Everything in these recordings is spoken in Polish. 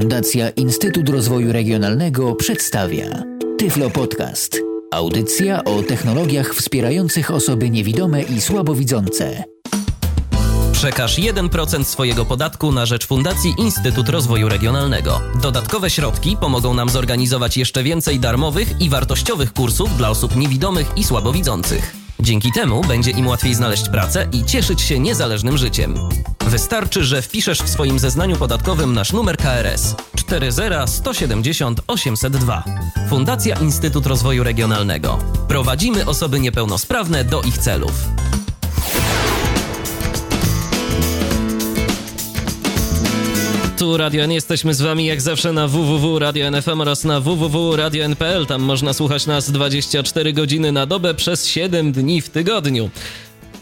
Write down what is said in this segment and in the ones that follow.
Fundacja Instytut Rozwoju Regionalnego przedstawia Tyflo Podcast. Audycja o technologiach wspierających osoby niewidome i słabowidzące. Przekaż 1% swojego podatku na rzecz Fundacji Instytut Rozwoju Regionalnego. Dodatkowe środki pomogą nam zorganizować jeszcze więcej darmowych i wartościowych kursów dla osób niewidomych i słabowidzących. Dzięki temu będzie im łatwiej znaleźć pracę i cieszyć się niezależnym życiem. Wystarczy, że wpiszesz w swoim zeznaniu podatkowym nasz numer KRS 40170 802. Fundacja Instytut Rozwoju Regionalnego. Prowadzimy osoby niepełnosprawne do ich celów. Tu Radio N. Jesteśmy z Wami jak zawsze na www.radio.nfm oraz na www.radio.npl. Tam można słuchać nas 24 godziny na dobę przez 7 dni w tygodniu.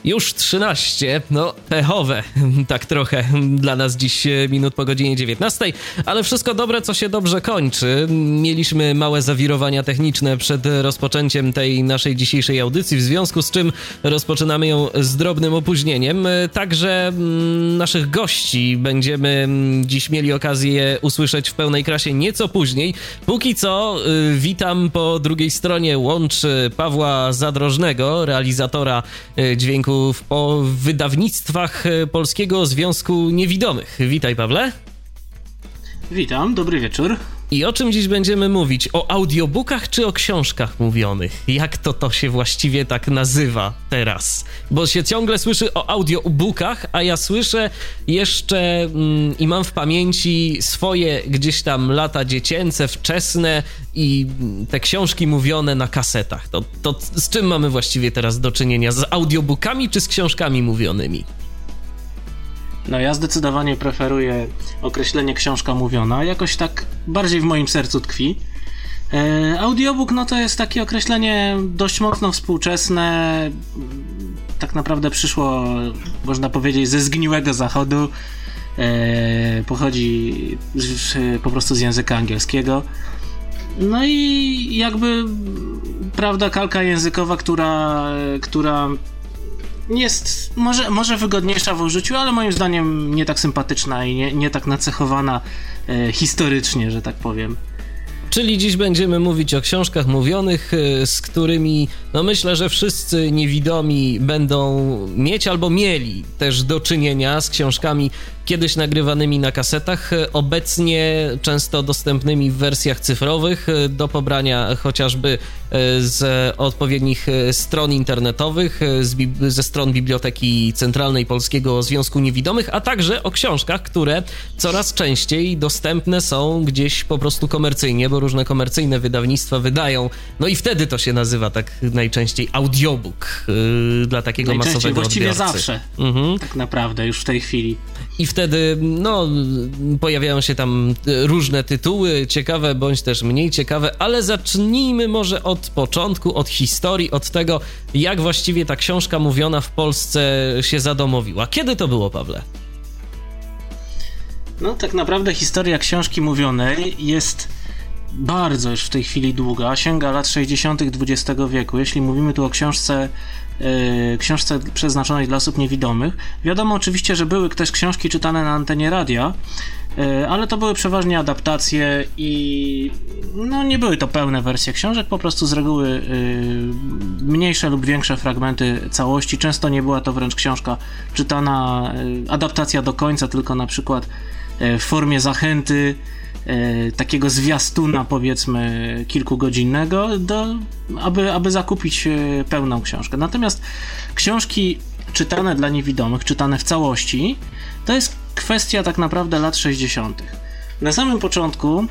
Już 13, no pechowe, tak trochę dla nas dziś e, minut po godzinie 19, ale wszystko dobre, co się dobrze kończy. Mieliśmy małe zawirowania techniczne przed rozpoczęciem tej naszej dzisiejszej audycji, w związku z czym rozpoczynamy ją z drobnym opóźnieniem. E, także mm, naszych gości będziemy mm, dziś mieli okazję usłyszeć w pełnej krasie nieco później. Póki co e, witam po drugiej stronie łączy Pawła Zadrożnego, realizatora dźwięku w, o wydawnictwach e, Polskiego Związku Niewidomych. Witaj, Pawle. Witam, dobry wieczór. I o czym dziś będziemy mówić? O audiobookach czy o książkach mówionych? Jak to to się właściwie tak nazywa teraz? Bo się ciągle słyszy o audiobookach, a ja słyszę jeszcze mm, i mam w pamięci swoje gdzieś tam lata dziecięce, wczesne i te książki mówione na kasetach. To, to z czym mamy właściwie teraz do czynienia? Z audiobookami czy z książkami mówionymi? No ja zdecydowanie preferuję określenie książka mówiona, jakoś tak bardziej w moim sercu tkwi. E, audiobook no to jest takie określenie dość mocno współczesne, tak naprawdę przyszło, można powiedzieć, ze zgniłego zachodu. E, pochodzi z, po prostu z języka angielskiego. No i jakby prawda kalka językowa, która, która jest może, może wygodniejsza w użyciu, ale moim zdaniem nie tak sympatyczna i nie, nie tak nacechowana e, historycznie, że tak powiem. Czyli dziś będziemy mówić o książkach mówionych, e, z którymi no myślę, że wszyscy niewidomi będą mieć albo mieli też do czynienia z książkami kiedyś nagrywanymi na kasetach, obecnie często dostępnymi w wersjach cyfrowych do pobrania chociażby e, z odpowiednich e, stron internetowych, e, ze stron Biblioteki Centralnej Polskiego Związku Niewidomych, a także o książkach, które coraz częściej dostępne są gdzieś po prostu komercyjnie, bo różne komercyjne wydawnictwa wydają, no i wtedy to się nazywa tak najczęściej audiobook dla takiego masowego właściwie odbiorcy. zawsze, mhm. tak naprawdę, już w tej chwili. I wtedy, no, pojawiają się tam różne tytuły, ciekawe bądź też mniej ciekawe, ale zacznijmy może od początku, od historii, od tego, jak właściwie ta książka mówiona w Polsce się zadomowiła. Kiedy to było, Pawle? No, tak naprawdę historia książki mówionej jest bardzo już w tej chwili długa, sięga lat 60. XX wieku. Jeśli mówimy tu o książce książce przeznaczonej dla osób niewidomych. Wiadomo oczywiście, że były też książki czytane na antenie radia, yy, ale to były przeważnie adaptacje i no, nie były to pełne wersje książek, po prostu z reguły yy, mniejsze lub większe fragmenty całości. Często nie była to wręcz książka czytana, adaptacja do końca, tylko na przykład w formie zachęty E, takiego zwiastuna powiedzmy kilkugodzinnego, do, aby, aby zakupić e, pełną książkę. Natomiast książki czytane dla niewidomych, czytane w całości, to jest kwestia tak naprawdę lat 60. Na samym początku e,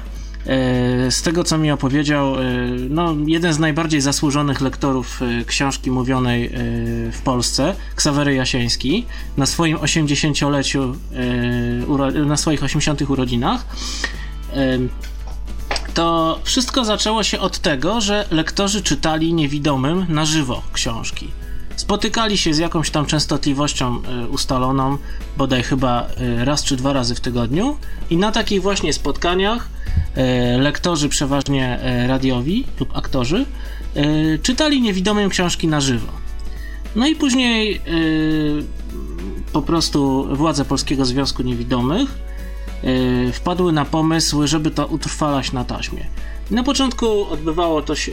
z tego, co mi opowiedział, no, jeden z najbardziej zasłużonych lektorów książki mówionej w Polsce, Ksawery Jasieński, na swoim 80-leciu, na swoich 80 urodzinach, to wszystko zaczęło się od tego, że lektorzy czytali niewidomym na żywo książki. Spotykali się z jakąś tam częstotliwością e, ustaloną, bodaj chyba e, raz czy dwa razy w tygodniu, i na takich właśnie spotkaniach e, lektorzy, przeważnie radiowi lub aktorzy, czytali niewidomym książki na żywo. No i później po prostu władze Polskiego Związku Niewidomych wpadły na pomysł, żeby to utrwalać na taśmie. Na początku odbywało, to się,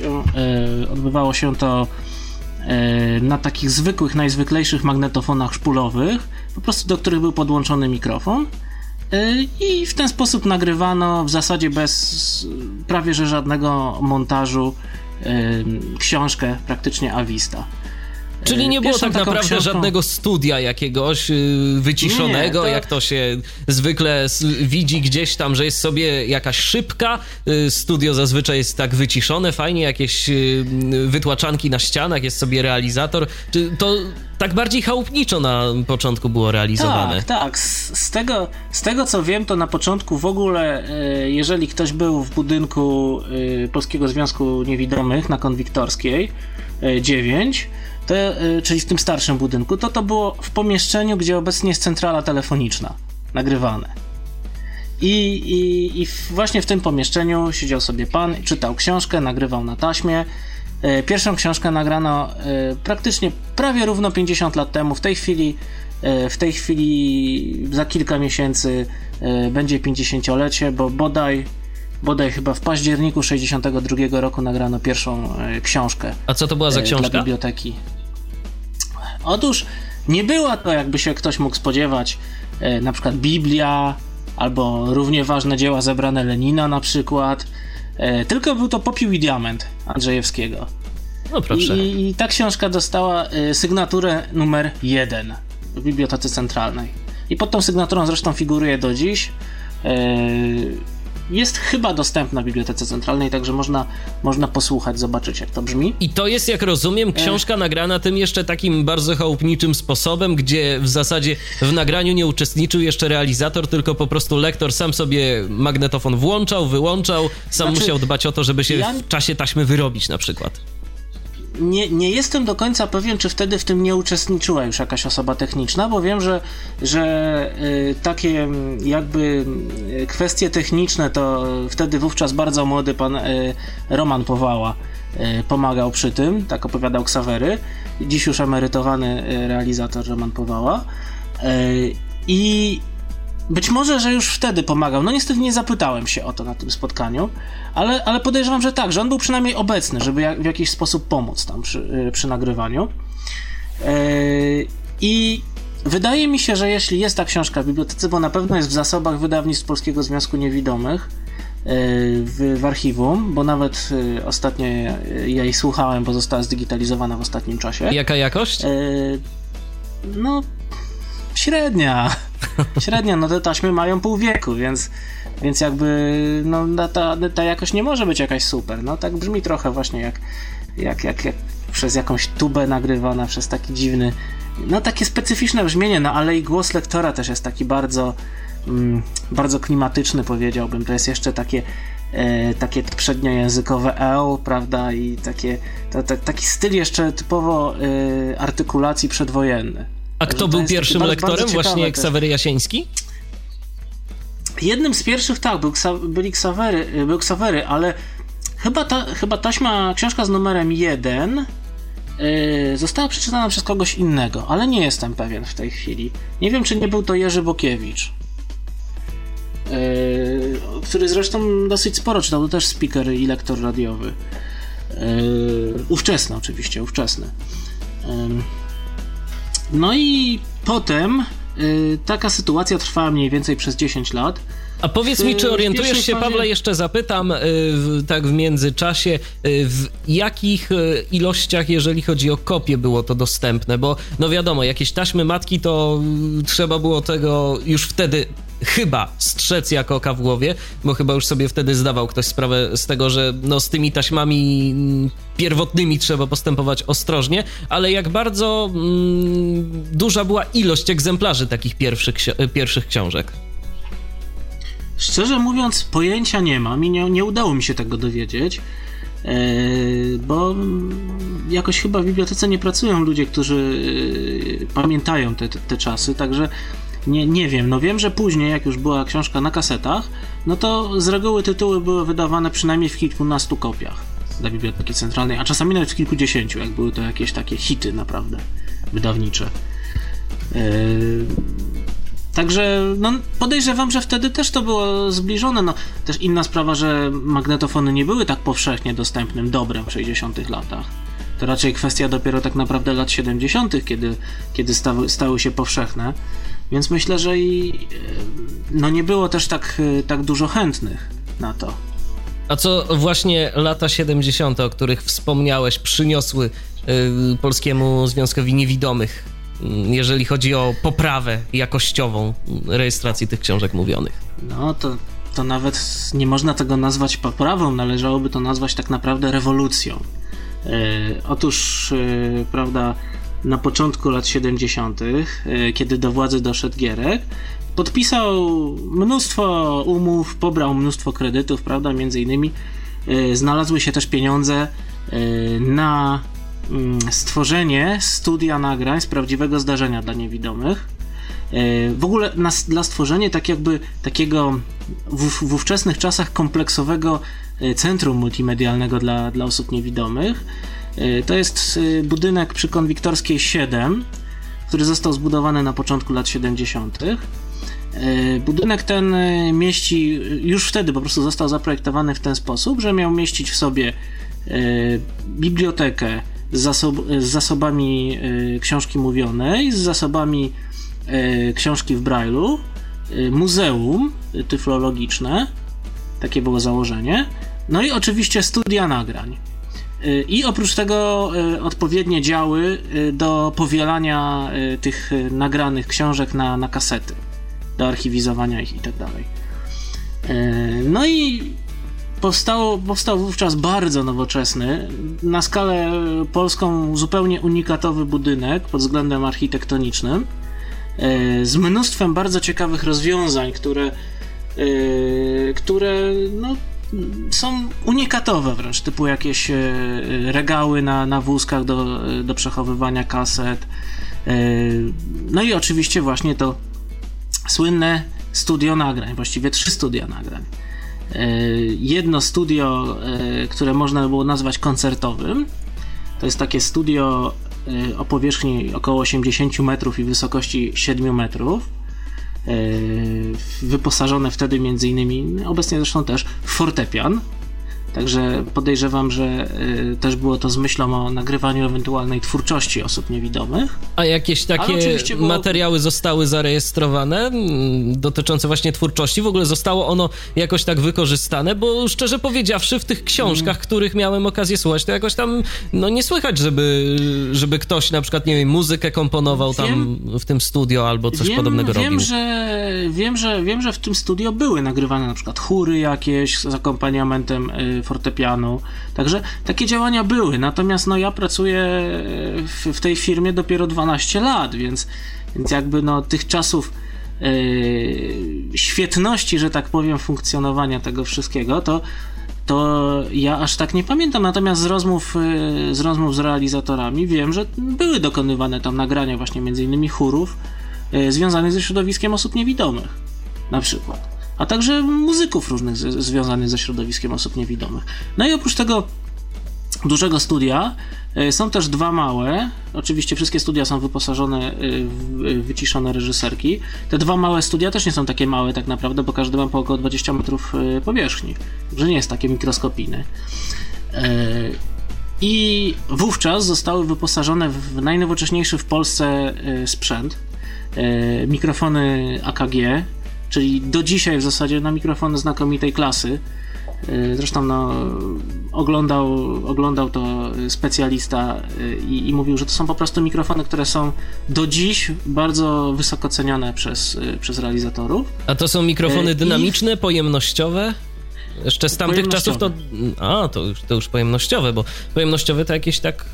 odbywało się to na takich zwykłych, najzwyklejszych magnetofonach szpulowych, po prostu do których był podłączony mikrofon. I w ten sposób nagrywano w zasadzie bez prawie że żadnego montażu książkę praktycznie Avista. Czyli nie było tak naprawdę książką... żadnego studia jakiegoś y, wyciszonego, nie, to... jak to się zwykle widzi gdzieś tam, że jest sobie jakaś szybka. Y, studio zazwyczaj jest tak wyciszone, fajnie, jakieś y, wytłaczanki na ścianach, jest sobie realizator. Czy to tak bardziej chałupniczo na początku było realizowane? Tak, tak. Z, z, tego, z tego co wiem, to na początku w ogóle, jeżeli ktoś był w budynku Polskiego Związku Niewidomych na Konwiktorskiej 9, to, e, czyli w tym starszym budynku, to to było w pomieszczeniu, gdzie obecnie jest centrala telefoniczna, nagrywane. I, i, I właśnie w tym pomieszczeniu siedział sobie pan, czytał książkę, nagrywał na taśmie. E, pierwszą książkę nagrano e, praktycznie prawie równo 50 lat temu. W tej chwili, w tej chwili za kilka miesięcy będzie 50-lecie, bo bodaj bodaj chyba w październiku 62 roku nagrano pierwszą książkę. A co to była za książka? Dla biblioteki. Otóż nie była to, jakby się ktoś mógł spodziewać, e, na przykład Biblia, albo równie ważne dzieła zebrane Lenina na przykład, e, tylko był to Popiół i Diament Andrzejewskiego. No proszę. I, I, ta książka dostała e, sygnaturę numer jeden w Bibliotece Centralnej. I pod tą sygnaturą zresztą figuruje do dziś jest chyba dostępna w Bibliotece Centralnej, także można, można posłuchać, zobaczyć jak to brzmi. I to jest, jak rozumiem, e. książka nagrana tym jeszcze takim bardzo chałupniczym sposobem, gdzie w zasadzie w nagraniu nie uczestniczył jeszcze realizator, tylko po prostu lektor sam sobie magnetofon włączał, wyłączał, sam znaczy, musiał dbać o to, żeby się ja... w czasie taśmy wyrobić na przykład nie, nie jestem do końca pewien, czy wtedy w tym nie uczestniczyła już jakaś osoba techniczna, bo wiem, że, że y, takie mm, jakby y, kwestie techniczne to wtedy wówczas bardzo młody pan y, Roman Powała pomagał przy tym, tak opowiadał Ksawery, dziś już emerytowany realizator Roman Powała. I być może, że już wtedy pomagał. No niestety nie zapytałem się o to na tym spotkaniu, ale, ale podejrzewam, że tak, że on był przynajmniej obecny, żeby jak, w jakiś sposób pomóc tam przy, y, przy nagrywaniu. Yy, I wydaje mi się, że jeśli jest ta książka w bibliotece, bo na pewno jest w zasobach wydawnictw Polskiego Związku Niewidomych, yy, w, w, archiwum, bo nawet y, ostatnio ja jej słuchałem, bo została zdigitalizowana w ostatnim czasie. Jaka jakość? Yy, no, średnia. Średnia, no te taśmy mają pół wieku, więc, więc jakby no, ta, ta jakość nie może być jakaś super. No tak brzmi trochę właśnie jak, jak, jak, jak przez jakąś tubę nagrywana, przez taki dziwny, no takie specyficzne brzmienie, no ale i głos lektora też jest taki bardzo, mm, bardzo klimatyczny powiedziałbym. To jest jeszcze takie e, takie przedniojęzykowe L, prawda, i takie, to, to, taki styl jeszcze typowo e, artykulacji przedwojenny. A kto był pierwszym lektorem? Właśnie Ksawery Jasiński? Jednym z pierwszych, tak, był, byli Ksawery, był Ksawery, ale chyba, ta, chyba taśma, książka z numerem 1 yy, została przeczytana przez kogoś innego, ale nie jestem pewien w tej chwili. Nie wiem, czy nie był to Jerzy Bokiewicz. Yy, który zresztą dosyć sporo czytał, to też speaker i lektor radiowy. Yy, ówczesny oczywiście, ówczesny. Yy. No i potem y, taka sytuacja trwała mniej więcej przez 10 lat. A powiedz mi, czy orientujesz się. Pawle, jeszcze zapytam, y, w, tak w międzyczasie, y, w jakich y, ilościach, jeżeli chodzi o kopie, było to dostępne? Bo, no wiadomo, jakieś taśmy matki to trzeba było tego już wtedy chyba strzec jako oka w głowie, bo chyba już sobie wtedy zdawał ktoś sprawę z tego, że no z tymi taśmami mm, pierwotnymi trzeba postępować ostrożnie, ale jak bardzo mm, duża była ilość egzemplarzy takich pierwszych, pierwszych książek? Szczerze mówiąc, pojęcia nie mam i nie, nie udało mi się tego dowiedzieć, e, bo jakoś chyba w bibliotece nie pracują ludzie, którzy e, pamiętają te, te, te czasy, także nie, nie wiem. No wiem, że później, jak już była książka na kasetach, no to z reguły tytuły były wydawane przynajmniej w kilkunastu kopiach dla Biblioteki Centralnej, a czasami nawet w kilkudziesięciu, jak były to jakieś takie hity naprawdę wydawnicze. Yy Także no, podejrzewam, że wtedy też to było zbliżone. No, też inna sprawa, że magnetofony nie były tak powszechnie dostępnym dobrem w 60 latach. To raczej kwestia dopiero tak naprawdę lat 70., kiedy, kiedy stały, stały się powszechne. Więc myślę, że i no nie było też tak, tak dużo chętnych na to. A co właśnie lata 70., o których wspomniałeś, przyniosły y, Polskiemu Związkowi Niewidomych, y, jeżeli chodzi o poprawę jakościową rejestracji tych książek mówionych? No to, to nawet nie można tego nazwać poprawą, należałoby to nazwać tak naprawdę rewolucją. Y, otóż, y, prawda, na początku lat 70., y, kiedy do władzy doszedł Gierek, podpisał mnóstwo umów, pobrał mnóstwo kredytów, prawda, między innymi yy, znalazły się też pieniądze yy, na yy, stworzenie studia nagrań z prawdziwego zdarzenia dla niewidomych. W ogóle na, dla stworzenia tak jakby takiego w, w ówczesnych czasach kompleksowego centrum multimedialnego dla, dla osób niewidomych. Y, to jest budynek przy Konwiktorskiej 7, który został zbudowany na początku lat 70. E, budynek ten e, mieści, już wtedy po prostu został zaprojektowany w ten sposób, że miał mieścić w sobie e, bibliotekę z, zasob z zasobami książki mówionej, z zasobami książki w Braille'u, muzeum tyflologiczne, takie było założenie, no i oczywiście studia nagrań. I oprócz tego odpowiednie działy do powielania tych nagranych książek na, na kasety do archiwizowania ich i tak dalej. E, no i powstało, powstał wówczas bardzo nowoczesny, na skalę polską zupełnie unikatowy budynek pod względem architektonicznym, e, z mnóstwem bardzo ciekawych rozwiązań, które, e, które no, są unikatowe wręcz, typu jakieś regały na, na wózkach do, do przechowywania kaset. No i oczywiście właśnie to słynne studio nagrań, właściwie trzy studia nagrań. E, jedno studio, e, które można by było nazwać koncertowym, to jest takie studio e, o powierzchni około 80 metrów i wysokości 7 metrów. Wyposażone wtedy między innymi, obecnie zresztą też, w fortepian, Także podejrzewam, że y, też było to z myślą o nagrywaniu ewentualnej twórczości osób niewidomych. A jakieś takie było... materiały zostały zarejestrowane mm, dotyczące właśnie twórczości? W ogóle zostało ono jakoś tak wykorzystane? Bo szczerze powiedziawszy, w tych książkach, hmm. których miałem okazję słuchać, to jakoś tam no nie słychać, żeby, żeby ktoś na przykład, nie wiem, muzykę komponował wiem, tam w tym studio albo coś wiem, podobnego wiem, robił. Że, wiem, że, wiem, że w tym studio były nagrywane na przykład chóry jakieś z akompaniamentem y, fortepianu. Także takie działania były. Natomiast no, ja pracuję w, w tej firmie dopiero 12 lat, więc, więc jakby no, tych czasów yy, świetności, że tak powiem, funkcjonowania tego wszystkiego, to to ja aż tak nie pamiętam, natomiast z rozmów, yy, z rozmów z realizatorami wiem, że były dokonywane tam nagrania właśnie między innymi chórów yy, związanych ze środowiskiem osób niewidomych na przykład a także muzyków różnych z, związanych ze środowiskiem osób niewidomych. No i oprócz tego dużego studia e, są też dwa małe. Oczywiście wszystkie studia są wyposażone e, w wyciszone reżyserki. Te dwa małe studia też nie są takie małe tak naprawdę, bo każdy ma po około 20 metrów e, powierzchni. Także nie jest takie mikroskopijne. I wówczas zostały wyposażone w najnowocześniejszy w Polsce sprzęt. Mikrofony AKG, czyli do dzisiaj w zasadzie na mikrofony znakomitej klasy. Y, zresztą no, oglądał, oglądał to specjalista y, i, i, mówił, że to są po prostu mikrofony, które są do dziś bardzo wysoko cenione przez, y, przez realizatorów. A to są mikrofony dynamiczne, I... pojemnościowe? Jeszcze z tamtych czasów to. A, to już, to już pojemnościowe, bo pojemnościowe to jakieś tak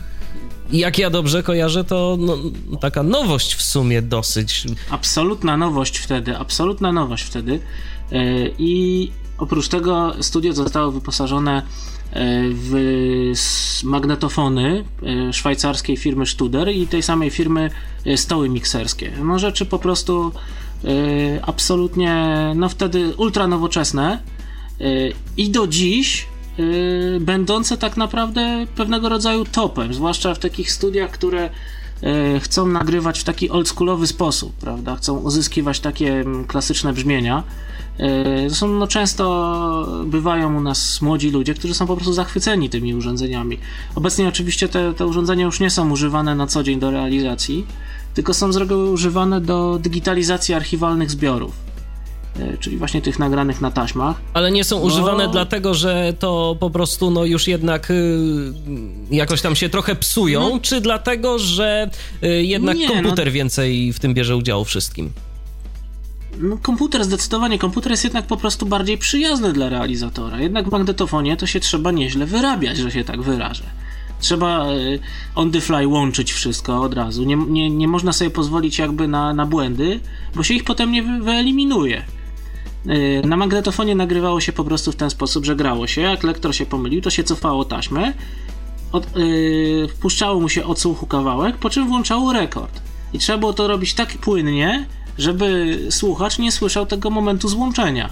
jak ja dobrze kojarzę, to no, taka nowość w sumie dosyć. Absolutna nowość wtedy, absolutna nowość wtedy. E, I oprócz tego studio zostało wyposażone e, w magnetofony e, szwajcarskiej firmy Studer i tej samej firmy stoły mikserskie. No rzeczy po prostu absolutnie, no wtedy ultra nowoczesne i do dziś Yy, będące tak naprawdę pewnego rodzaju topem, zwłaszcza w takich studiach, które chcą nagrywać w taki oldschoolowy sposób, prawda? Chcą uzyskiwać takie mm, klasyczne brzmienia. Zresztą no, często bywają u nas młodzi ludzie, którzy są po prostu zachwyceni tymi urządzeniami. Obecnie oczywiście te, te urządzenia już nie są używane na co dzień do realizacji, tylko są z reguły używane do digitalizacji archiwalnych zbiorów e, czyli właśnie tych nagranych na taśmach. Ale nie są używane dlatego, że to po prostu no już jednak y, jakoś tam się trochę psują, no, czy dlatego, że y, jednak nie, no- komputer no, więcej w tym bierze udziału wszystkim? No, komputer zdecydowanie, komputer jest jednak po prostu bardziej przyjazny dla realizatora. Jednak w magnetofonie to się trzeba nieźle wyrabiać, że się tak wyrażę. Trzeba e, on the fly łączyć wszystko od razu. Nie, nie, nie można sobie pozwolić jakby na, na błędy, bo się ich potem nie wyeliminuje. E, na magnetofonie nagrywało się po prostu w ten sposób, że grało się. Jak lektor się pomylił, to się cofało taśmę, od, yy, wpuszczało mu się odsłuchu kawałek, po czym włączało rekord. I trzeba było to robić tak płynnie, żeby słuchacz nie słyszał tego momentu złączenia.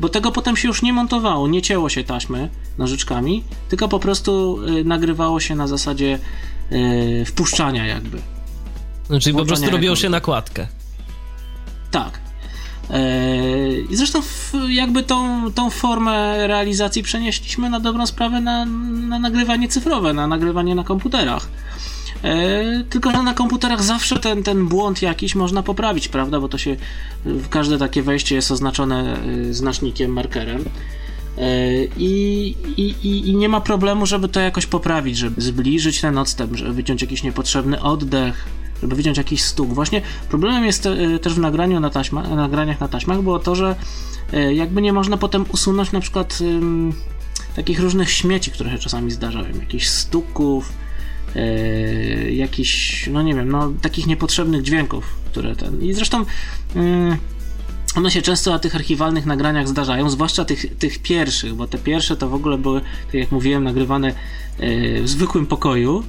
Bo tego potem się już nie montowało, nie cięło się taśmy nożyczkami, tylko po prostu y, nagrywało się na zasadzie y, wpuszczania jakby. Znaczy po prostu robiło się nakładkę. Tak. E, I zresztą jakby tą, tą formę realizacji przenieśliśmy na dobrą sprawę na, na nagrywanie cyfrowe, na nagrywanie na komputerach. E, tylko, że na komputerach zawsze ten, ten błąd jakiś można poprawić, prawda? Bo to się, każde takie wejście jest oznaczone e, znacznikiem, markerem. I, i, I nie ma problemu, żeby to jakoś poprawić, żeby zbliżyć ten odstęp, żeby wyciąć jakiś niepotrzebny oddech, żeby wyciąć jakiś stuk. Właśnie problemem jest też w nagraniu na taśma, nagraniach na taśmach było to, że jakby nie można potem usunąć na przykład takich różnych śmieci, które się czasami zdarzają, jakichś stuków, e, jakichś, no nie wiem, no takich niepotrzebnych dźwięków, które ten. I zresztą. Mm, one się często na tych archiwalnych nagraniach zdarzają, zwłaszcza tych, tych pierwszych, bo te pierwsze to w ogóle były, tak jak mówiłem, nagrywane e, w zwykłym pokoju,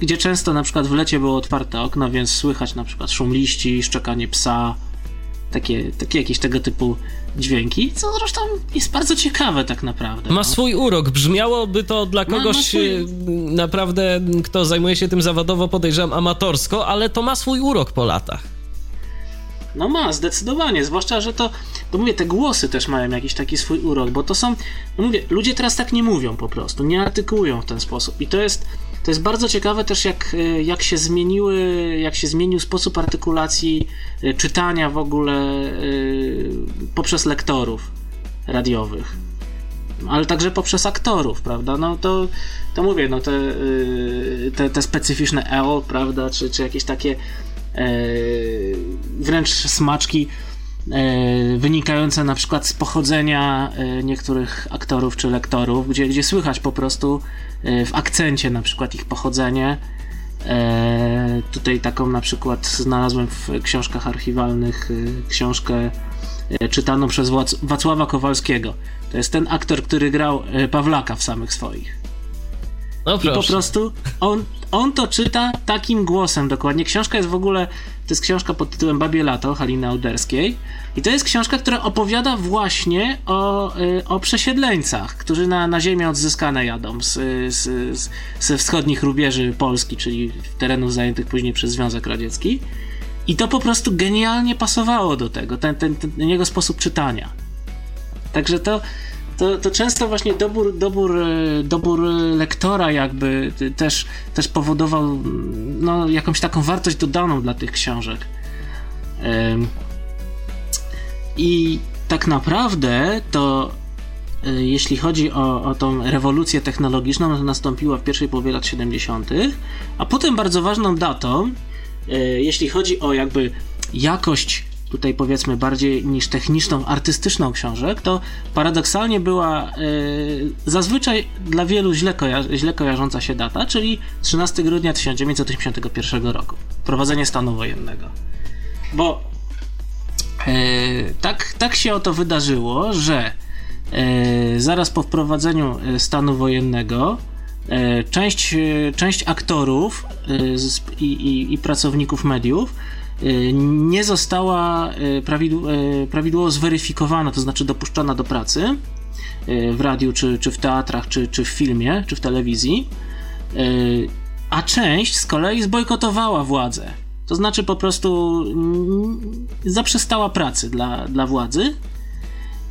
gdzie często na przykład w lecie było otwarte okno, więc słychać na przykład szum liści, szczekanie psa, takie, takie jakieś tego typu dźwięki, co zresztą jest bardzo ciekawe tak naprawdę. Ma no. swój urok. Brzmiałoby to dla kogoś ma, ma swój... E, naprawdę, kto zajmuje się tym zawodowo, podejrzewam, amatorsko, ale to ma swój urok po latach. No ma, zdecydowanie, zwłaszcza, że to, to mówię, te głosy też mają jakiś taki swój urok, bo to są, no mówię, ludzie teraz tak nie mówią po prostu, nie artykułują w ten sposób i to jest to jest bardzo ciekawe też, jak, e, jak się zmieniły, jak się zmienił sposób artykulacji e, czytania w ogóle e, poprzez lektorów radiowych. Ale także poprzez aktorów, prawda? No to, to mówię, no te, te, te specyficzne EO, prawda? Czy, czy jakieś takie wręcz smaczki wynikające na przykład z pochodzenia niektórych aktorów czy lektorów, gdzie, gdzie słychać po prostu E, w akcencie na przykład ich pochodzenie. E, tutaj taką na przykład znalazłem w książkach archiwalnych e, książkę czytaną przez Wacława Kowalskiego. To jest ten aktor, który grał Pawlaka w samych swoich. No I po prostu on, on to czyta takim głosem dokładnie. Książka jest w ogóle, to jest książka pod tytułem Babie Lato Haliny Auderskiej i to jest książka, która opowiada właśnie o, y, o przesiedleńcach, którzy na, na ziemię odzyskane jadą z, z, z, ze wschodnich rubieży Polski, czyli terenów zajętych później przez Związek Radziecki. I to po prostu genialnie pasowało do tego, ten, ten, ten jego sposób czytania. Także to, to, to często właśnie dobór, dobór, e, dobór lektora jakby też, też powodował no, jakąś taką wartość dodaną dla tych książek. I tak naprawdę to e, jeśli chodzi o, o tą rewolucję technologiczną, to nastąpiła w pierwszej połowie lat 70., a potem bardzo ważną datą, e, jeśli chodzi o jakby jakość tutaj powiedzmy bardziej niż techniczną, artystyczną książek, to paradoksalnie była y, zazwyczaj dla wielu źle, koja- źle kojarząca się data, czyli 13 grudnia 1981 roku. Prowadzenie stanu wojennego. Bo y, tak, tak się oto wydarzyło, że y, zaraz po wprowadzeniu stanu wojennego część, część aktorów i, i, i pracowników mediów nie została y, y, prawidłowo zweryfikowana, to znaczy dopuszczona do pracy w radiu, czy, czy w teatrach, czy, czy w filmie, czy w telewizji. a część z kolei zbojkotowała władzę. To znaczy po prostu mm, zaprzestała pracy dla, dla władzy.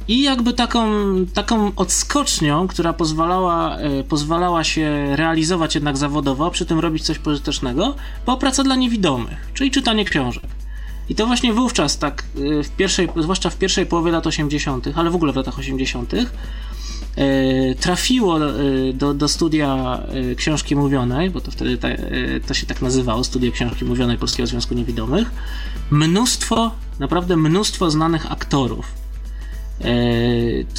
I jakby taką, taką odskocznią, która pozwalała, e, pozwalała się realizować jednak zawodowo, a przy tym robić coś pożytecznego, była praca dla niewidomych, czyli czytanie książek. I to właśnie wówczas, tak e, w pierwszej, zwłaszcza w pierwszej połowie lat 80., ale w ogóle w latach 80., E, trafiło do, do studia książki mówionej, bo to wtedy to się tak nazywało, studia książki mówionej Polskiego Związku Niewidomych, mnóstwo, naprawdę mnóstwo znanych aktorów.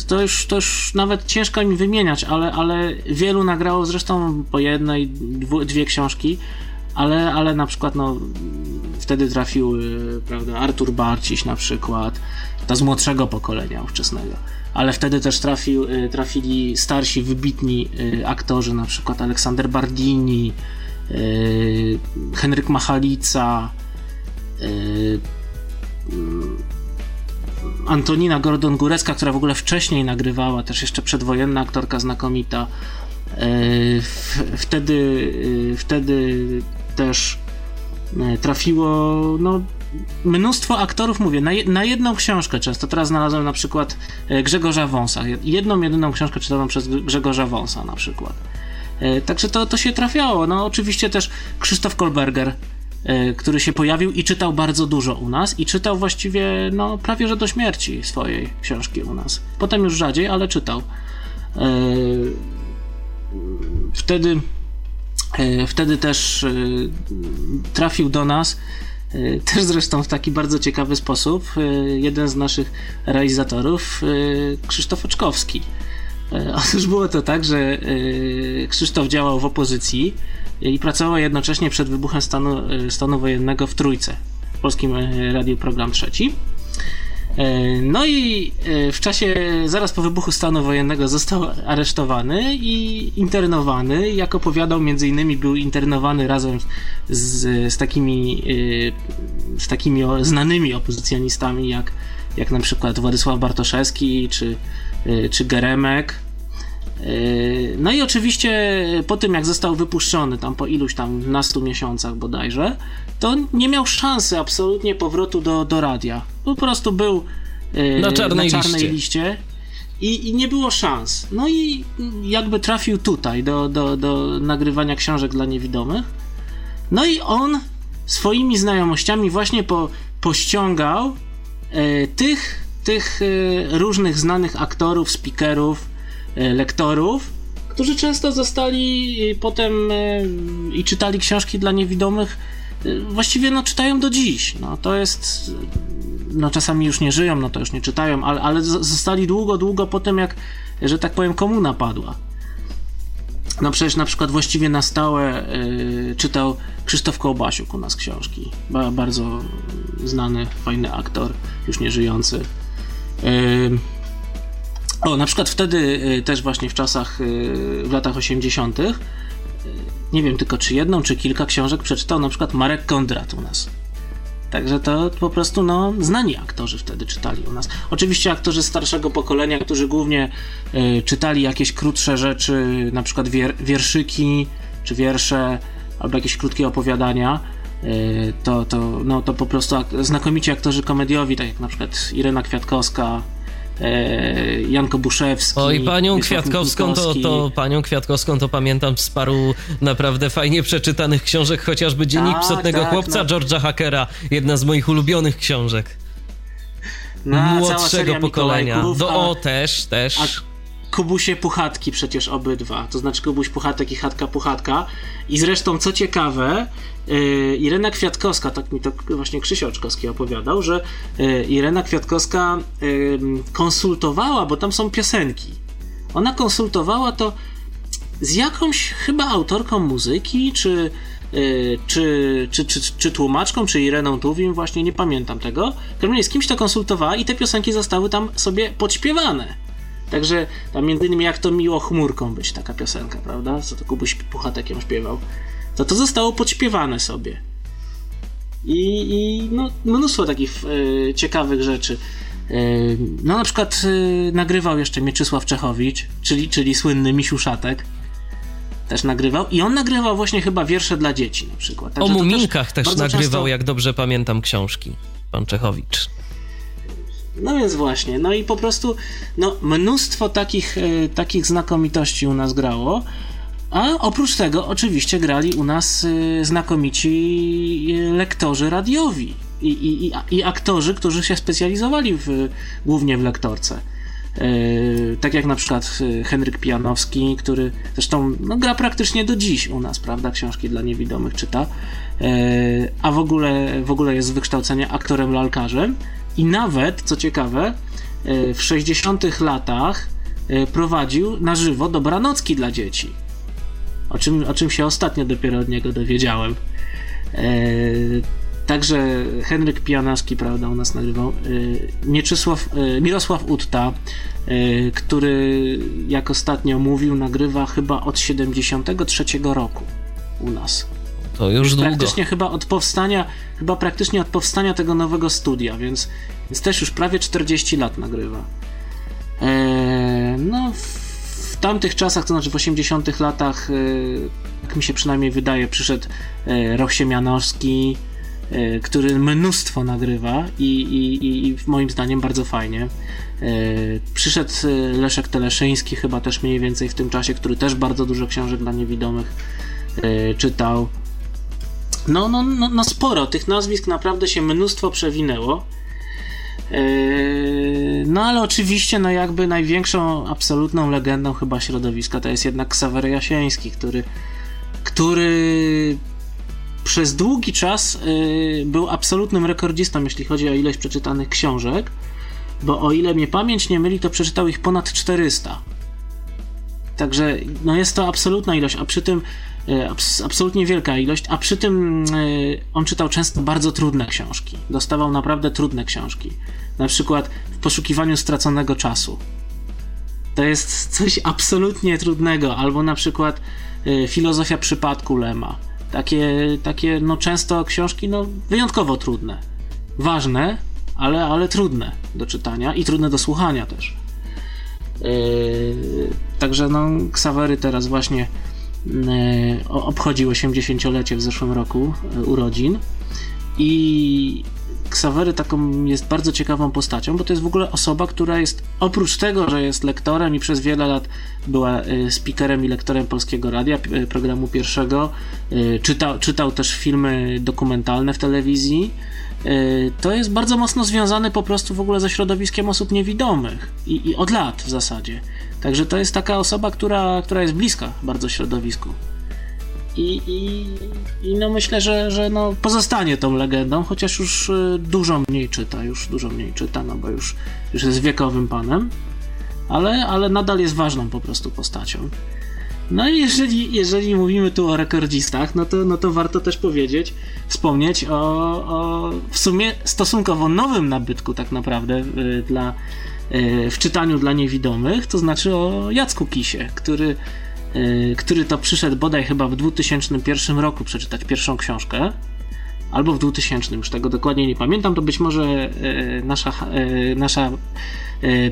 To już, to już nawet ciężko mi wymieniać, ale, ale wielu nagrało zresztą po jednej, dwie książki, ale, ale na przykład no, wtedy trafił prawda, Artur Barciś na przykład, to z młodszego pokolenia ówczesnego. Ale wtedy też trafił, y, trafili starsi, wybitni aktorzy, na przykład Aleksander Bardini, Henryk Machalica, Antonina Gordon-Górecka, która w ogóle wcześniej nagrywała, też jeszcze przedwojenna aktorka znakomita. Wtedy, wtedy też trafiło no, mnóstwo aktorów, mówię, na, jedną książkę często. Teraz znalazłem na przykład e, Grzegorza Wąsa. Jedną, jedyną książkę czytaną przez Grzegorza Wąsa na przykład. E, także to, to się trafiało. No oczywiście też Krzysztof Kolberger, e, który się pojawił i czytał bardzo dużo u nas i czytał właściwie, no prawie że do śmierci swojej książki u nas. Potem już rzadziej, ale czytał. Wtedy wtedy też trafił do nas E, też zresztą w taki bardzo ciekawy sposób e, jeden z naszych realizatorów, e, Krzysztof Oczkowski. Otóż było to tak, że Krzysztof działał w opozycji i pracował jednocześnie przed wybuchem stanu, stanu wojennego w Trójce, w Polskim Radiu Program Trzeci. E, no i e, w czasie, zaraz po wybuchu stanu wojennego został aresztowany i internowany. Jak opowiadał, między innymi był internowany razem z, z takimi, e, z takimi znanymi opozycjonistami, jak, jak na przykład Władysław Bartoszewski czy, czy Geremek. No i oczywiście po tym, jak został wypuszczony, tam po iluś tam nastu miesiącach bodajże, to nie miał szansy absolutnie powrotu do, do radia. Po prostu był yy, na czarnej, na czarnej liście. liście. I, I, nie było szans. No i jakby trafił tutaj do, do, do nagrywania książek dla niewidomych. No i on swoimi znajomościami właśnie po, pościągał e, tych, tych e, różnych znanych aktorów, speakerów, lektorów, którzy często zostali potem i czytali książki dla niewidomych właściwie no, czytają do dziś. No, to jest. No, czasami już nie żyją, no to już nie czytają, ale, ale zostali długo, długo po tym, jak, że tak powiem, komuna padła. No przecież na przykład właściwie na stałe y, czytał Krzysztof Kołbasiuk u nas książki. Ba, bardzo znany, fajny aktor, już nie żyjący. Y, o, na przykład wtedy y, też właśnie w czasach, w latach 80 nie wiem tylko czy jedną, czy kilka książek przeczytał na przykład Marek Kondrat u nas. Także to po prostu no, znani aktorzy wtedy czytali u nas. Oczywiście aktorzy starszego pokolenia, którzy głównie y, czytali jakieś krótsze rzeczy, na przykład wier wierszyki, czy wiersze, albo jakieś krótkie opowiadania, y, to, to, no, to po prostu ak znakomici aktorzy komediowi, tak jak na przykład Irena Kwiatkowska, E, Janko Buszewski. Oj, panią Kwiatkowską to, to, panią Kwiatkowską to pamiętam z paru naprawdę fajnie przeczytanych książek, chociażby Dziennik tak, Psotnego tak, Chłopca no. George'a Hackera, jedna z moich ulubionych książek. No, Młodszego pokolenia. Do, o, też, też. A Kubusie Puchatki przecież obydwa, to znaczy Kubuś Puchatek i Chatka Puchatka. I zresztą, co ciekawe, Irena Kwiatkowska, tak mi to właśnie Krzysio Oczkowski opowiadał, że yy, Irena Kwiatkowska konsultowała, bo tam są piosenki. Ona konsultowała to z jakąś chyba autorką muzyki, czy, yy, czy, czy, czy, czy, tłumaczką, czy Ireną Tuwim, właśnie nie pamiętam tego. Razie z kimś to konsultowała i te piosenki zostały tam sobie podśpiewane. Także tam między innymi jak to miło chmurką być taka piosenka, prawda? Co to Kubuś Puchatek ją śpiewał. To to zostało podśpiewane sobie. I, i no, mnóstwo takich e, ciekawych rzeczy. E, no na przykład e, nagrywał jeszcze Mieczysław Czechowicz, czyli, czyli słynny Misiu Szatek. też nagrywał i on nagrywał właśnie chyba wiersze dla dzieci na przykład. Także o Muminkach też, też nagrywał, często... jak dobrze pamiętam, książki. Pan Czechowicz. No więc właśnie, no i po prostu no, mnóstwo takich, takich znakomitości u nas grało. A oprócz tego oczywiście grali u nas e, znakomici e, lektorzy radiowi i, i, i aktorzy, którzy się specjalizowali w, głównie w lektorce. tak jak na przykład Henryk Pijanowski, który zresztą no, gra praktycznie do dziś u nas, prawda? Książki dla niewidomych czyta, a w ogóle, w ogóle jest z wykształcenia aktorem lalkarzem. I nawet, co ciekawe, e, w 60 latach prowadził na żywo dobranocki dla dzieci. O czym, o czym się ostatnio dopiero od niego dowiedziałem. E, także Henryk Pijanowski, prawda, u nas nagrywał. Mieczysław, Mirosław Utta, który, jak ostatnio mówił, nagrywa chyba od 73 roku u nas. To już długo. Praktycznie chyba od powstania, chyba praktycznie od powstania tego nowego studia, więc, więc też już prawie 40 lat nagrywa. Eee, no, tamtych czasach, to znaczy w 80 latach, e, jak mi się przynajmniej wydaje, przyszedł e, Roch Siemianowski, e, który mnóstwo nagrywa i, i, i moim zdaniem bardzo fajnie. E, przyszedł e, Leszek Teleszyński, chyba też mniej więcej w tym czasie, który też bardzo dużo książek dla niewidomych e, czytał. No, no, no, no sporo. Tych nazwisk naprawdę się mnóstwo przewinęło. Yy, no ale oczywiście, no jakby największą, absolutną legendą chyba środowiska to jest jednak Ksawery Jasieński, który, który przez długi czas yy, był absolutnym rekordzistą, jeśli chodzi o ilość przeczytanych książek, bo o ile mnie pamięć nie myli, to przeczytał ich ponad 400. Także no jest to absolutna ilość, a przy tym E, absolutnie wielka ilość, a przy tym on czytał często bardzo trudne książki. Dostawał naprawdę trudne książki. Na przykład w poszukiwaniu straconego czasu. To jest coś absolutnie trudnego, albo na przykład e, filozofia przypadku Lema. Takie, takie no często książki no wyjątkowo trudne. Ważne, ale, ale trudne do czytania i trudne do słuchania też. Yy, także no Ksawery teraz właśnie E, obchodził 80-lecie w zeszłym roku e, urodzin i Ksawery taką jest bardzo ciekawą postacią, bo to jest w ogóle osoba, która jest oprócz tego, że jest lektorem i przez wiele lat była e, speakerem i lektorem Polskiego Radia, programu pierwszego, czytał, czytał też filmy dokumentalne w telewizji, to jest bardzo mocno związany po prostu w ogóle ze środowiskiem osób niewidomych i, i od lat w zasadzie. Także to jest taka osoba, która, która jest bliska bardzo środowisku. I, i, i no myślę, że, że no pozostanie tą legendą, chociaż już y, dużo mniej czyta, już dużo mniej czyta, no bo już, już jest wiekowym panem, ale, ale nadal jest ważną po prostu postacią. No i jeżeli, jeżeli mówimy tu o rekordzistach, no to, no to warto też powiedzieć, wspomnieć o, o w sumie stosunkowo nowym nabytku tak naprawdę y, dla, w czytaniu dla niewidomych, to znaczy o Jacku Kisie, który, który to przyszedł bodaj chyba w 2001 roku przeczytać pierwszą książkę, albo w 2000, już tego dokładnie nie pamiętam, to być może e, nasza, e, nasza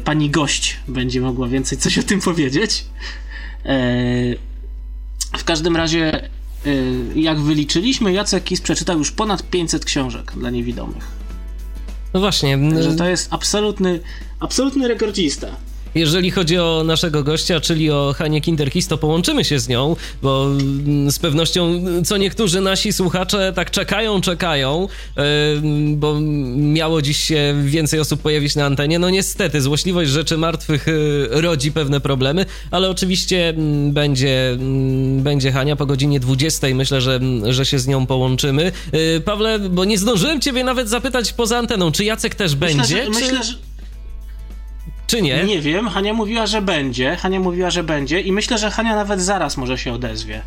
pani gość będzie mogła więcej coś o tym powiedzieć. W każdym razie, jak wyliczyliśmy, Jacek Kis przeczytał już ponad 500 książek dla niewidomych. No właśnie. Że to jest absolutny, absolutny rekordzista. Jeżeli chodzi o naszego gościa, czyli o Hanie Kinderkis, to połączymy się z nią, bo mm, z pewnością co niektórzy nasi słuchacze tak czekają, czekają, bo miało dziś się więcej osób pojawić na antenie. No niestety, złośliwość rzeczy martwych y, rodzi pewne problemy, ale oczywiście mm, będzie, mm, będzie Hania po godzinie 20. Myślę, że, że się z nią połączymy. Y, Pawle, bo nie zdążyłem ciebie nawet zapytać poza anteną, czy Jacek też myślę, będzie? Że, czy... Myślę, że czy nie? Nie wiem, Hania mówiła, że będzie. Hania mówiła, że będzie i myślę, że Hania nawet zaraz może się odezwie.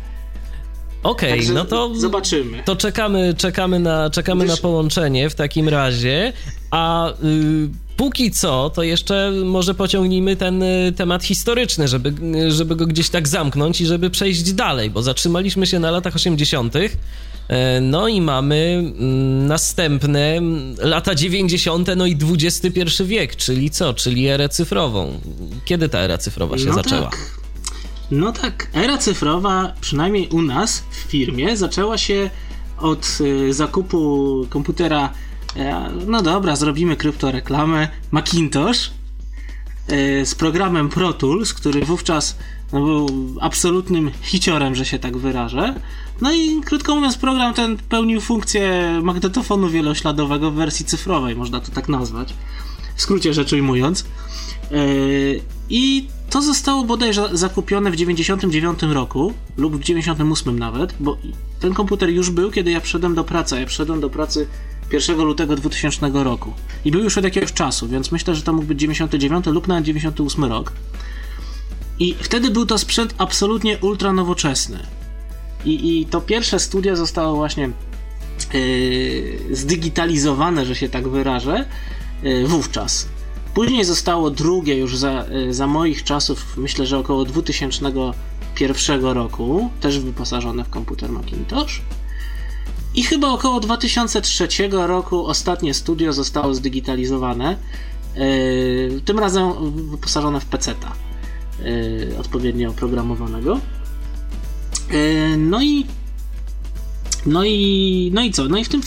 Okej, okay, no to zobaczymy. To czekamy, czekamy na, czekamy Wiesz... na połączenie w takim razie. A y, póki co, to jeszcze może pociągnijmy ten y, temat historyczny, żeby, żeby go gdzieś tak zamknąć i żeby przejść dalej, bo zatrzymaliśmy się na latach 80. E, no i mamy mm, następne lata 90., no i XXI wiek, czyli co? Czyli erę cyfrową. Kiedy ta era cyfrowa się no zaczęła? Tak. No tak, era cyfrowa, przynajmniej u nas w firmie, zaczęła się od y, zakupu komputera. E, no dobra, zrobimy kryptoreklamę. Macintosh e, z programem Pro Tools, który wówczas no, był absolutnym hiciorem, że się tak wyrażę. No i krótko mówiąc, program ten pełnił funkcję magnetofonu wielośladowego w wersji cyfrowej, można to tak nazwać. W skrócie rzecz ujmując. E, I to zostało bodajże zakupione w 99 roku lub w 98 nawet, bo ten komputer już był, kiedy ja przyszedłem do pracy. Ja przyszedłem do pracy 1 lutego 2000 roku. I był już od jakiegoś czasu, więc myślę, że to mógł być 99 lub nawet 98 rok. I wtedy był to sprzęt absolutnie ultra nowoczesny. I, i to pierwsze studia zostało właśnie yy, zdigitalizowane, że się tak wyrażę, yy, wówczas. Później zostało drugie już za, y, za moich czasów, myślę, że około 2001 roku, też wyposażone w komputer Macintosh. I chyba około 2003 roku ostatnie studio zostało zdigitalizowane. Tym razem wyposażone w PC-ta odpowiednio oprogramowanego. Yy, no i no i, no i co? No i w tym,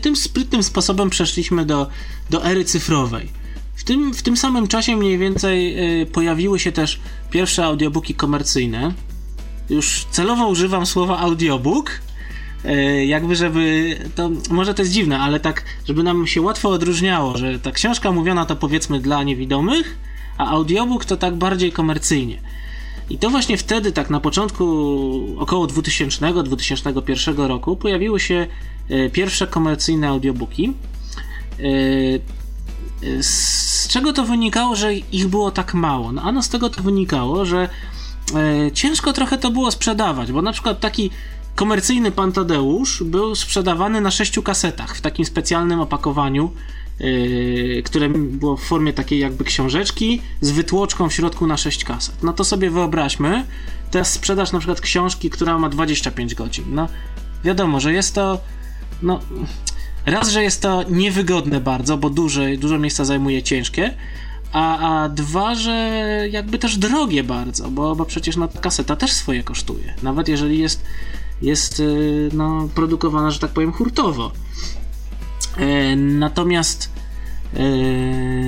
tym sprytnym sposobem przeszliśmy do, do ery cyfrowej. W tym, w tym samym czasie mniej więcej y, pojawiły się też pierwsze audiobooki komercyjne. Już celowo używam słowa audiobook, y, jakby żeby to może to jest dziwne, ale tak, żeby nam się łatwo odróżniało, że ta książka mówiona to powiedzmy dla niewidomych, a audiobook to tak bardziej komercyjnie. I to właśnie wtedy, tak na początku około 2000-2001 roku, pojawiły się y, pierwsze komercyjne audiobooki. Z czego to wynikało, że ich było tak mało? No ano z tego to wynikało, że e, ciężko trochę to było sprzedawać, bo na przykład taki komercyjny Pan Tadeusz był sprzedawany na sześciu kasetach w takim specjalnym opakowaniu, yy, które było w formie takiej jakby książeczki z wytłoczką w środku na sześć kaset. No to sobie wyobraźmy, teraz sprzedaż na przykład książki, która ma 25 godzin. No wiadomo, że jest to no Raz, że jest to niewygodne bardzo, bo duże, dużo miejsca zajmuje ciężkie, a, a dwa, że jakby też drogie bardzo, bo, bo przecież no, kaseta też swoje kosztuje, nawet jeżeli jest, jest y, no, produkowana, że tak powiem, hurtowo. E, natomiast e,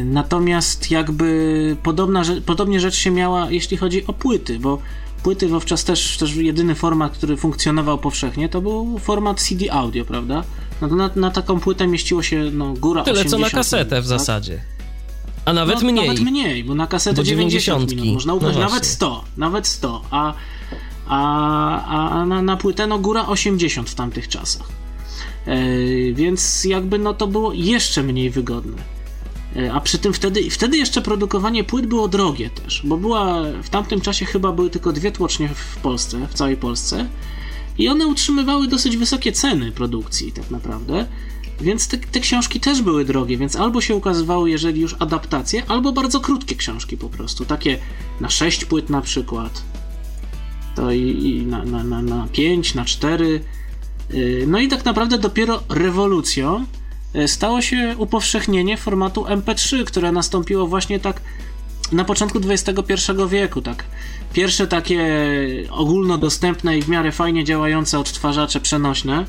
natomiast jakby podobna, podobnie rzecz się miała, jeśli chodzi o płyty, bo płyty wówczas też, też jedyny format, który funkcjonował powszechnie, to był format CD audio, prawda? No na, na taką płytę mieściło się no, góra Tyle 80 co na kasetę w tak? zasadzie. A nawet no, mniej. Nawet mniej, bo na kasetę Bo 90 dziewięćdziesiątki. minut można No ubrać, nawet właśnie. 100, nawet 100, a, a, a na, na płytę no góra 80 w tamtych czasach. E, więc jakby no to było jeszcze mniej wygodne. E, A przy tym wtedy, wtedy jeszcze produkowanie płyt było drogie też, bo była w tamtym czasie chyba były tylko dwie tłocznie w Polsce, w całej Polsce i one utrzymywały dosyć wysokie ceny produkcji tak naprawdę, więc te, te książki też były drogie, więc albo się ukazywały, jeżeli już adaptacje, albo bardzo krótkie książki po prostu, takie na 6 płyt na przykład, to i, i na, na, na, na 5, na 4. Yy, No i tak naprawdę dopiero rewolucją yy, stało się upowszechnienie formatu MP3, które nastąpiło właśnie tak na początku XXI wieku, tak. Pierwsze takie ogólnodostępne i w miarę fajnie działające odtwarzacze przenośne,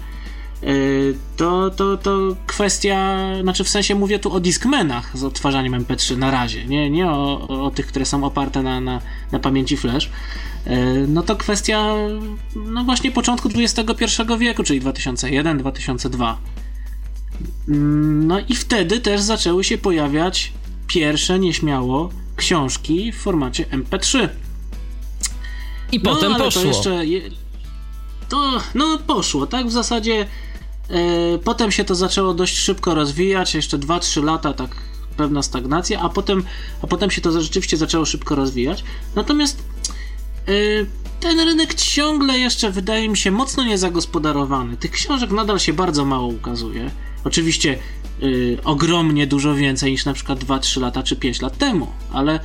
to, to, to kwestia, znaczy w sensie mówię tu o Discmanach z odtwarzaniem MP3 na razie, nie, nie o, o tych, które są oparte na, na, na pamięci flash. Yy, No to kwestia, no właśnie początku XXI wieku, czyli 2001-2002. Mm, No i wtedy też zaczęły się pojawiać pierwsze nieśmiało książki w formacie MP3. I potem no, ale poszło. To jeszcze. Je... To, no, poszło, tak? W zasadzie potem się to zaczęło dość szybko rozwijać, jeszcze 2-3 lata, tak pewna stagnacja, a potem, a potem się to rzeczywiście zaczęło szybko rozwijać. Natomiast e, ten rynek ciągle jeszcze wydaje mi się mocno niezagospodarowany. Tych książek nadal się bardzo mało ukazuje. Oczywiście y, ogromnie dużo więcej niż na przykład 2-3 lata czy 5 lat temu, ale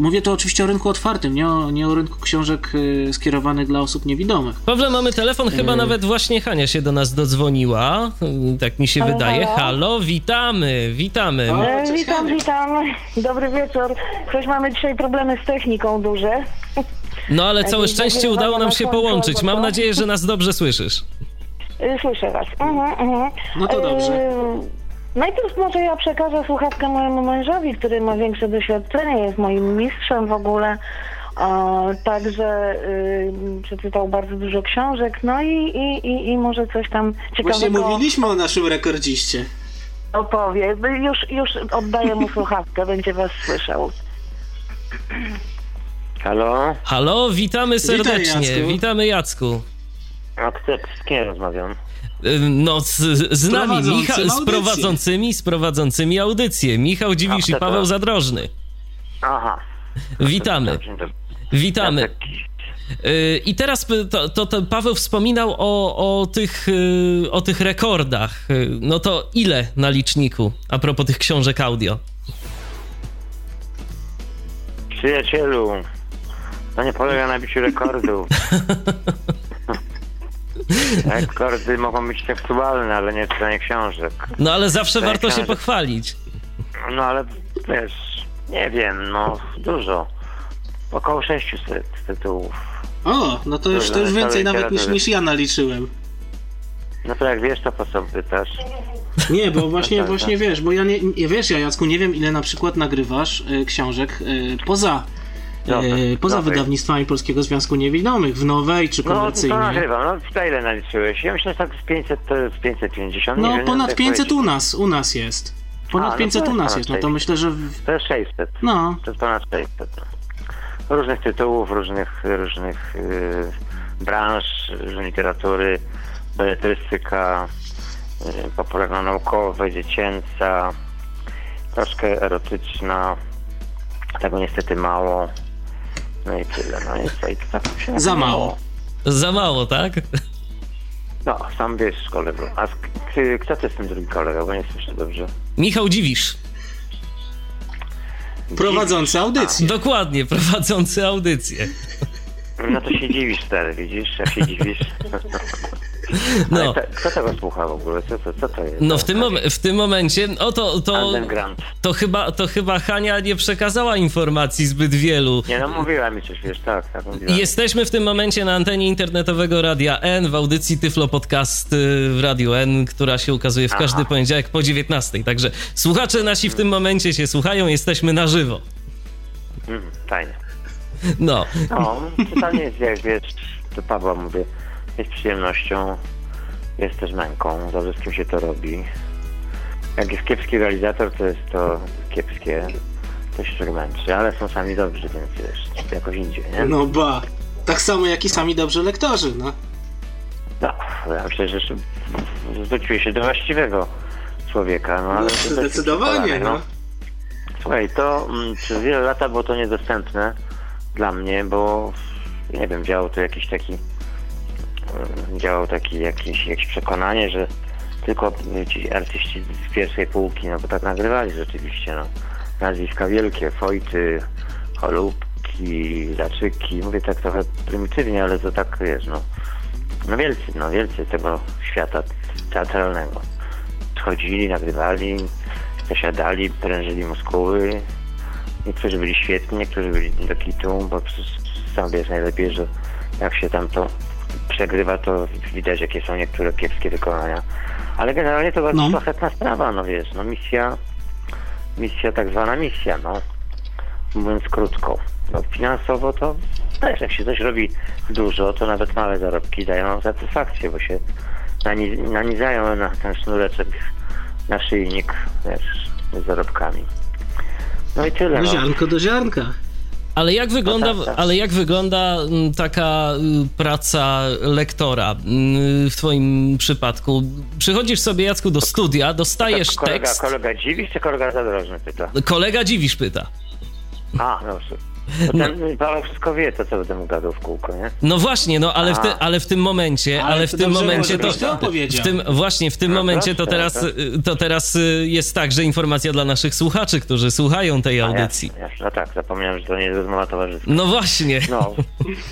mówię to oczywiście o rynku otwartym, nie o, nie o rynku książek y, skierowanych dla osób niewidomych. Pawle, mamy telefon, chyba nawet właśnie Hania się do nas dodzwoniła, y, tak mi się Halo, wydaje. halo. Halo, witamy, witamy. O, E, cześć, witam, Hania. witam. Dobry wieczór. Coś mamy dzisiaj problemy z techniką duże. No ale całe szczęście udało nam na się połączyć. Mam nadzieję, że nas dobrze słyszysz. Słyszę was. Mhm, mhm. No to dobrze. E, Najpierw może ja przekażę słuchawkę mojemu mężowi, który ma większe doświadczenie, jest moim mistrzem w ogóle. A, także y, przeczytał bardzo dużo książek, no i, i, i, i może coś tam Właśnie ciekawego mówiliśmy o naszym rekordziście. opowie. Już, już oddaję mu słuchawkę, będzie was słyszał. Halo? Halo, witamy serdecznie. Jacku. Witamy Jacku. A z kim rozmawiam? Y, No, z, z nami, Michał, z audycję. prowadzącymi, z prowadzącymi audycję. Michał Dziwisz i? Paweł Zadrożny. Aha. Witamy, witamy. Y, I teraz to, to, to Paweł wspominał o, o, tych, y, o tych rekordach. No to ile na liczniku a propos tych książek audio? Przyjacielu, to nie polega na biciu rekordów. Rekordy mogą być tekstualne, ale nie czytanie książek. No ale zawsze warto się książek. pochwalić. No ale wiesz, nie wiem, no dużo. Około 600 tytułów. O, no to już, to już więcej nawet niż, niż ja naliczyłem. No to jak wiesz, to po co pytasz? Nie, bo właśnie, tak, właśnie wiesz, bo ja nie, nie wiesz, ja Jacku, nie wiem ile na przykład nagrywasz y, książek y, poza, Y, poza wydawnictwami Polskiego Związku Niewidomych, w nowej czy No to komercyjnej. nagrywam, no to ile naliczyłeś? Ja myślę, że tak z 500 to jest 550. nie No ponad wiem, 500 powiedzieć. u nas, u nas jest. Ponad A, no 500 to u nas jest, no to 600. myślę, że w, To jest 600. no, To jest ponad 600. Różnych tytułów, różnych, różnych yy, branż, literatury, beletrystyka, yy, popularno-naukowa, dziecięca, troszkę erotyczna. Tego niestety mało. No i tyle. No i co? I to tak się Za mało. Za mało, tak? No, sam wiesz, kolego. A k- k- kto to jest ten drugi kolega? Bo nie słyszę dobrze. Michał Dziwisz. prowadzący audycję. Dokładnie, prowadzący audycję. No to się dziwisz, stary, widzisz? Jak się dziwisz. No. Te, kto tego słucha w ogóle? Co to, co to jest? No w tym, w tym momencie, o to, to, Grant. to, chyba, to chyba Hania nie przekazała informacji zbyt wielu. Nie no, mówiła mi coś, wiesz, tak, tak mówiła. Jesteśmy w tym momencie na antenie internetowego Radia N w audycji Tyflo Podcast y, w Radiu N, która się ukazuje w każdy Aha. poniedziałek po 19. Także słuchacze nasi w tym momencie się słuchają, jesteśmy na żywo. Mm, fajnie. No, No, czytanie jest, jak wiesz, to Pawła mówię, jest przyjemnością, jest też męką, dobrze z kim się to robi. Jak jest kiepski realizator, to jest to kiepskie, to się męczy, ale są sami dobrzy, więc wiesz, jakoś indziej, nie? No ba. Tak samo jak i sami dobrzy lektorzy, no. No, ja myślę, że zwróciły się do właściwego człowieka, no ale... dość Zdecydowanie, przekonany, no. Słuchaj, to mm, przez wiele lat było to niedostępne dla mnie, bo nie wiem, działał to jakiś taki mm, działał taki jakieś, jakieś przekonanie, że tylko ci artyści z pierwszej półki, no bo tak nagrywali rzeczywiście, no. Nazwiska wielkie, Fojty, Cholubki, Zaczyki, mówię tak trochę prymitywnie, ale to tak, wiesz, no. No wielcy, no wielcy tego świata teatralnego. Chodzili, nagrywali, zasiadali, prężyli muskuły. Niektórzy byli świetni, niektórzy byli do kitu, bo sam wiesz najlepiej, że jak się tam to przegrywa, to widać, jakie są niektóre kiepskie wykonania. Ale generalnie to bardzo No. szlachetna sprawa, no wiesz, no misja, misja, tak zwana misja, no. Mówiąc krótko. No finansowo to też, jak się coś robi dużo, to nawet małe zarobki dają satysfakcję, bo się nani- nanizają na ten sznureczek naszyjnik, wiesz, z zarobkami. No i tyle, No no. ziarnko do ziarnka. ale jak wygląda, tak, tak. ale jak wygląda mm, taka y, praca lektora mm, w twoim przypadku? Przychodzisz sobie, Jacku, do studia, dostajesz kolega, tekst, kolega dziwisz, czy kolega zadrożny pyta? kolega Dziwisz pyta. A, dobrze. Bo ten Paweł wszystko wie, to co będę mu gadał w kółko, nie? No właśnie, no ale w, te, ale w tym momencie, ale, Ale w to tym momencie to, to w tym właśnie w tym No momencie to teraz no to teraz y, jest także informacja dla naszych słuchaczy, którzy słuchają tej audycji. jasne, jasne. No tak, zapomniałem, że to nie jest rozmowa towarzyska. No właśnie. No,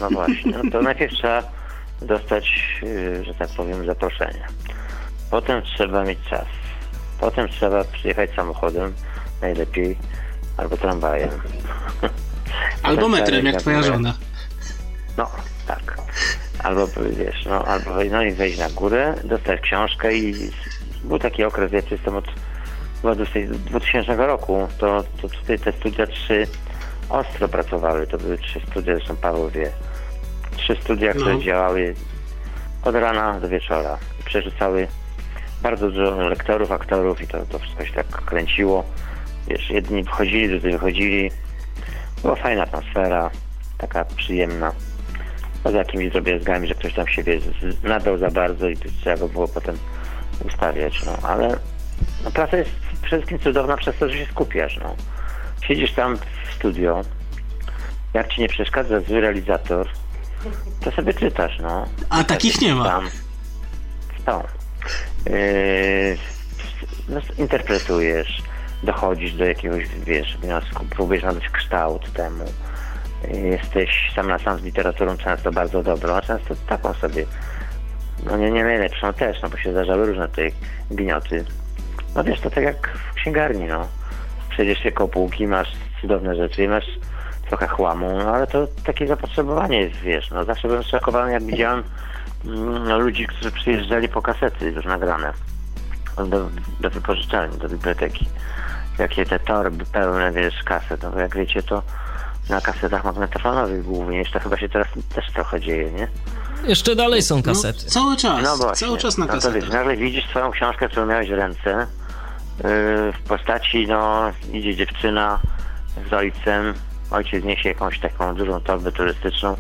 no właśnie. No to najpierw trzeba dostać, yy, że tak powiem, zaproszenie. Potem trzeba mieć czas. Potem trzeba przyjechać samochodem, najlepiej, albo tramwajem. Albo metrem, jak twoja żona. No, tak. Albo wiesz, no, albo no i wejść na górę, dostać książkę i był taki okres, ja jestem od chyba do tej 2000 roku, to, to tutaj te studia trzy ostro pracowały. To były trzy studia, zresztą Paweł wie. Trzy studia, które No. działały od rana do wieczora. Przerzucały bardzo dużo lektorów, aktorów i to, to wszystko się tak kręciło. Wiesz, jedni wchodzili, drudzy wychodzili. Była fajna atmosfera, taka przyjemna. Poza jakimiś drobiazgami, że ktoś tam siebie z- z- nadał za bardzo i trzeba go było potem ustawiać, no ale no, praca jest przede wszystkim cudowna przez to, że się skupiasz, no. Siedzisz tam w studio, jak ci nie przeszkadza zły realizator, to sobie czytasz, no. A takich nie ma. Tam. Są. Yy, no, interpretujesz, dochodzisz do jakiegoś, wiesz, wniosku, próbujesz nadać kształt temu. Jesteś sam na sam z literaturą często bardzo dobrą, a często taką sobie, no nie, nie najlepszą też, no bo się zdarzały różne tutaj gnioty. No wiesz, to tak jak w księgarni, no. Przejdziesz się koło półki, masz cudowne rzeczy i masz trochę chłamu, no ale to takie zapotrzebowanie jest, wiesz, no zawsze byłem zszokowany, jak widziałem mm, no, ludzi, którzy przyjeżdżali po kasety już nagrane do, do wypożyczalni, do biblioteki. Jakie te torby pełne, wiesz, kaset, no bo jak wiecie, to na kasetach magnetofonowych głównie, jeszcze chyba się teraz też trochę dzieje, nie? Jeszcze dalej są No, kasety. cały czas, No właśnie. cały czas na no to wiesz, kasetach. nagle widzisz swoją książkę, którą miałeś w ręce, yy, w postaci, no, idzie dziewczyna z ojcem, ojciec niesie jakąś taką dużą torbę turystyczną,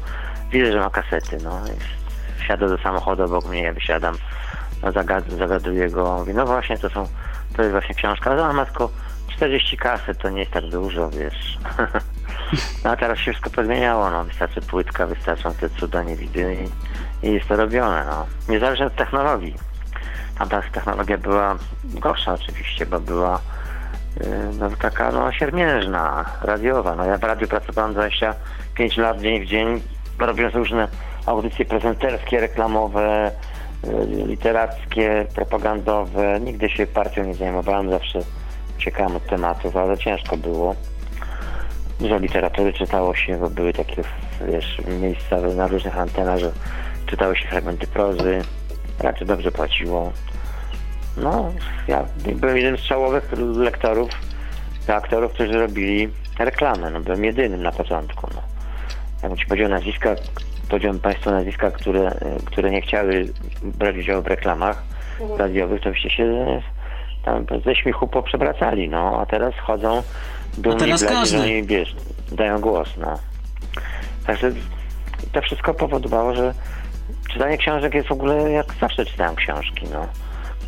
widzę, że ma kasety, no, i wsiada do samochodu obok mnie, ja wysiadam, no, zagad, zagaduję go, mówię, no właśnie, to są, to jest właśnie książka, no, ma tylko 40 kaset, to nie jest tak dużo, wiesz. No a teraz się wszystko pozmieniało, no wystarczy płytka, wystarczą te cuda niewidy i, i jest to robione, no. Niezależnie od technologii. Tamta technologia była gorsza oczywiście, bo była yy, no, taka no, siermiężna, radiowa. No ja w radiu pracowałem 25 lat dzień w dzień, robiąc różne audycje prezenterskie, reklamowe, yy, literackie, propagandowe. Nigdy się partią nie zajmowałem, zawsze uciekałem od tematów, ale ciężko było. Dużo literatury czytało się, bo były takie wiesz, miejsca na różnych antenach, że czytało się fragmenty prozy, raczej dobrze płaciło. No, ja byłem jednym z czołowych lektorów, aktorów, którzy robili reklamę. No, byłem jedynym na początku. No. Jak ci powiedział nazwiska, powiedziałem Państwu nazwiska, które, które nie chciały brać udziału w reklamach radiowych, to byście się ze śmiechu poprzewracali, no, a teraz chodzą bladzi, każdy. że oni, wiesz, dają głos, no. Także to wszystko powodowało, że czytanie książek jest w ogóle jak zawsze czytałem książki, no.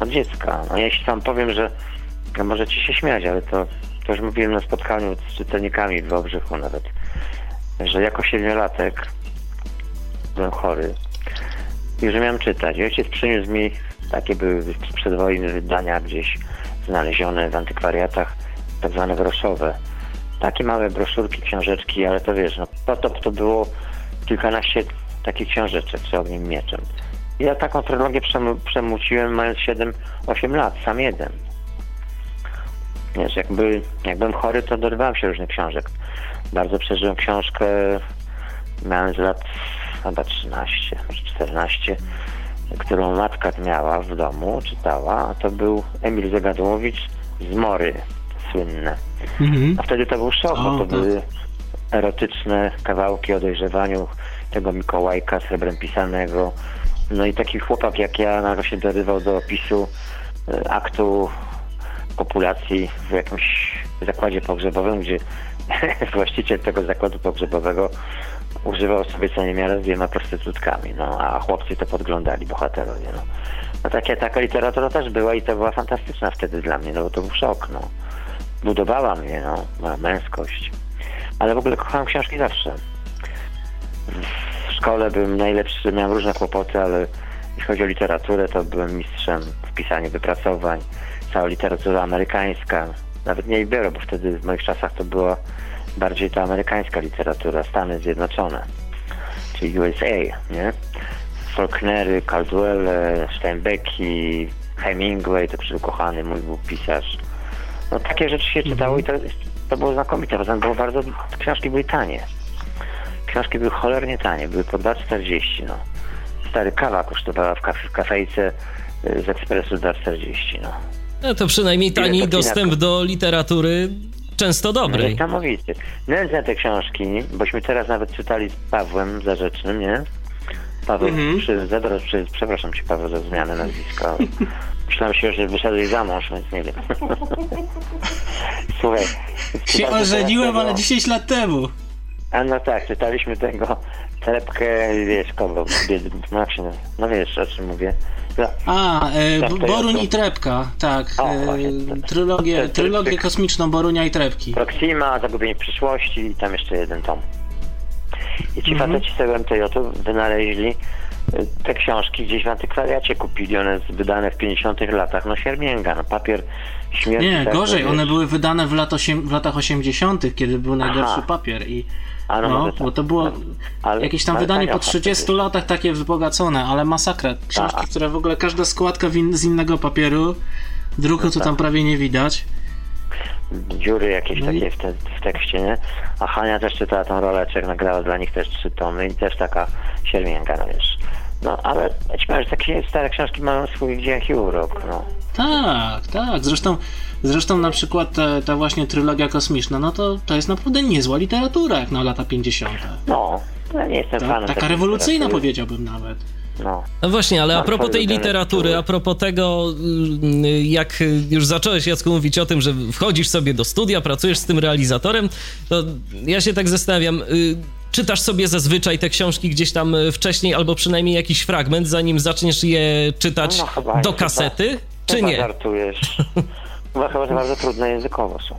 Od dziecka. No ja jeśli wam powiem, że no możecie się śmiać, ale to, to już mówiłem na spotkaniu z czytelnikami w Wałbrzychu nawet, że jako siedmiolatek byłem chory i że miałem czytać. I ojciec przyniósł mi, takie były sprzed wojny wydania gdzieś znalezione w antykwariatach, tak zwane groszowe. Takie małe broszurki, książeczki, ale to wiesz, no potop to było kilkanaście takich książeczek z ogniem mieczem. Ja taką trylogię przemu- przemuciłem mając 7-8 lat, sam jeden. Wiesz, jak, by, jak byłem chory, to dorywałem się różnych książek. Bardzo przeżyłem książkę, miałem z lat chyba 13, może 14, którą matka miała w domu, czytała, a to był Emil Zagadłowicz z Mory, słynne. Mhm. A wtedy to był szok, bo to tak. były erotyczne kawałki o dojrzewaniu tego Mikołajka srebrem pisanego. No i taki chłopak jak ja nagle się dorywał do opisu e, aktu populacji w jakimś zakładzie pogrzebowym, gdzie właściciel tego zakładu pogrzebowego używał sobie co niemiarę z dwiema prostytutkami, no a chłopcy to podglądali, bohaterowie, no. No takie, taka literatura też była i to była fantastyczna wtedy dla mnie, no bo to był szok, no. Budowała mnie, no, moja męskość. ale w ogóle kochałem książki zawsze. W szkole byłem najlepszy, miałem różne kłopoty, ale jeśli chodzi o literaturę, to byłem mistrzem w pisaniu wypracowań. Cała literatura amerykańska, nawet nie biorę, bo wtedy w moich czasach to była bardziej ta amerykańska literatura, Stany Zjednoczone, czyli USA, nie? Faulknery, Caldwell, Steinbecki, Hemingway, to przyukochany mój był pisarz. No takie rzeczy się czytało i to, to było znakomite, poza tym było bardzo, książki były tanie. Książki były cholernie tanie, były po 2,40 no. Stary kawa kosztowała w, kafe, w kafejce y, z ekspresu 2,40 no. No to przynajmniej tani dostęp do literatury często dobrej. niesamowite. Nędzne te książki, bośmy teraz nawet czytali z Pawłem Zarzecznym, nie? Paweł, Mhm. przy, zaraz, przy, przepraszam cię Paweł za zmianę nazwiska. Myślałem się, że wyszedłeś za mąż, więc nie wiem. Słuchaj. Się ożeniłem, ale tego- 10 lat temu. A no tak, czytaliśmy tego Trepkę, wiesz, kogo, bied- no no wiesz o czym mówię. No, A, e, Tak, Boruń i Trepka, tak. O, E, trylogię, trylogię kosmiczną Borunia i Trepki. Proxima, Zagubienie przyszłości i tam jeszcze jeden tom. I ci Mhm. faceci z tego MTJ wynaleźli y, te książki gdzieś w antykwariacie kupili, one wydane w 50 latach, no siermięga, no papier śmierci. Nie, tak, gorzej, no, one były wydane w, lat osiem, w latach 80., kiedy był najgorszy Aha. papier i A no, no, tak. bo to było Ale- jakieś tam wydanie tanio po faktycznie. 30 latach takie wzbogacone, ale masakra. Książki, Tak. które w ogóle każda składka win, z innego papieru, druku No to tak. tam prawie nie widać. dziury jakieś No i- takie w, te, w tekście, nie? A Hania też czytała tą roleczek, nagrała dla nich też trzy tomy i też taka siermięga, no wiesz. No, ale że takie stare książki mają swój gdziech i urok, no. Tak, tak. Zresztą, zresztą na przykład ta, ta właśnie trylogia kosmiczna, no to, to jest naprawdę niezła literatura jak na lata 50. No, ja nie jestem Ta, fanem taka rewolucyjna literatury. powiedziałbym nawet. No. No właśnie, ale a propos tej literatury, a propos tego, mm, jak już zacząłeś Jacku mówić o tym, że wchodzisz sobie do studia, pracujesz z tym realizatorem, to ja się tak zastanawiam, y, czytasz sobie zazwyczaj te książki gdzieś tam y, wcześniej, albo przynajmniej jakiś fragment, zanim zaczniesz je czytać No, chyba do kasety, czy Chyba nie? żartujesz. Chyba, chyba, że bardzo trudne językowo są.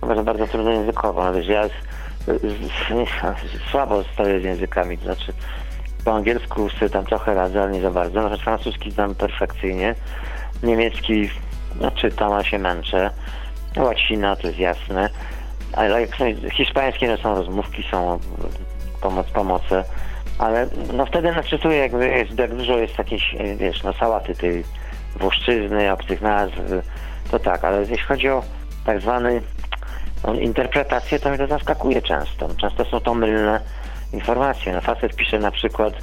Chyba, że bardzo trudne językowo. No wiesz, ja z, z, słabo stoję z językami, to znaczy po angielsku sobie tam trochę radzę, ale nie za bardzo. Nawet francuski znam perfekcyjnie. Niemiecki no, czytam, a się męczę. Łacina to jest jasne. Ale jak są, hiszpańskie no, są rozmówki, są pomoc, pomoce. Ale no wtedy naczytuję, jakby jest, jak dużo jest jakiejś, wiesz, no sałaty tej włoszczyzny, obcych nazw, to tak, ale jeśli chodzi o tak zwany no, interpretację, to mnie to zaskakuje często. Często są to mylne informacje. No facet pisze na przykład,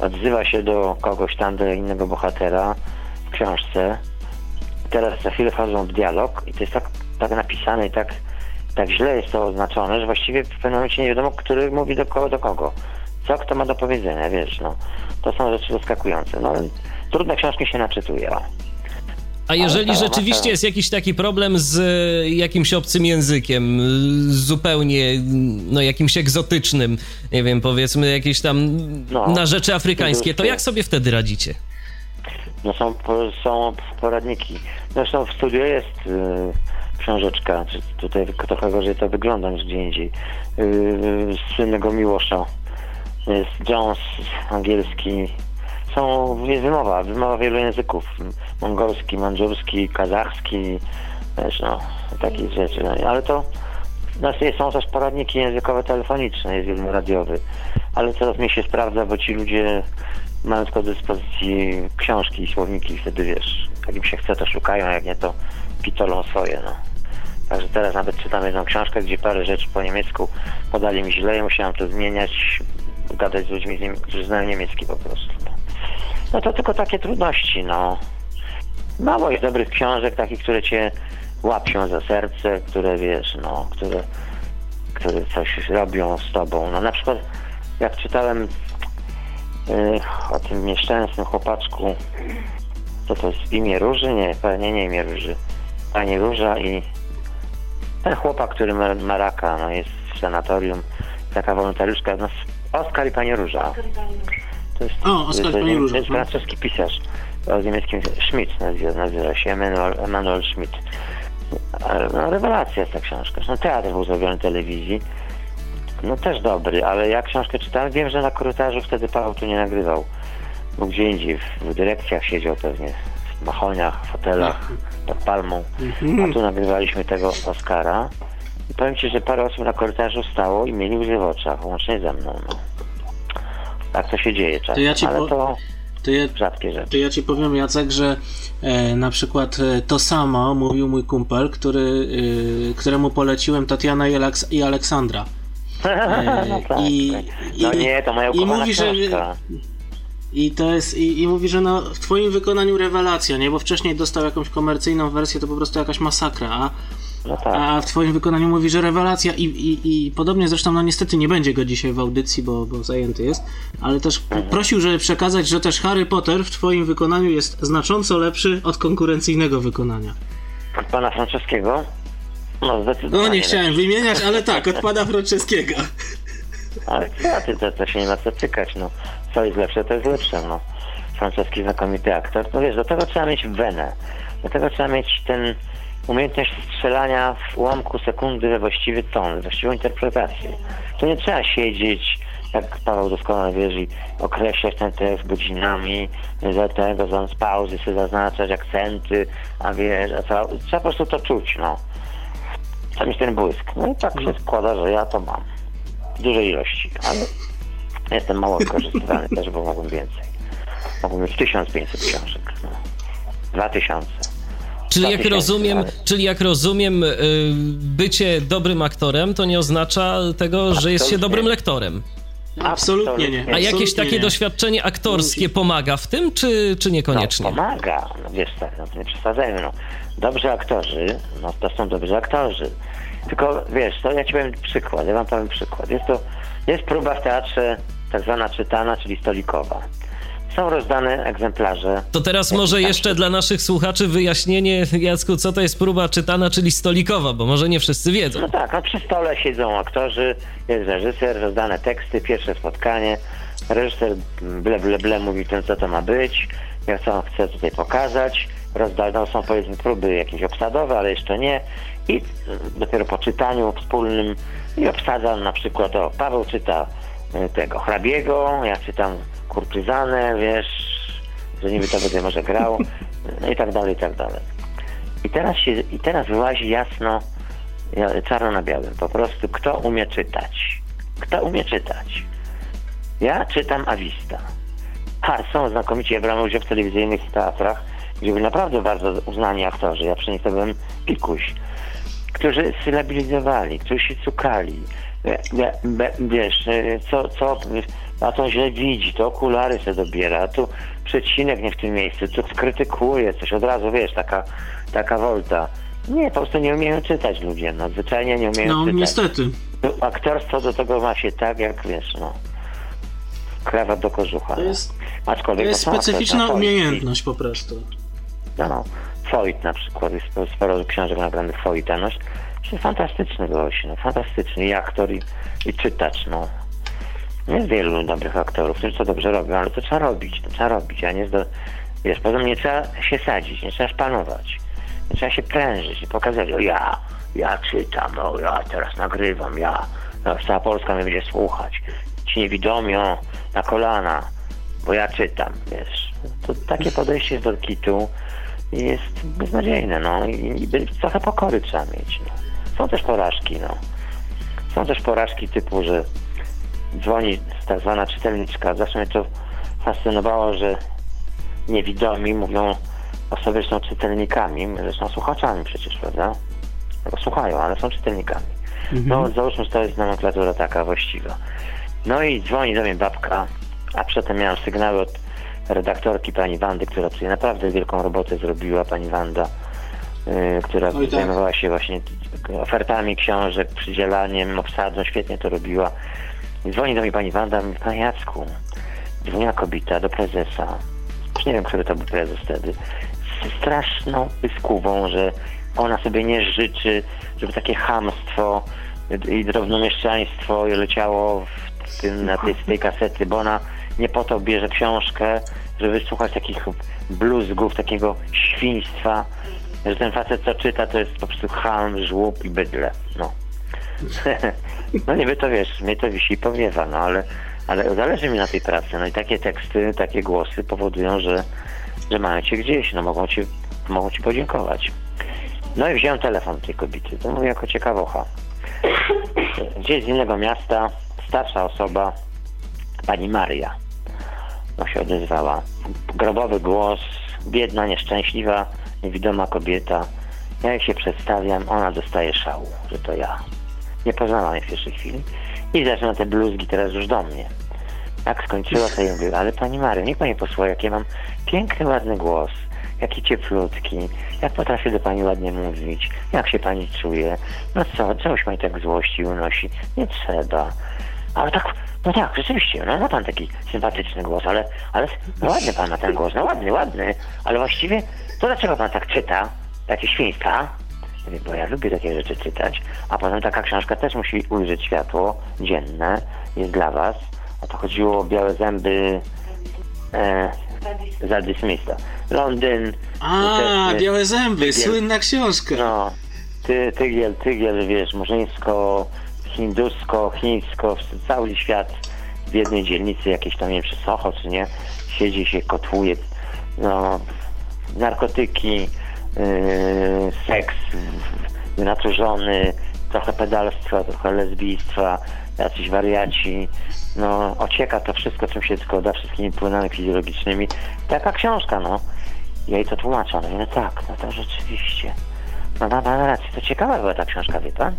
odzywa się do kogoś tam, do innego bohatera w książce. Teraz za chwilę wchodzą w dialog i to jest tak, tak napisane i tak, tak źle jest to oznaczone, że właściwie w pewnym momencie nie wiadomo, który mówi do kogo, do kogo. Co kto ma do powiedzenia, wiesz, no. To są rzeczy zaskakujące. No, trudne książki się naczytuje. A jeżeli rzeczywiście jest jakiś taki problem z y, jakimś obcym językiem, zupełnie no jakimś egzotycznym, nie wiem, powiedzmy jakieś tam No. na rzeczy afrykańskie, to jak sobie wtedy radzicie? No są, są poradniki. Zresztą w studiu jest y, książeczka, czy tutaj trochę gorzej to wygląda niż gdzie indziej. Y, z słynnego Miłosza. Jest Jones, angielski. Są, jest wymowa, wymowa wielu języków. Mongolski, mandżurski, kazachski, wiesz, no, takie rzeczy. No, ale to znaczy są też poradniki językowe telefoniczne, jest jeden radiowy. Ale coraz mniej się sprawdza, bo ci ludzie mają tylko do dyspozycji książki i słowniki i wtedy wiesz, jak im się chce to szukają, jak nie to pitolą swoje, no. Także teraz nawet czytam jedną książkę, gdzie parę rzeczy po niemiecku podali mi źle i musiałem to zmieniać, gadać z ludźmi, którzy znają niemiecki po prostu. No to tylko takie trudności, no. Mało jest dobrych książek, takich, które cię łapią za serce, które wiesz, no, które, które coś robią z tobą. No na przykład jak czytałem y, o tym nieszczęsnym chłopaczku, co to jest imię Róży? Nie, nie, nie imię Róży. Pani Róża i ten chłopak, który ma, ma raka, no jest w sanatorium, taka wolontariuszka, no Oskar i Pani Róża. To jest, O, Oskar to To jest francuski pisarz o niemieckim Schmidt nazywa, nazywa się, Emanuel, Emanuel Schmidt. No, rewelacja jest ta książka. No, teatr był zrobiony w telewizji. no też dobry, ale ja książkę czytałem, wiem, że na korytarzu wtedy Paweł tu nie nagrywał. Był gdzie indziej, w, w dyrekcjach siedział pewnie, w machoniach, fotelach, pod palmą. A tu nagrywaliśmy tego Oscara. I powiem Ci, że parę osób na korytarzu stało i mieli łzy w oczach, łącznie ze mną. No. Tak to się dzieje czasem, To ja ci ale po- to To ja, rzadkie rzeczy. to ja ci powiem, Jacek, że e, na przykład e, to samo mówił mój kumpel, który, e, któremu poleciłem Tatiana i, Aleks- i Aleksandra. no tak, i- tak. i- No nie, to moja i ukochana mówi, że- książka. I to jest, i, i mówi, że no w twoim wykonaniu rewelacja, nie? Bo wcześniej dostał jakąś komercyjną wersję, to po prostu jakaś masakra, a, No tak. a w twoim wykonaniu mówi, że rewelacja i, i, i podobnie zresztą, no niestety nie będzie go dzisiaj w audycji, bo, bo zajęty jest, ale też Mhm. prosił, żeby przekazać, że też Harry Potter w twoim wykonaniu jest znacząco lepszy od konkurencyjnego wykonania. Od pana Franceskiego? No zdecydowanie. No nie chciałem wymieniać, ale tak, od pana Franceskiego. Ale ty, to, to się nie ma co cykać, no. Co jest lepsze, to jest lepsze, no. Francuski znakomity aktor. No wiesz, do tego trzeba mieć wenę. Do tego trzeba mieć ten umiejętność strzelania w ułamku sekundy we właściwy ton, właściwą interpretację. Tu nie trzeba siedzieć, jak Paweł doskonale wiesz, i określać ten tekst godzinami, za tego, za pauzy sobie zaznaczać akcenty, a wiesz, a co, trzeba po prostu to czuć, no. Trzeba mieć ten błysk. No i tak się składa, że ja to mam w dużej ilości, ale jestem mało wykorzystywany też, bo mogłem więcej. Mogłem mieć 1500 książek. No. 2000. Czyli jak 2000, rozumiem, czyli jak rozumiem, bycie dobrym aktorem to nie oznacza tego, że jest się Absolutnie. dobrym lektorem. Absolutnie nie. A jakieś Absolutnie takie nie. doświadczenie aktorskie pomaga w tym, czy, czy niekoniecznie? No, pomaga, no wiesz tak, no, to nie przesadzajmy, no. Dobrzy aktorzy, no to są dobrzy aktorzy. Tylko wiesz, to ja ci powiem przykład, ja wam powiem przykład. Jest to, jest próba w teatrze tak zwana czytana, czyli stolikowa. Są rozdane egzemplarze. To teraz może jeszcze dla naszych słuchaczy wyjaśnienie, Jacku, co to jest próba czytana, czyli stolikowa, bo może nie wszyscy wiedzą. No tak, no przy stole siedzą aktorzy, jest reżyser, rozdane teksty, pierwsze spotkanie. Reżyser ble, ble, ble mówi tym, co to ma być, jak co on chce tutaj pokazać. Rozdane są powiedzmy próby jakieś obsadowe, ale jeszcze nie. I dopiero po czytaniu wspólnym i obsadzam na przykład, o, Paweł czyta y, tego hrabiego, ja czytam kurtyzanę, wiesz, że niby to będzie może grał, no i tak dalej, i tak dalej. I teraz, się, I teraz wyłazi jasno, ja- czarno na białym, po prostu kto umie czytać. Kto umie czytać? Ja czytam Awista. A są znakomici, ja brałem udział w telewizyjnych teatrach, gdzie byli naprawdę bardzo uznani aktorzy, ja przy nich to byłem pikuś, którzy sylabilizowali, którzy się cukali, be- be- wiesz, e, co, co, a to źle widzi, to okulary sobie dobiera, a tu przecinek nie w tym miejscu, tu skrytykuje coś, od razu, wiesz, taka, taka wolta. Nie, po prostu nie umieją czytać ludzie, no, zwyczajnie nie umieją No czytać. niestety. No, Aktorstwo do tego ma się tak, jak wiesz, no. Krawat do kożucha. To jest, no. to jest specyficzna no, umiejętność po prostu. No, no. Foyt na przykład, jest sporo- książek nagranych Foyta, no. Fantastyczny gość, no, fantastyczny i aktor, i, i czytacz, no. Jest wielu dobrych aktorów, którzy to dobrze robią, ale to trzeba robić, to trzeba robić, a nie zdo... Wiesz, nie trzeba się sadzić, nie trzeba szpanować, nie trzeba się prężyć, nie pokazać, o ja, ja czytam, o ja teraz nagrywam, ja, no, cała Polska mnie będzie słuchać, ci niewidomi, o, na kolana, bo ja czytam, wiesz. To takie podejście do kitu jest beznadziejne, no i, i trochę pokory trzeba mieć, no. Są też porażki, no. Są też porażki typu, że dzwoni tak zwana czytelniczka. Zawsze mnie to fascynowało, że niewidomi mówią o sobie, że są czytelnikami, że są słuchaczami przecież, prawda? No, bo słuchają, ale są czytelnikami. No załóżmy, że to jest nomenklatura taka właściwa. No i dzwoni do mnie babka, a przedtem miałem sygnały od redaktorki pani Wandy, która tutaj naprawdę wielką robotę zrobiła, pani Wanda, yy, która Oj, tak. zajmowała się właśnie ofertami książek, przydzielaniem, obsadą, świetnie to robiła. Dzwoni do mnie pani Wanda, mówi, panie Jacku, dzwoniła kobieta do prezesa, już nie wiem, który to był prezes wtedy, z straszną pyskówą, że ona sobie nie życzy, żeby takie chamstwo i drobnomieszczaństwo leciało w tym, na tej, tej kasety, bo ona nie po to bierze książkę, żeby słuchać takich bluzgów, takiego świństwa, że ten facet co czyta to jest po prostu ham, żłób i bydle. No. No niby to wiesz, mnie to wisi i powiewa, no ale, ale zależy mi na tej pracy. No i takie teksty, takie głosy powodują, że, że mają cię gdzieś, no mogą ci, mogą ci podziękować. No i wziąłem telefon tej kobiety, to mówię jako ciekawocha. Gdzieś z innego miasta, starsza osoba, pani Maria, no się odezwała. Grobowy głos, biedna, nieszczęśliwa, niewidoma kobieta. Ja jak się przedstawiam, ona dostaje szału, że to ja. Nie poznała mnie w pierwszej chwili. I zaczyna te bluzgi teraz już do mnie. Jak skończyła, to ja mówię, ale pani Mario, niech pani posłucha, jak ja mam piękny, ładny głos, jaki cieplutki, jak potrafię do pani ładnie mówić, jak się pani czuje. No co, czemuś pani tak złości unosi? Nie trzeba. Ale tak, no tak, rzeczywiście, no ma pan taki sympatyczny głos, ale, ale no ładny pan ma ten głos, no ładny, ładny, ale właściwie to dlaczego pan tak czyta? Takie świństwa? Bo ja lubię takie rzeczy czytać, a potem taka książka też musi ujrzeć światło dzienne, jest dla was. A to chodziło o białe zęby e, Zadie Smitha. Londyn. A, też, Białe Zęby, Tygiel. słynna książka. No, ty, tygiel, tygiel, wiesz, murzyńsko, hindusko, chińsko, cały świat w jednej dzielnicy, jakieś tam, nie wiem, czy Soho, czy nie, siedzi się, kotłuje, no, narkotyki, seks wynaturzony, trochę pedalstwa, trochę lesbijstwa, jacyś wariaci, no, ocieka to wszystko, czym się tylko da, wszystkimi płynami fizjologicznymi. Taka książka, no. Ja jej to tłumaczę, no, no tak, no to rzeczywiście. No ma pan rację, to ciekawa była ta książka, wie pan?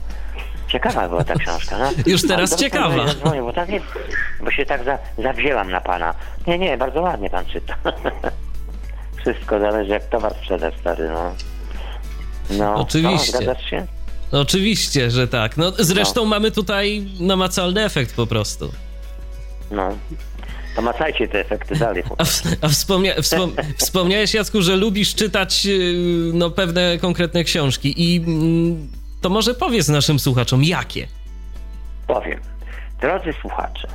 Ciekawa była ta książka, no. Już teraz dobrze, ciekawa. że Zadzwonił, bo, tak nie, bo się tak za, zawzięłam na pana. Nie, nie, bardzo ładnie pan czyta. Wszystko zależy jak towar sprzedać, stary, no. No, Oczywiście. No, się? No, oczywiście, że tak. No, zresztą mamy tutaj namacalny efekt po prostu. No. To macajcie te efekty dalej. A, w, a wspomnia, wspom, wspomniałeś, Jacku, że lubisz czytać yy, no, pewne konkretne książki i mm, to może powiedz naszym słuchaczom, jakie? Powiem. Drodzy słuchacze,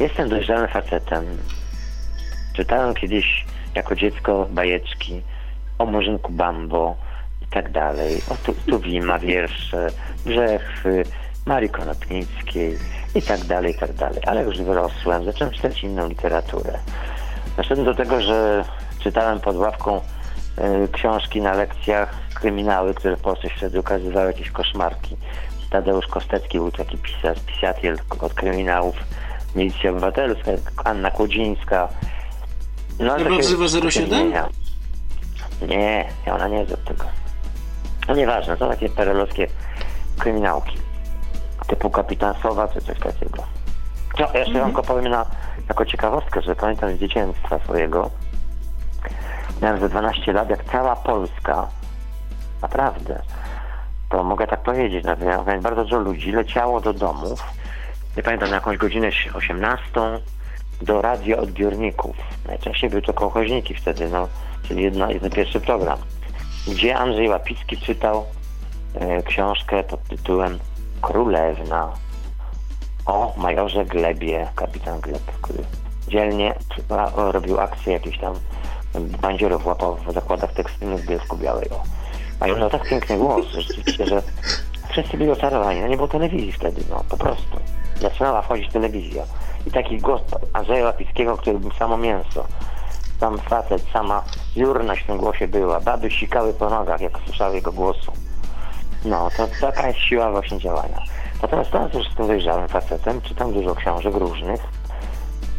jestem dojrzałym facetem. Czytałem kiedyś jako dziecko bajeczki o Murzynku Bambo i tak dalej. O tu, Tuwima, wiersze, Brzechwy, Marii Konopnickiej i tak dalej, i tak dalej. Ale już wyrosłem, zacząłem czytać inną literaturę. Doszedłem do tego, że czytałem pod ławką y, książki na lekcjach, kryminały, które w Polsce wtedy ukazywały, jakieś koszmarki. Tadeusz Kostecki był taki pisarz, pisatiel od kryminałów, Milicja Obywatelska, Anna Kłodzińska. No, to się 07? zmienia. Nie, ona nie jest od tego. No nieważne, to takie perelowskie kryminałki. Typu Kapitan Sowa czy coś takiego. No, jeszcze wam tylko powiem na, jako ciekawostkę, że pamiętam z dzieciństwa swojego, miałem ze 12 lat, jak cała Polska, naprawdę, to mogę tak powiedzieć, no, miałem bardzo dużo ludzi, leciało do domów, nie pamiętam, na jakąś godzinę 18 do radioodbiorników. Najczęściej były to kołchoźniki wtedy, no, czyli jedna, jeden pierwszy program, gdzie Andrzej Łapicki czytał e, książkę pod tytułem Królewna o majorze Glebie, kapitan Gleb, który dzielnie a, robił akcje jakieś tam bandziorów łapał w zakładach tekstylnych w Bielsku Białej. Major miał tak piękny głos, że rzeczywiście, że wszyscy byli oczarowani. No nie było telewizji wtedy, no po prostu. Zaczynała wchodzić telewizja. I taki głos Andrzeja Łapickiego, który był samo mięso. Sam facet, sama jurność w tym głosie była. Baby sikały po nogach, jak słyszały jego głosu. No, to taka jest siła właśnie działania. Natomiast teraz już jestem dojrzałym facetem, czytam dużo książek różnych.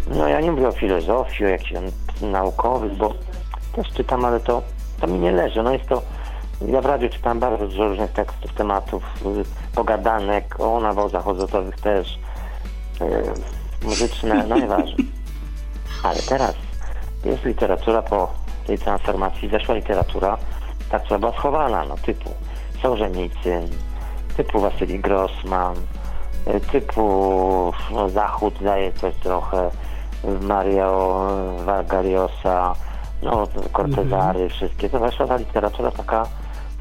No ja nie mówię o filozofii, o jakichś naukowych, bo też czytam, ale to, to mi nie leży. No jest to, ja w radiu czytam bardzo dużo różnych tekstów, tematów, y, pogadanek, o nawozach ozotowych też, y, muzyczne, no nieważne. Ale teraz jest literatura po tej transformacji, zeszła literatura, ta, która była schowana, no typu Sołżenicyn, typu Wasyli Grossman, y, typu no, Zachód daje coś trochę, Mario Vargariosa, no Cortezary, wszystkie. To weszła ta literatura taka,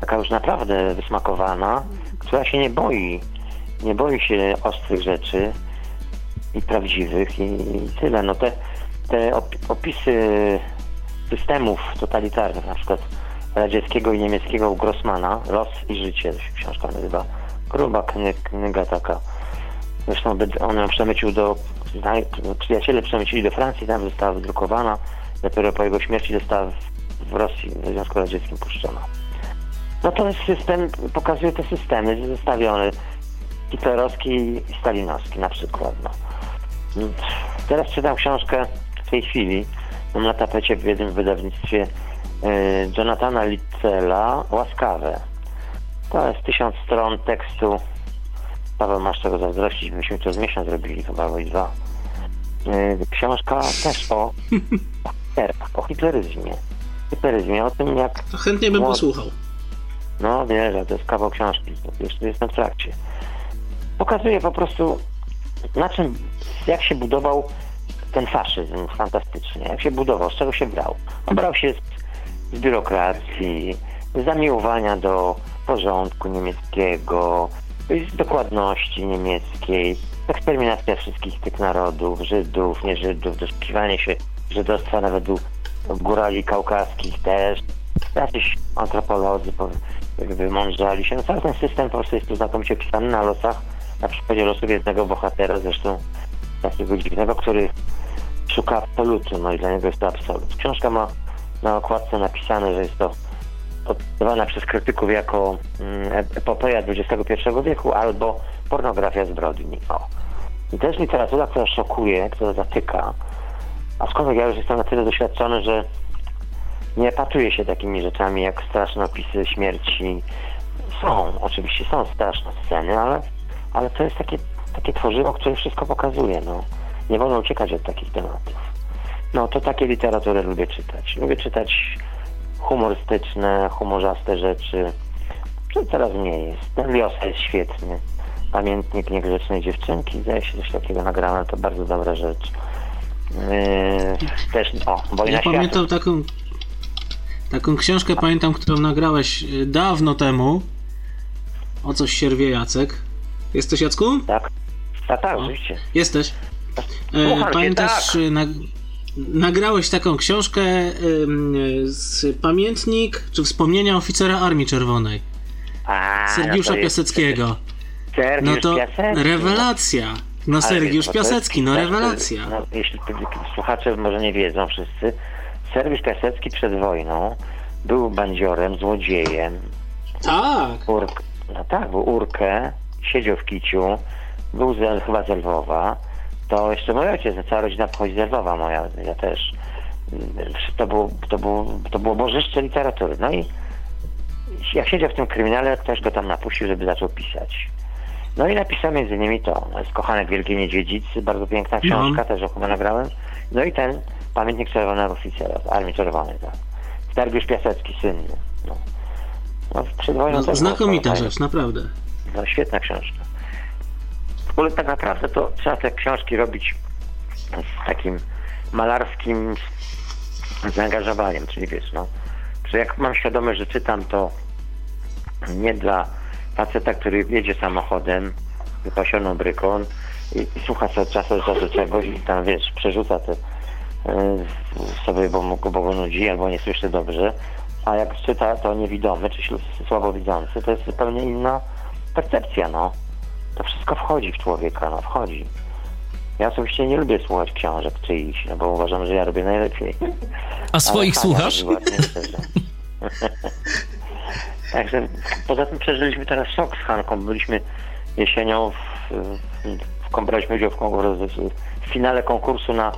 taka już naprawdę wysmakowana, która się nie boi, nie boi się ostrych rzeczy i prawdziwych i, i tyle. No te, te op- opisy systemów totalitarnych, na przykład radzieckiego i niemieckiego u Grossmana, Los i życie, książka nazywa, gruba kny- kniga taka, Zresztą on przemycił do, przyjaciele przemycili do Francji, tam została wydrukowana. Dopiero po jego śmierci została w Rosji, w Związku Radzieckim puszczona. No to jest system, pokazuje te systemy zestawione. Hitlerowski i stalinowski na przykład. No. Teraz czytam książkę w tej chwili, mam na tapecie w jednym wydawnictwie y, Jonathana Littela Łaskawe. To jest tysiąc stron tekstu. Paweł masz czego zazdrościć, myśmy to z miesiąc zrobili chyba, i dwa. Y, książka też o o hitleryzmie. Hitleryzmie, o tym jak... To chętnie bym posłuchał. No wierzę, to jest kawał książki, jeszcze jestem w trakcie. Pokazuje po prostu na czym, jak się budował ten faszyzm fantastycznie, jak się budował, z czego się brał. On brał się z, z biurokracji, z zamiłowania do porządku niemieckiego, z dokładności niemieckiej, eksterminacja wszystkich tych narodów, Żydów, nie Żydów, doszukiwanie się żydostwa nawet u górali kaukaskich też. Jacyś antropolodzy wymądrzali się. No cały ten system po prostu jest tu znakomicie pisany na losach, na przykładzie losów jednego bohatera, zresztą takiego dziwnego, który szuka absolutu, no i dla niego jest to absolut. Książka ma na okładce napisane, że jest to oddawana przez krytyków jako mm, epopeja XXI wieku albo pornografia zbrodni. O. I to jest literatura, która szokuje, która zatyka, aczkolwiek ja już jestem na tyle doświadczony, że nie patruję się takimi rzeczami jak straszne opisy śmierci. Są, oczywiście są straszne sceny, ale, ale to jest takie, takie tworzywo, które wszystko pokazuje. No. Nie wolno uciekać od takich tematów. No to takie literatury lubię czytać. Lubię czytać humorystyczne, humorzaste rzeczy. To teraz mniej jest. Ten Liosa jest świetny. Pamiętnik niegrzecznej dziewczynki, zdaje się coś takiego nagrałem, to bardzo dobra rzecz. Yy, też, o, Wojna Ja pamiętam taką, taką książkę, pamiętam, którą nagrałeś y, dawno temu. O coś sierwie Jacek. Jesteś Jacku? Tak, tak, tak, oczywiście. Jesteś. E, pamiętasz, tak. Y, na, nagrałeś taką książkę z pamiętnik, czy wspomnienia oficera Armii Czerwonej. A, Sergiusza no Piaseckiego. Sergiusz no to Piasecki. rewelacja. No Sergiusz Piasecki, no rewelacja. No, jeśli słuchacze może nie wiedzą wszyscy, Sergiusz Piasecki przed wojną był bandziorem, złodziejem. Tak. Urk, no tak, był Urkę, siedział w kiciu, był z, chyba z Lwowa. To jeszcze mój ojciec, cała rodzina pochodzi z Lwowa, moja, ja też. To było, to było, to było bożyszcze literatury. No i jak siedział w tym kryminale, ktoś go tam napuścił, żeby zaczął pisać. No i napisałem między innymi to. Jest Kochanek Wielkiej Niedźwiedzicy, bardzo piękna no. książka, no. też chyba nagrałem. No i ten Pamiętnik Czerwonego Oficera z Armii Czerwonej, tak. Stargiusz Piasecki, synny. No. No, przed wojną no, znakomita rzecz, naprawdę. No, świetna książka. W ogóle tak naprawdę to trzeba te książki robić z takim malarskim zaangażowaniem, czyli wiesz, no, że jak mam świadomość, że czytam to nie dla faceta, który jedzie samochodem, wypasioną bryką i, i słucha sobie od czasu do czasu czegoś i tam, wiesz, przerzuca te y, sobie, bo, mu, bo go nudzi albo nie słyszy dobrze, a jak czyta to niewidomy czy słabowidzący, to jest zupełnie inna percepcja, no. To wszystko wchodzi w człowieka, no, wchodzi. Ja osobiście nie lubię słuchać książek czyichś, no bo uważam, że ja robię najlepiej. A swoich słuchasz? Także poza tym przeżyliśmy teraz szok z Hanką. Byliśmy jesienią, w, w, braliśmy udział w, w finale konkursu na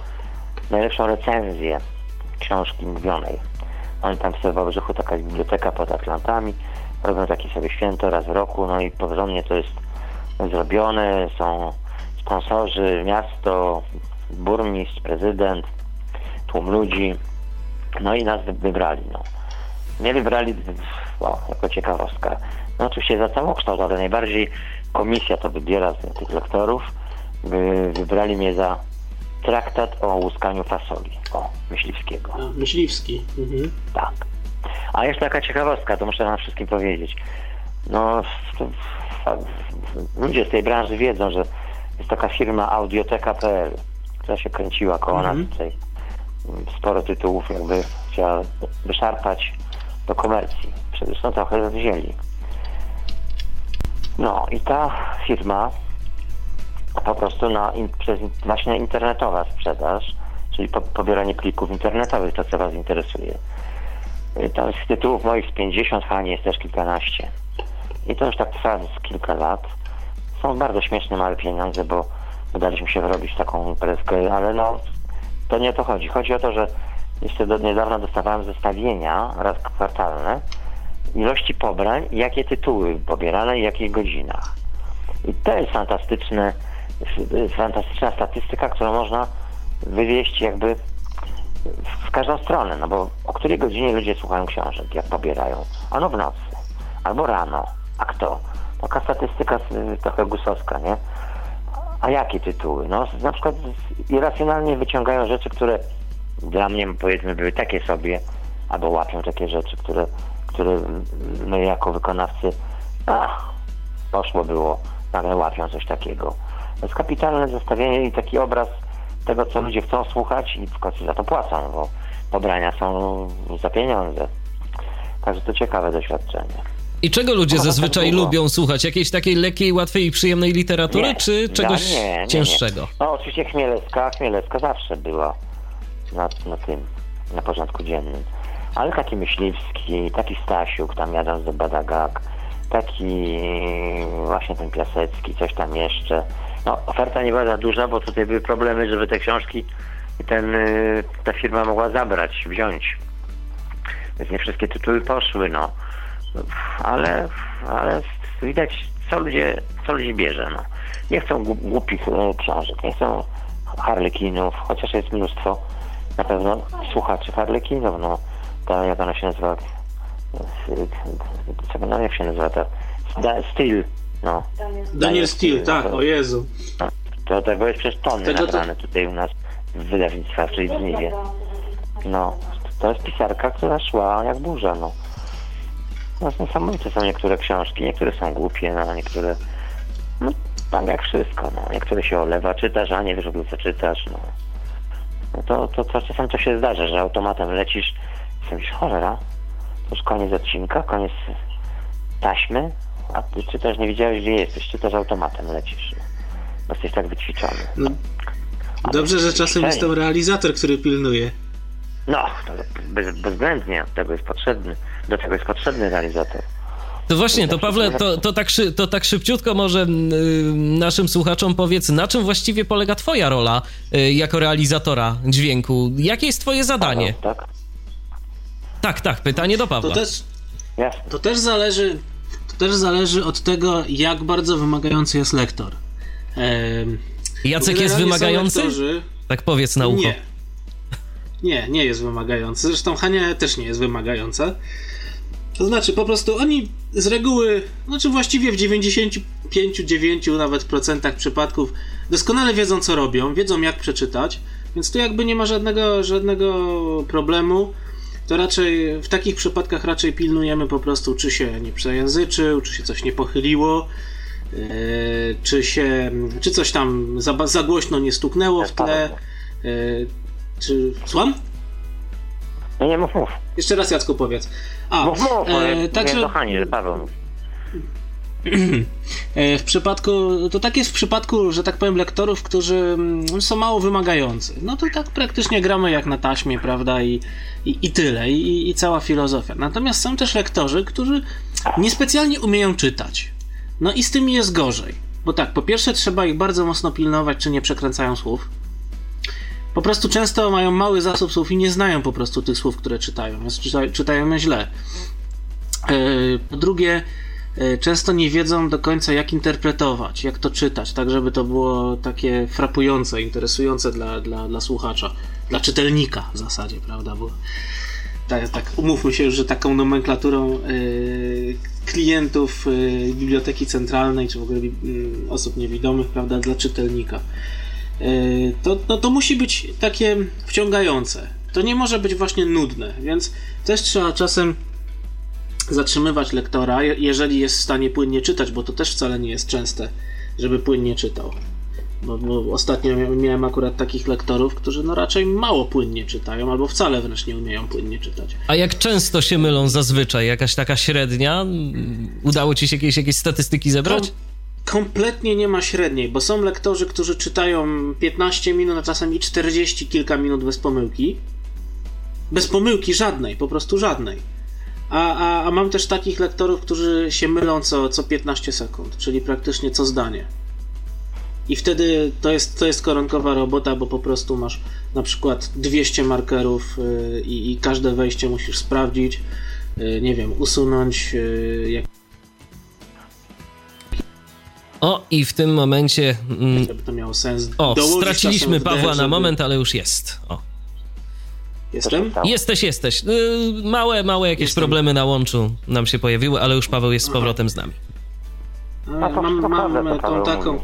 najlepszą recenzję książki mówionej. Oni tam sobie w Wałbrzychu taka biblioteka pod Atlantami, robią takie sobie święto raz w roku, no i porządnie to jest zrobione, są sponsorzy, miasto, burmistrz, prezydent, tłum ludzi, no i nas wybrali, no. Mnie wybrali o, jako ciekawostka. No oczywiście za całokształt, ale najbardziej komisja to wybiera z tych lektorów. Wybrali mnie za traktat o łuskaniu fasoli. O, Myśliwskiego. A, myśliwski. Mhm. Tak. A jeszcze taka ciekawostka, to muszę wam wszystkim powiedzieć. No, ludzie z tej branży wiedzą, że jest taka firma audioteka.pl, która się kręciła koło mhm. nas tutaj. Sporo tytułów jakby chciała wyszarpać do komercji. Zresztą trochę wzięli. No i ta firma po prostu na, in, przez właśnie internetowa sprzedaż, czyli po, pobieranie plików internetowych, to co Was interesuje. Y, to z tytułów moich z 50, Hani jest też kilkanaście. I to już tak trwa z kilka lat. Są bardzo śmieszne, małe pieniądze, bo udaliśmy się wyrobić taką imprezkę, ale no, to nie o to chodzi. Chodzi o to, że jeszcze do niedawna dostawałem zestawienia raz kwartalne ilości pobrań, jakie tytuły pobierane i jakich godzinach. I to jest fantastyczne, fantastyczna statystyka, którą można wywieźć jakby w każdą stronę, no bo o której godzinie ludzie słuchają książek, jak pobierają? Ano w nocy, albo rano. A kto? Taka statystyka trochę gusowska, nie? A jakie tytuły? No na przykład irracjonalnie wyciągają rzeczy, które dla mnie powiedzmy były takie sobie, albo łapią takie rzeczy, które, które my jako wykonawcy ach, poszło było, nagle łapią coś takiego. To jest kapitalne zestawienie i taki obraz tego, co ludzie chcą słuchać i w końcu za to płacą, bo pobrania są za pieniądze. Także to ciekawe doświadczenie. I czego ludzie zazwyczaj tak lubią słuchać? Jakiejś takiej lekkiej, łatwej i przyjemnej literatury, nie, czy czegoś ja nie, nie, cięższego? No oczywiście Chmielewska, Chmielewska zawsze była na, na tym, na porządku dziennym. Ale taki Myśliwski, taki Stasiuk, tam jadąc do Badagak, taki właśnie ten Piasecki, coś tam jeszcze. No, oferta nie była za duża, bo tutaj były problemy, żeby te książki ten, y, ta firma mogła zabrać, wziąć. Więc nie wszystkie tytuły poszły, no. Ale, ale widać, co ludzie, co ludzie bierze, no. Nie chcą głupich e, książek, nie chcą harlekinów, chociaż jest mnóstwo na pewno słuchaczy harlekinów, no. Ta, jak ona się nazywa, co, no, jak się nazywa ta, Steel, no. Daniel Steel, tak, o Jezu. To tego jest przecież tony tego nagrane to... tutaj u nas w wydawnictwach, czyli w Żniwie. No, to jest pisarka, która szła jak burza, no. No niesamowite są niektóre książki, niektóre są głupie, no, niektóre... No, tam jak wszystko, no. Niektóre się olewa, czytasz, a nie wiesz w ogóle co czytasz, no. No to, to, to czasem to się zdarza, że automatem lecisz i myślisz, cholera, to już koniec odcinka, koniec taśmy, a ty czytasz, nie wiedziałeś gdzie jesteś, czytasz automatem, lecisz. Bo jesteś tak wyćwiczony. No. Dobrze, że czasem jest tam realizator, który pilnuje. No, to bez, bezwzględnie tego jest potrzebny, do tego jest potrzebny realizator. To właśnie, to Pawle, to, to, tak, to tak szybciutko może y, naszym słuchaczom powiedz, na czym właściwie polega twoja rola y, jako realizatora dźwięku? Jakie jest twoje zadanie? Paweł, tak? Tak, tak, pytanie do Pawła. To też, to też zależy to też zależy od tego, jak bardzo wymagający jest lektor. Ehm, Jacek jest wymagający? Tak powiedz na ucho. Nie. Nie, nie jest wymagający. Zresztą Hania też nie jest wymagająca. To znaczy, po prostu oni z reguły, znaczy właściwie w 95-9 nawet procentach przypadków doskonale wiedzą, co robią, wiedzą, jak przeczytać, więc tu jakby nie ma żadnego, żadnego problemu. To raczej w takich przypadkach raczej pilnujemy po prostu, czy się nie przejęzyczył, czy się coś nie pochyliło, yy, czy się, czy coś tam za, za głośno nie stuknęło w tle. Yy, czy. Słucham? Nie, nie, mów, mów. Jeszcze raz Jacku powiedz. A, mów, mów, e, także... kochani, że Paweł w przypadku, to tak jest w przypadku, że tak powiem, lektorów, którzy mm, są mało wymagający. No to tak praktycznie gramy jak na taśmie, prawda? I, i, i tyle, i, i cała filozofia. Natomiast są też lektorzy, którzy niespecjalnie umieją czytać. No i z tymi jest gorzej. Bo tak, po pierwsze trzeba ich bardzo mocno pilnować, czy nie przekręcają słów po prostu często mają mały zasób słów i nie znają po prostu tych słów, które czytają, więc czytają źle. E, po drugie, e, często nie wiedzą do końca, jak interpretować, jak to czytać, tak żeby to było takie frapujące, interesujące dla, dla, dla słuchacza, dla czytelnika w zasadzie, prawda? Bo tak, tak umówmy się już, że taką nomenklaturą yy, klientów yy, Biblioteki Centralnej, czy w ogóle yy, osób niewidomych, prawda, dla czytelnika. E, to, no, to musi być takie wciągające. To nie może być właśnie nudne, więc też trzeba czasem zatrzymywać lektora, jeżeli jest w stanie płynnie czytać, bo to też wcale nie jest częste, żeby płynnie czytał. Bo, bo, ostatnio miałem akurat takich lektorów, którzy no raczej mało płynnie czytają, albo wcale wręcz nie umieją płynnie czytać. A jak często się mylą zazwyczaj? Jakaś taka średnia? Udało ci się jakieś, jakieś statystyki zebrać? kompletnie nie ma średniej, bo są lektorzy, którzy czytają 15 minut, a czasem i 40 kilka minut bez pomyłki. Bez pomyłki żadnej, po prostu żadnej. A, a, a mam też takich lektorów, którzy się mylą co, co 15 sekund, czyli praktycznie co zdanie. I wtedy to jest, to jest koronkowa robota, bo po prostu masz na przykład 200 markerów yy, i każde wejście musisz sprawdzić, yy, nie wiem, usunąć. Yy, jak... O, i w tym momencie. Mm, żeby to miało sens. O, straciliśmy Pawła na moment, ale już jest. O. Jestem? Jesteś, jesteś. Y, małe, małe jakieś Jestem. problemy na łączu nam się pojawiły, ale już Paweł jest z powrotem z nami. Mam, mam tą taką.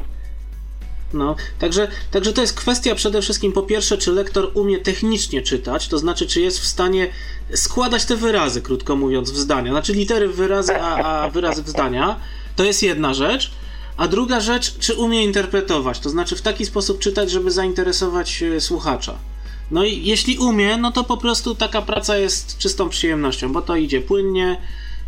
No, także, także to jest kwestia przede wszystkim po pierwsze, czy lektor umie technicznie czytać, to znaczy, czy jest w stanie składać te wyrazy, krótko mówiąc, w zdania. Znaczy litery w wyrazy, a, a wyrazy w zdania. To jest jedna rzecz. A druga rzecz, czy umie interpretować, to znaczy w taki sposób czytać, żeby zainteresować e, słuchacza. No i jeśli umie, no to po prostu taka praca jest czystą przyjemnością, bo to idzie płynnie,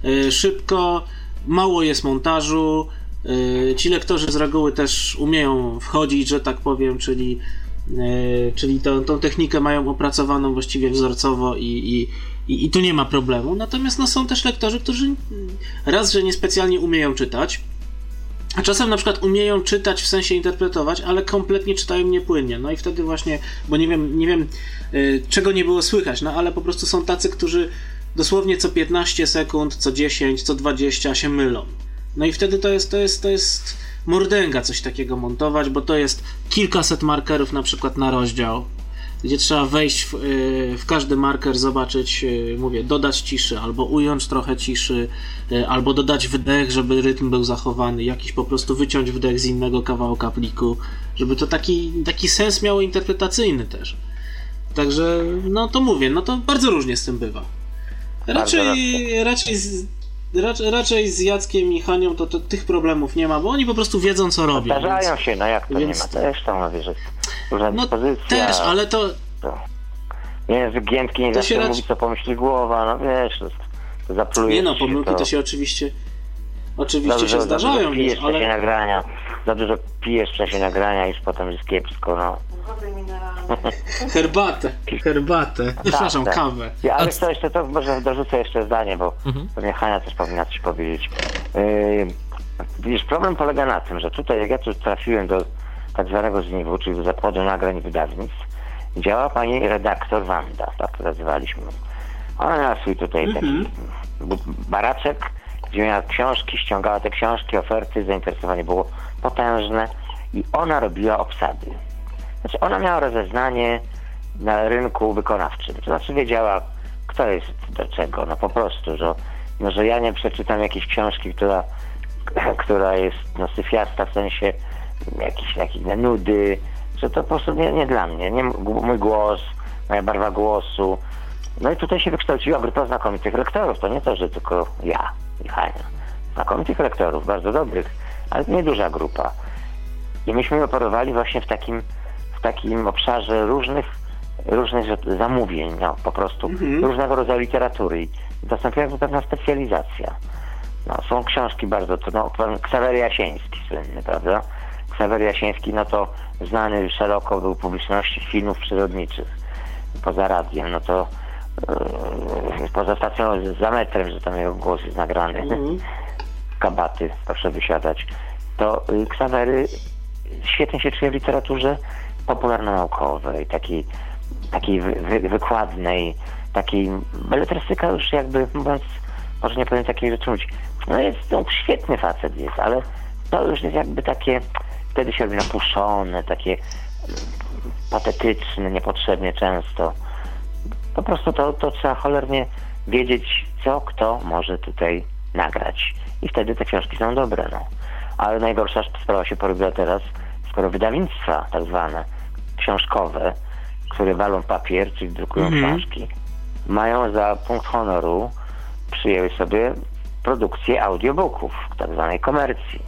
yy, szybko, mało jest montażu. Yy, ci lektorzy z reguły też umieją wchodzić, że tak powiem, czyli, yy, czyli to, tą technikę mają opracowaną właściwie wzorcowo i, i, i, i tu nie ma problemu. Natomiast no, są też lektorzy, którzy raz, że niespecjalnie umieją czytać, a czasem na przykład umieją czytać, w sensie interpretować, ale kompletnie czytają niepłynnie. No i wtedy właśnie, bo nie wiem, nie wiem yy, czego nie było słychać, no ale po prostu są tacy, którzy dosłownie co 15 sekund, co 10, co 20 się mylą. No i wtedy to jest, to jest, to jest mordęga coś takiego montować, bo to jest kilkaset markerów na przykład na rozdział gdzie trzeba wejść w, y, w, każdy marker, zobaczyć, y, mówię, dodać ciszy, albo ująć trochę ciszy, y, albo dodać wdech, żeby rytm był zachowany, jakiś po prostu wyciąć wdech z innego kawałka pliku, żeby to taki, taki sens miało interpretacyjny też. Także, no to mówię, no to bardzo różnie z tym bywa. Raczej, raczej z, raczej, raczej z Jackiem i Hanią to, to, tych problemów nie ma, bo oni po prostu wiedzą, co robią. Zdarzają więc, się, no jak to więc... nie ma, też tam mówię, że różna no, dyspozycja. też, ale to... to język giętki nie zawsze mówi, co pomyśli głowa, no wiesz, to, to zapluje Nie no, pomyłki to... to się oczywiście oczywiście za się zdarzają. Pijesz ale... nagrania, za dużo pijesz w czasie nagrania i potem jest kiepsko, no. Herbatę, herbatę. Przepraszam, tak, kawę. Ja, ale to jeszcze to może dorzucę jeszcze zdanie, bo mhm. pewnie Hania też powinna coś powiedzieć. Yy, widzisz, problem polega na tym, że tutaj jak ja tu trafiłem do tak zwanego zniwu, czyli do zakładu nagrań wydawnictw, działa pani redaktor Wanda, tak to nazywaliśmy. Ona miała swój tutaj mhm. taki baraczek, gdzie miała książki, ściągała te książki, oferty, zainteresowanie było potężne i ona robiła obsady. Znaczy ona miała rozeznanie na rynku wykonawczym. To znaczy wiedziała, kto jest do czego. No po prostu, że, no, że ja nie przeczytam jakiejś książki, która, która jest no, syfiasta w sensie jakiś jakieś nudy, że to po prostu nie, nie dla mnie. Nie mój głos, moja barwa głosu. No i tutaj się wykształciła grupa znakomitych lektorów. To nie to, że tylko ja i Hania. Znakomitych lektorów, bardzo dobrych, ale nieduża grupa. I myśmy operowali właśnie w takim takim obszarze różnych, różnych zamówień, no, po prostu mhm. różnego rodzaju literatury. I nastąpiła pewna specjalizacja. No, są książki bardzo, to, no, Ksawery Jasieński słynny, prawda? Ksawery Jasieński, no to znany szeroko był publiczności filmów przyrodniczych. Poza radiem, no to yy, poza stacją za metrem, że tam jego głos jest nagrany. Mhm. Kabaty, proszę wysiadać. To yy, Ksawery świetnie się czuje w literaturze popularno-naukowej, takiej, takiej wy, wykładnej, takiej beletrystyka już jakby mówiąc, może nie powiem takiej rzeczy. No jest to świetny facet jest, ale to już jest jakby takie, wtedy się robi napuszczone, takie patetyczne, niepotrzebnie często. Po prostu to, to trzeba cholernie wiedzieć, co kto może tutaj nagrać. I wtedy te książki są dobre, no. Ale najgorsza sprawa się porobiła teraz, skoro wydawnictwa tak zwane książkowe, które walą papier, czyli drukują mhm. książki, mają za punkt honoru przyjęły sobie produkcję audiobooków, tak zwanej komercji.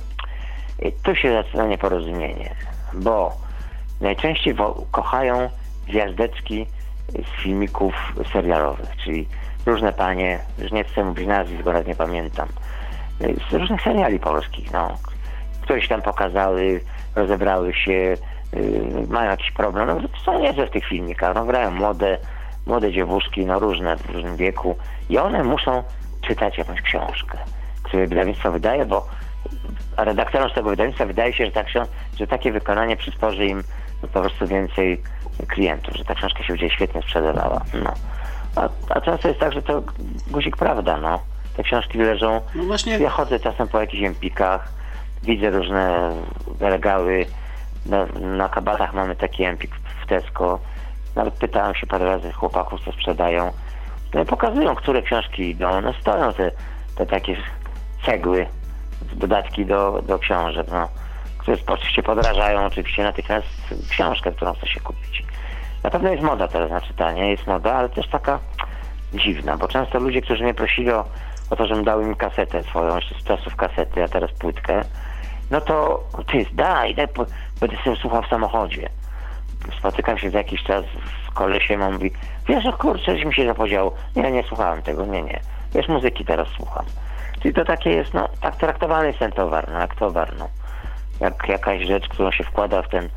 I tu się zaczyna nieporozumienie, bo najczęściej kochają gwiazdeczki z filmików serialowych, czyli różne panie, już nie chcę mówić nazwisk, bo nie pamiętam, z różnych seriali polskich, no. które się tam pokazały, rozebrały się, yy, mają jakiś problem. No, są niezłe w tych filmikach, no, grają młode, młode dziewuszki, no różne, w różnym wieku i one muszą czytać jakąś książkę, którą wydawnictwo wydaje, bo redaktorom z tego wydawnictwa wydaje się, że, ta książ- że takie wykonanie przysporzy im po prostu więcej klientów, że ta książka się będzie świetnie sprzedawała. No. A, a często jest tak, że to guzik prawda, no. Te książki leżą. No właśnie- Ja chodzę czasem po jakichś empikach, widzę różne regały. Na, na kabatach mamy taki empik w Tesco. Nawet pytałem się parę razy chłopaków, co sprzedają. No pokazują, które książki idą. No stoją te, te takie cegły, dodatki do, do książek, no. Które oczywiście podrażają oczywiście natychmiast książkę, którą chce się kupić. Na pewno jest moda teraz na czytanie, jest moda, ale też taka dziwna, bo często ludzie, którzy mnie prosili o, o to, żebym dał im kasetę swoją, z czasów kasety, a teraz płytkę, no to ty, daj, daj, będę sobie słuchał w samochodzie. Spotykam się za jakiś czas z kolesiem, on mówi, wiesz, o kurczę, że mi się zapodziało. Nie, nie słuchałem tego, nie, nie. Wiesz, muzyki teraz słucham. Czyli to takie jest, no, tak traktowany jest ten towar, no, jak towar, no. Jak jakaś rzecz, którą się wkłada w ten,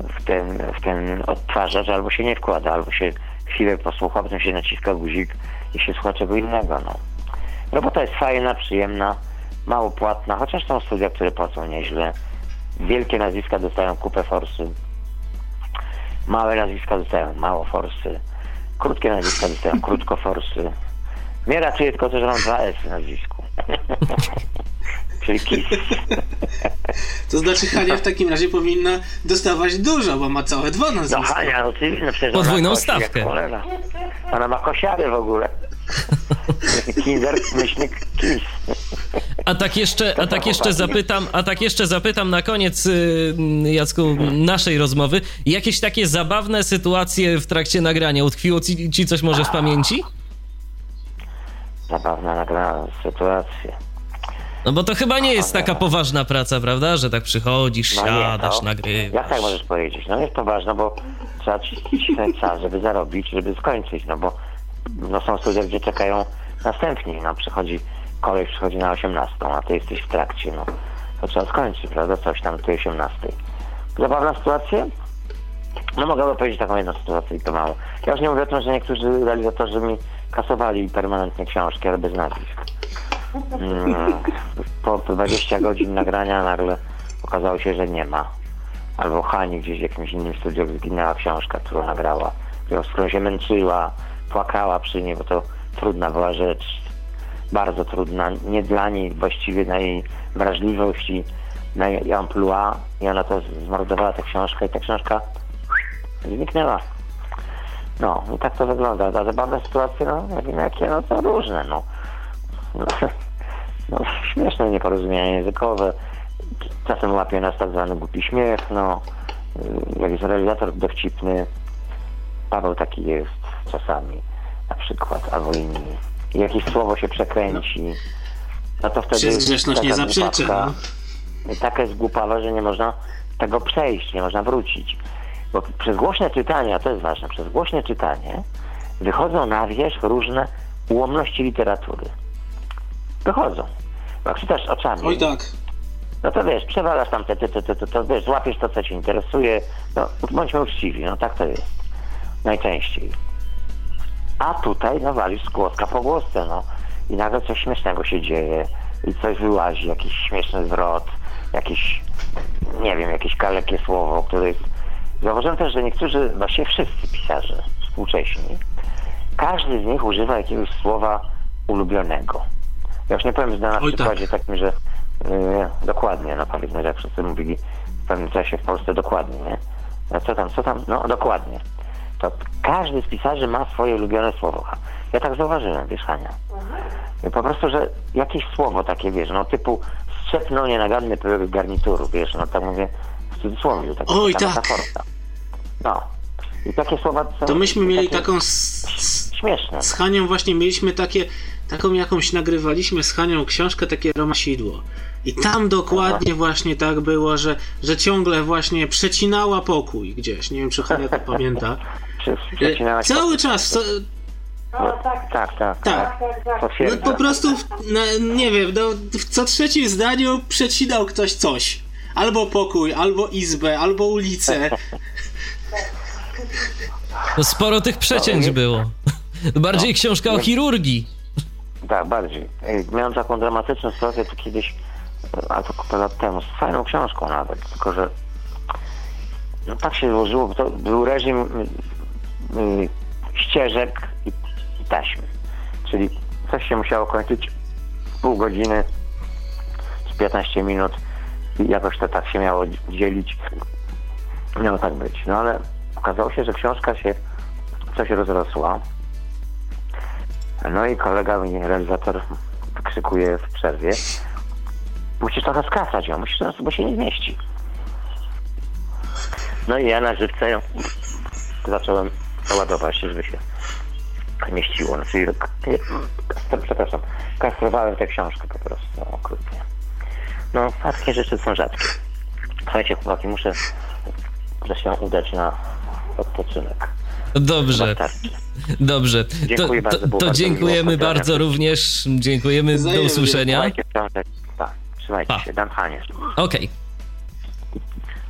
w ten, w ten odtwarzacz, albo się nie wkłada, albo się chwilę posłucha, potem się naciska guzik i się słucha czego innego, no. Robota jest fajna, przyjemna, mało płatna, chociaż są studia, które płacą nieźle. Wielkie nazwiska dostają kupę forsy. Małe nazwiska dostają mało forsy. Krótkie nazwiska dostają krótko forsy. Mnie ratuje tylko to, że mam dwa S w nazwisku. Czyli KIS. To znaczy Hania w takim razie powinna dostawać dużo, bo ma całe dwa No nazwiska. Hania, no ty, no przecież Podwójną stawkę. Ona ma kosiary w ogóle. Kinder, myślnik, KIS. A tak jeszcze, a tak jeszcze zapytam, a tak jeszcze zapytam na koniec, y, Jacku, naszej rozmowy. Jakieś takie zabawne sytuacje w trakcie nagrania utkwiło ci, ci coś może w pamięci? Zabawna nagrana sytuacja. No bo to chyba nie jest taka poważna praca, prawda? Że tak przychodzisz, No nie, siadasz, no. nagrywasz. Jak tak możesz powiedzieć? No jest to ważne, bo trzeba cisnąć czas, żeby zarobić, żeby skończyć, no bo no są studia, gdzie czekają następni, no przychodzi, kolej przychodzi na 18, a ty jesteś w trakcie, no to trzeba skończyć, prawda, coś tam tej 18. Zabawna sytuacja? No mogę powiedzieć taką jedną sytuację i to mało. Ja już nie mówię o tym, że niektórzy realizatorzy mi kasowali permanentnie książki, ale bez nazwisk. Mm, po 20 godzin nagrania nagle okazało się, że nie ma. Albo Hani gdzieś w jakimś innym studiu zginęła książka, którą nagrała, którą się męczyła, płakała przy niej, bo to trudna była rzecz. Bardzo trudna. Nie dla niej właściwie na jej wrażliwość i na jej amplua. I ona to zmordowała tę książkę i ta książka zniknęła. No, i tak to wygląda. A zabawne sytuacje, no, jak wiem jakie, no to różne, no. No, no śmieszne nieporozumienia językowe. Czasem łapie nas tak zwany głupi śmiech, no. Y, Jak jest realizator dowcipny, Paweł taki jest czasami, na przykład, albo inni. Jakieś słowo się przekręci, no to wtedy... Przez grzeszność nie zaprzeczy, głupawka. no. Taka jest głupawa, że nie można tego przejść, nie można wrócić. Bo przez głośne czytanie, a to jest ważne, przez głośne czytanie wychodzą na wierzch różne ułomności literatury. Wychodzą. Bo jak czytasz oczami, Oj tak. no to wiesz, przewalasz tam te, te, te, te, te, to wiesz, złapiesz to, co cię interesuje. No, bądźmy uczciwi, no tak to jest. Najczęściej. A tutaj, no walisz z głoska po głosce, no. I nagle coś śmiesznego się dzieje. I coś wyłazi, jakiś śmieszny zwrot, jakiś, nie wiem, jakieś kalekie słowo, które jest... Zauważyłem też, że niektórzy, właściwie wszyscy pisarze współcześni, każdy z nich używa jakiegoś słowa ulubionego. Ja już nie powiem na Oj, tak. przykładzie takim, że yy, dokładnie, no powiedzmy, że jak wszyscy mówili w pewnym czasie w Polsce dokładnie, nie? No co tam, co tam? No dokładnie. To każdy z pisarzy ma swoje ulubione słowo. Ja tak zauważyłem, wiesz, Hania. I Po prostu, że jakieś słowo takie, wiesz, no typu strzepnął nienaganny pyłek garnituru, wiesz, no tak mówię w cudzysłowie, taka, Oj, tak. metaforka. No. I takie słowa są To myśmy mieli taką z, śmieszne. z Hanią właśnie mieliśmy takie, taką jakąś nagrywaliśmy z Hanią książkę, takie Romasidło. I tam dokładnie właśnie tak było, że, że ciągle właśnie przecinała pokój gdzieś. Nie wiem, czy Hania to pamięta. Cały czas, co, Tak, tak, tak. Tak. no Potwierdzam. po prostu, w, na, nie wiem, no, w co trzecim zdaniu przecinał ktoś coś. albo pokój, albo izbę, albo ulicę. No sporo tych przecięć było. Bardziej No. książka o chirurgii. Tak, bardziej. Ej, Miałem taką dramatyczną sytuację tu kiedyś, a to kupę lat temu, z fajną książką nawet, tylko że no tak się złożyło, bo to był reżim ścieżek i, i taśmy. Czyli coś się musiało kończyć pół godziny, z 15 minut i jakoś to tak się miało dzielić. Miało tak być. No ale okazało się, że książka się coś rozrosła. No i kolega mnie, realizator, wykrzykuje w przerwie. Musisz trochę skracać ją, musisz bo się nie zmieści. No i ja na żywce ją zacząłem ładować, żeby się mieściło. Znaczy, k- k- przepraszam, kastrowałem tę książkę po prostu, no, okrutnie. No, a takie rzeczy są rzadkie. Słuchajcie, chłopaki, muszę, muszę się udać na odpoczynek. Dobrze, dobrze. Dziękuję to, bardzo, to, to bardzo dziękujemy bardzo również. Dziękujemy, do Wzajemnie. usłyszenia. Trzymajcie. Tak, Pa. się, dam Hanie. Okej.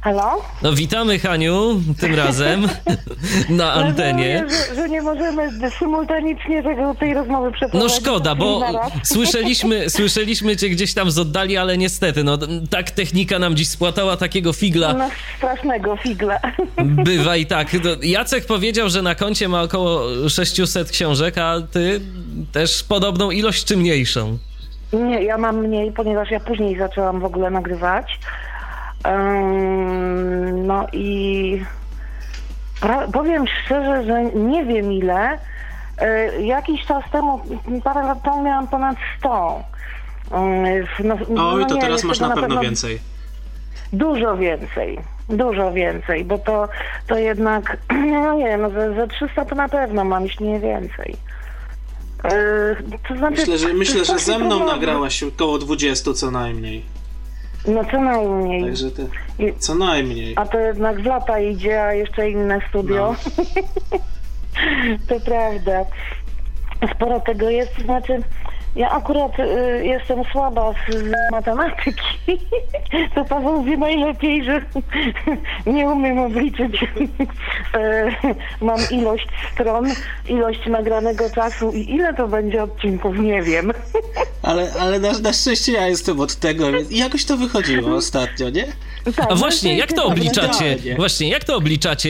Halo? No witamy Haniu, tym razem na antenie. Rozumiem, Że, że nie możemy symultanicznie tego, tej rozmowy No przeprowadzić. szkoda, bo słyszeliśmy, słyszeliśmy cię gdzieś tam z oddali, ale niestety, no tak technika nam dziś spłatała takiego figla. No strasznego figla. Bywa i tak. No, Jacek powiedział, że na koncie ma około 600 książek, a ty też podobną ilość czy mniejszą. Nie, ja mam mniej, ponieważ ja później zaczęłam w ogóle nagrywać. No i powiem szczerze, że nie wiem ile. Y, jakiś czas temu, parę lat temu miałam ponad 100. Ym, w- no, no Oj, to nie, teraz masz na pewno więcej. Dużo więcej. Dużo więcej, bo to, to jednak, no nie wiem, no za, za 300 to na pewno mam, jeśli nie więcej. Yy, to znaczy, Myślę, że, myślę, że ze mną nagrałaś około 20 co najmniej. No co najmniej. Także ty, co najmniej. A to jednak w lata idzie, a jeszcze inne studio. to prawda. Sporo tego jest, znaczy ja akurat y, jestem słaba z, matematyki. to Paweł wie najlepiej, że nie umiem obliczyć. E, Mam ilość stron, ilość nagranego czasu i ile to będzie odcinków, nie wiem. Ale, ale na, na szczęście ja jestem od tego, jakoś to wychodziło ostatnio, nie? Tak, A no właśnie, jak to obliczacie? Właśnie, jak to obliczacie?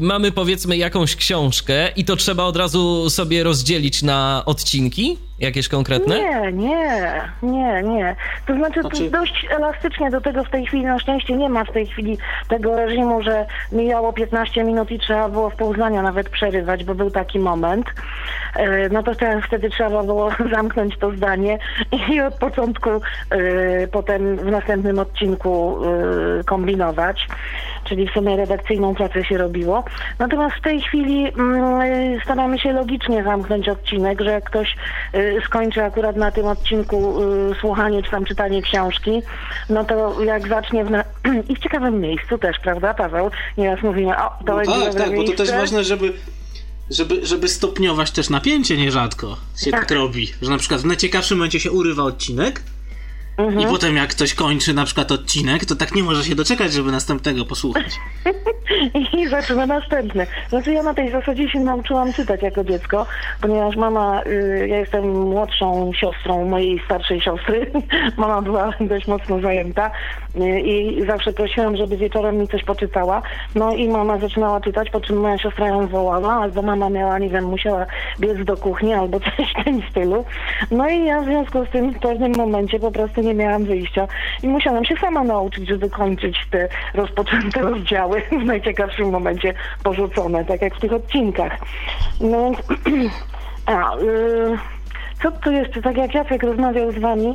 Mamy powiedzmy jakąś książkę i to trzeba od razu sobie rozdzielić na odcinki? Jakieś konkretne? Nie, nie, nie, nie. To znaczy, Znaczy- to dość elastycznie do tego w tej chwili, na szczęście nie ma w tej chwili tego reżimu, że mijało 15 minut i trzeba było w pół zdania nawet przerywać, bo był taki moment. E, No to teraz wtedy trzeba było zamknąć to zdanie i od początku e, potem w następnym odcinku e, kombinować. Czyli w sumie redakcyjną pracę się robiło. Natomiast w tej chwili mm, staramy się logicznie zamknąć odcinek, że jak ktoś y, skończy akurat na tym odcinku y, słuchanie czy tam czytanie książki, no to jak zacznie w na... i w ciekawym miejscu też, prawda Paweł? Nieraz mówimy, o, to No będzie tak, tak, bo to też miejsce. ważne, żeby, żeby, żeby stopniować też napięcie nierzadko się tak. Tak. robi. Że na przykład w najciekawszym momencie się urywa odcinek Mhm. i potem jak ktoś kończy na przykład odcinek, to tak nie może się doczekać, żeby następnego posłuchać. I zaczyna następny. Znaczy ja na tej zasadzie się nauczyłam czytać jako dziecko, ponieważ mama, y, ja jestem młodszą siostrą mojej starszej siostry. mama była dość mocno zajęta y, i zawsze prosiłam, żeby wieczorem mi coś poczytała. No i mama zaczynała czytać, po czym moja siostra ją wołała, albo mama miała, nie wiem, musiała biec do kuchni, albo coś w tym stylu. No i ja w związku z tym w pewnym momencie po prostu nie miałam wyjścia i musiałam się sama nauczyć, żeby kończyć te rozpoczęte rozdziały w najciekawszym momencie porzucone, tak jak w tych odcinkach. No więc, a, y, co tu jeszcze, tak jak Jacek rozmawiał z wami,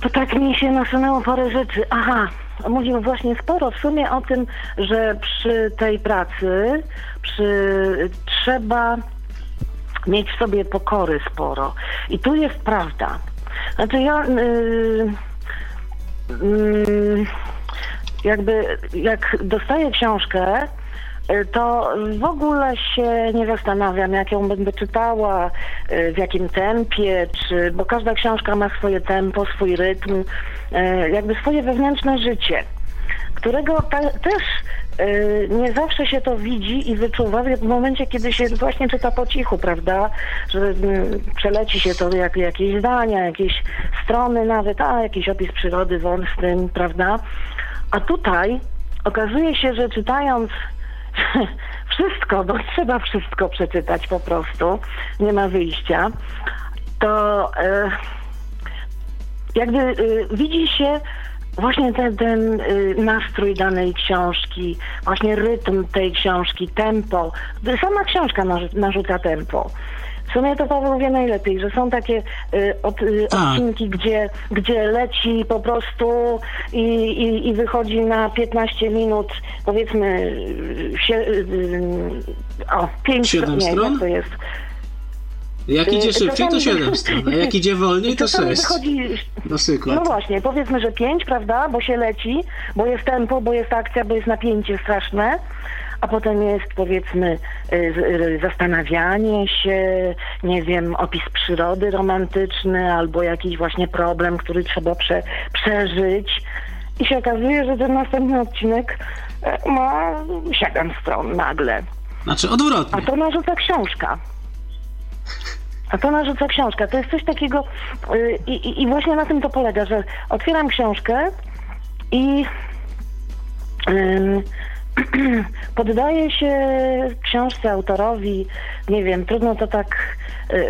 to tak mi się nasunęło parę rzeczy. Aha, mówił właśnie sporo w sumie o tym, że przy tej pracy przy, trzeba mieć w sobie pokory sporo. I tu jest prawda. Znaczy ja yy, yy, jakby jak dostaję książkę, y, to w ogóle się nie zastanawiam, jak ją będę czytała, y, w jakim tempie, czy, bo każda książka ma swoje tempo, swój rytm, y, jakby swoje wewnętrzne życie. którego ta, też nie zawsze się to widzi i wyczuwa w momencie, kiedy się właśnie czyta po cichu, prawda? Że y, przeleci się to jak jakieś zdania, jakieś strony nawet, a jakiś opis przyrody tym, prawda? A tutaj okazuje się, że czytając wszystko, bo trzeba wszystko przeczytać po prostu, nie ma wyjścia, to y, jakby y, widzi się właśnie ten, ten y, nastrój danej książki, właśnie rytm tej książki, tempo. Sama książka narzu- narzuca tempo. W sumie to Paweł wie najlepiej, że są takie y, od, y, Tak. odcinki, gdzie, gdzie leci po prostu i, i, i wychodzi na 15 minut, powiedzmy, y, się, y, y, o, 5 Siedem nie, stron? jak to jest? Jak idzie Y, szybciej, to czasami- 7 stron, a jak idzie wolniej, to Czasami 6. wychodzi Na przykład. no właśnie, powiedzmy, że pięć, prawda? Bo się leci, bo jest tempo, bo jest akcja, bo jest napięcie straszne. A potem jest powiedzmy y, y, zastanawianie się, nie wiem, opis przyrody romantyczny albo jakiś właśnie problem, który trzeba prze, przeżyć. I się okazuje, że ten następny odcinek ma siedem stron nagle. Znaczy A odwrotnie. to narzuca książka. A to narzuca książka. To jest coś takiego y, i, i, i właśnie na tym to polega, że otwieram książkę i ym, poddaję się książce autorowi, nie wiem, trudno to tak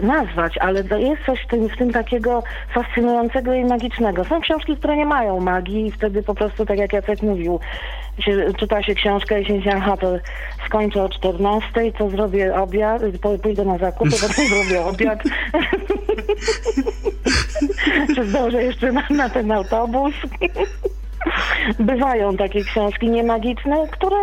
nazwać, ale to jest coś w tym, w tym takiego fascynującego i magicznego. Są książki, które nie mają magii i wtedy po prostu, tak jak Jacek mówił, się, czyta się książkę i się myśli, aha, to skończę o 14, to zrobię obiad, pójdę na zakupy, potem zrobię obiad. Czy zdążę jeszcze na, na ten autobus? Bywają takie książki niemagiczne, które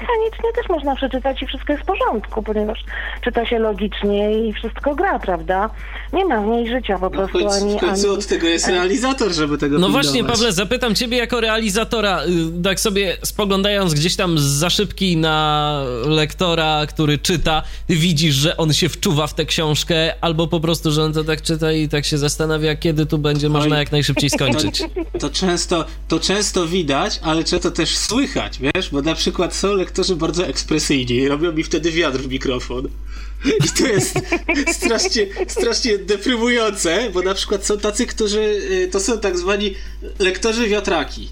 mechanicznie też można przeczytać i wszystko jest w porządku, ponieważ czyta się logicznie i wszystko gra, prawda? Nie ma w niej życia po No, prostu w końcu, ani... w końcu ani... od tego jest realizator, żeby tego No pilnować. właśnie, Pawle, zapytam ciebie jako realizatora, y, tak sobie spoglądając gdzieś tam z za szybki na lektora, który czyta, ty widzisz, że on się wczuwa w tę książkę, albo po prostu, że on to tak czyta i tak się zastanawia, kiedy tu będzie można jak najszybciej skończyć. To często, to często widać, ale często też słychać, wiesz? Bo na przykład są lektorzy bardzo ekspresyjni i robią mi wtedy wiatr w mikrofon. I to jest strasznie, strasznie deprymujące, bo na przykład są tacy, którzy y, to są tak zwani lektorzy wiatraki.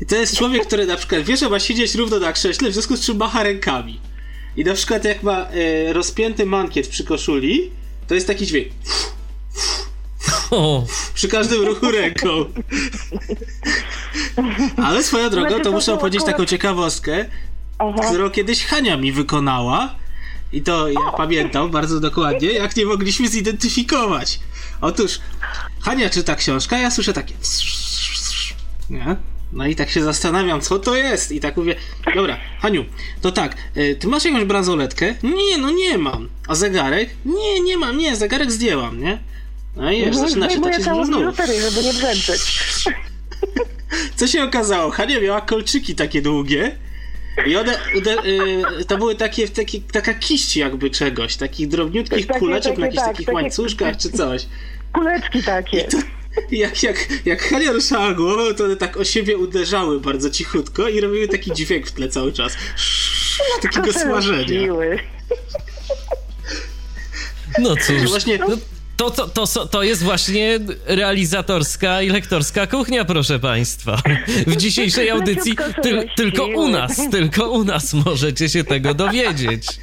I to jest człowiek, który na przykład wie, że ma siedzieć równo na krześle, w związku z czym macha rękami. I na przykład jak ma y, rozpięty mankiet przy koszuli, to jest taki dźwięk przy każdym ruchu ręką. Ale swoją drogą, Znaczy, to to muszę było powiedzieć akurat- taką ciekawostkę, Aha. którą kiedyś Hania mi wykonała. I to ja pamiętam bardzo dokładnie, jak nie mogliśmy zidentyfikować. Otóż Hania czyta książkę, a ja słyszę takie. Nie? No i tak się zastanawiam, co to jest. I tak mówię, dobra, Haniu, to tak, y, ty masz jakąś bransoletkę? Nie, no nie mam. A zegarek? Nie, nie mam, nie, zegarek zdjęłam, nie? No i już zaczyna się tak się biżuterię, żeby nie brzęczeć. Co się okazało? Hania miała kolczyki takie długie i one, y, to były takie, takie, taka kiść jakby czegoś, takich drobniutkich Takie- kuleczek takie, na jakichś tak, takich takie- łańcuszkach czy coś. Kuleczki takie. I jak, jak, jak Hania ruszała głową, to one tak o siebie uderzały bardzo cichutko i robiły taki dźwięk w tle cały czas. Takiego smażenia. No cóż. Właśnie No, to, to, to, to jest właśnie realizatorska i lektorska kuchnia, proszę państwa. W dzisiejszej audycji tyl, tylko u nas, tylko u nas możecie się tego dowiedzieć.